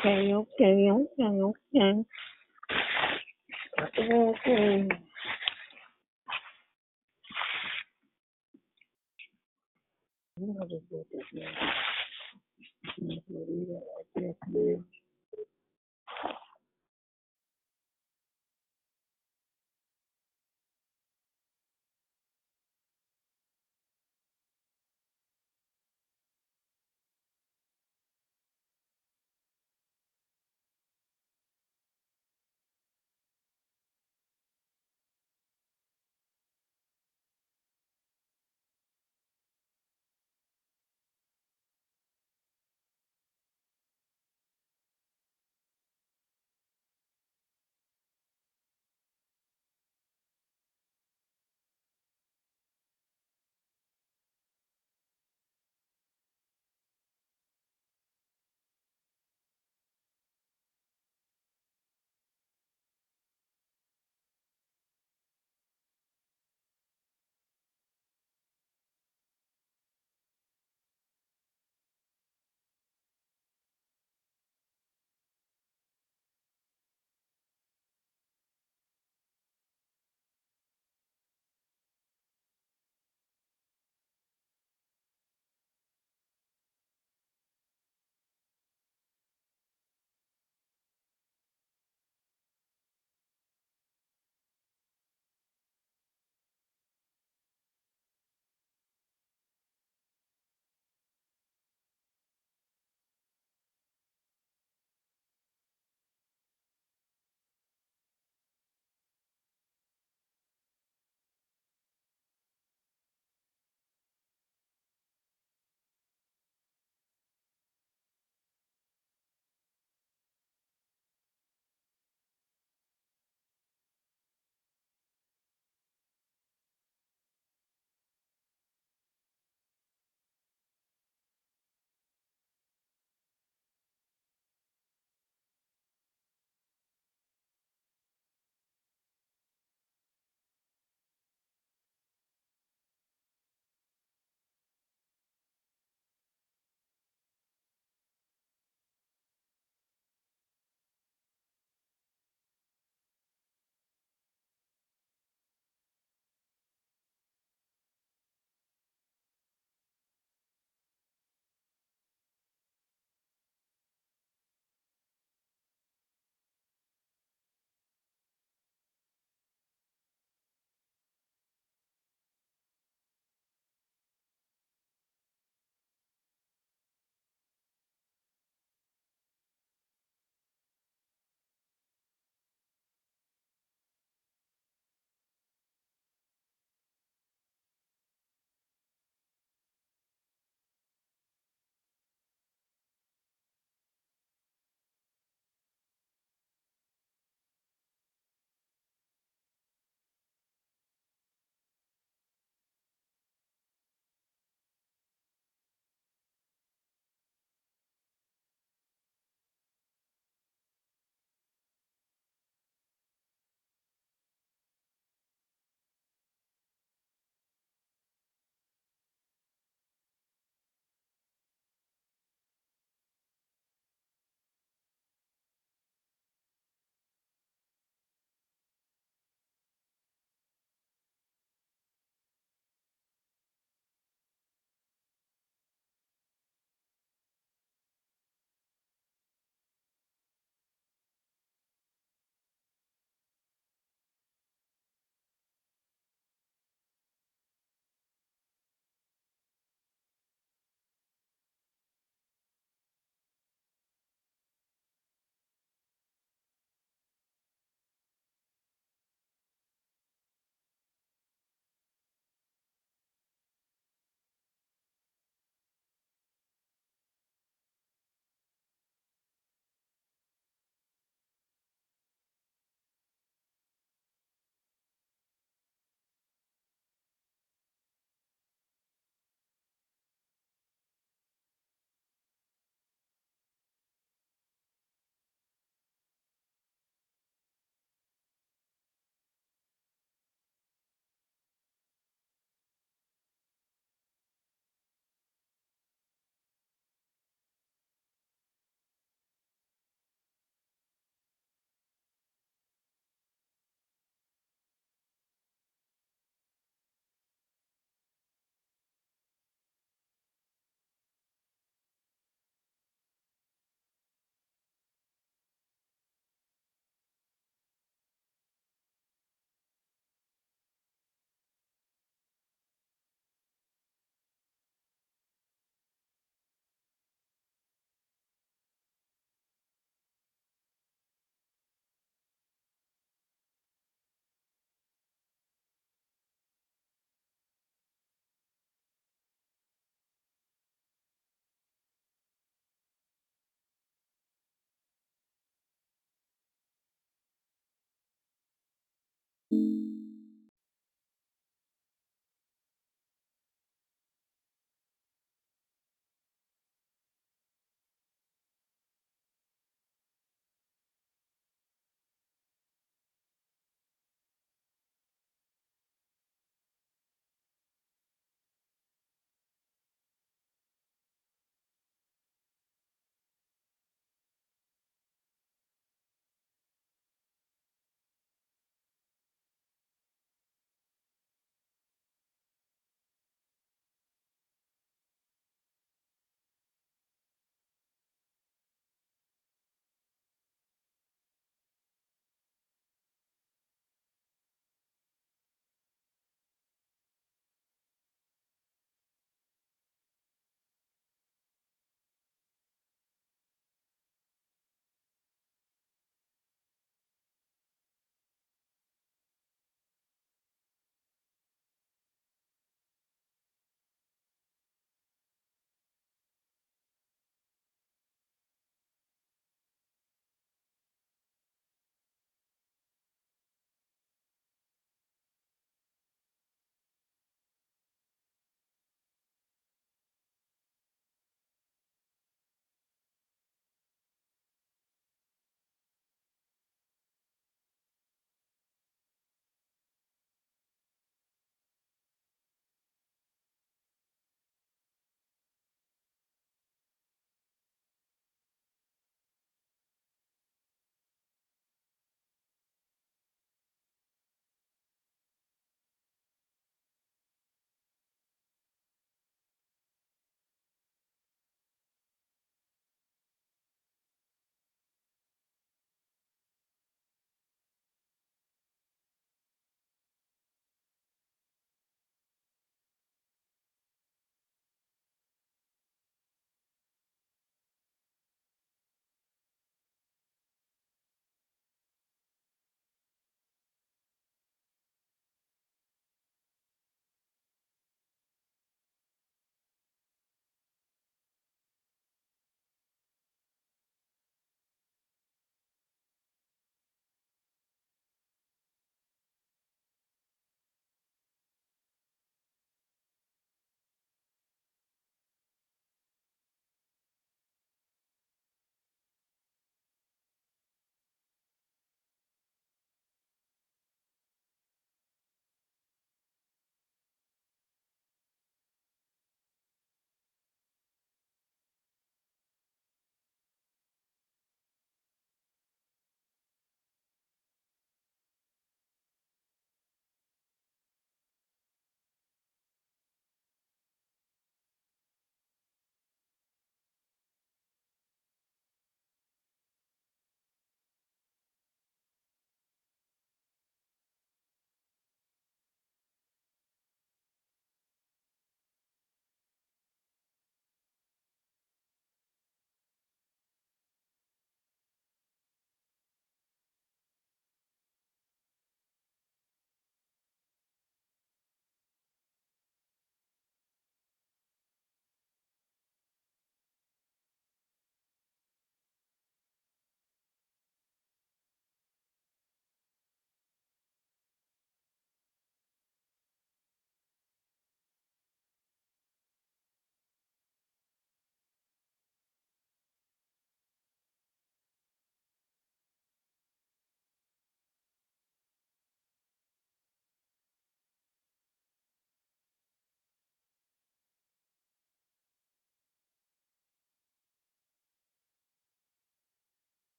Speaker 32: Okay, okay, okay, okay. Okay. I'll just do this now. I'm just gonna leave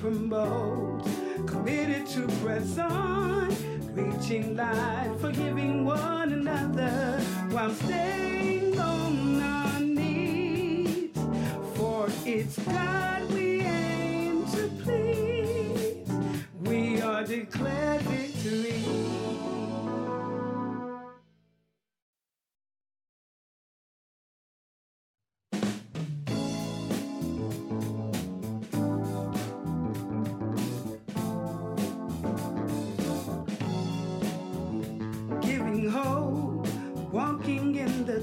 Speaker 33: promotes. Committed to press on, reaching life, forgiving one another while staying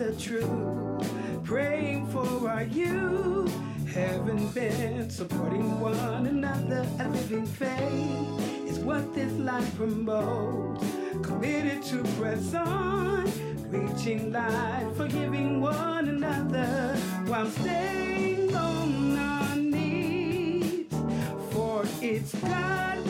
Speaker 33: the truth, praying for our youth, having been supporting one another. A living faith is what this life promotes. Committed to press on, reaching light, forgiving one another while staying on our knees. For it's God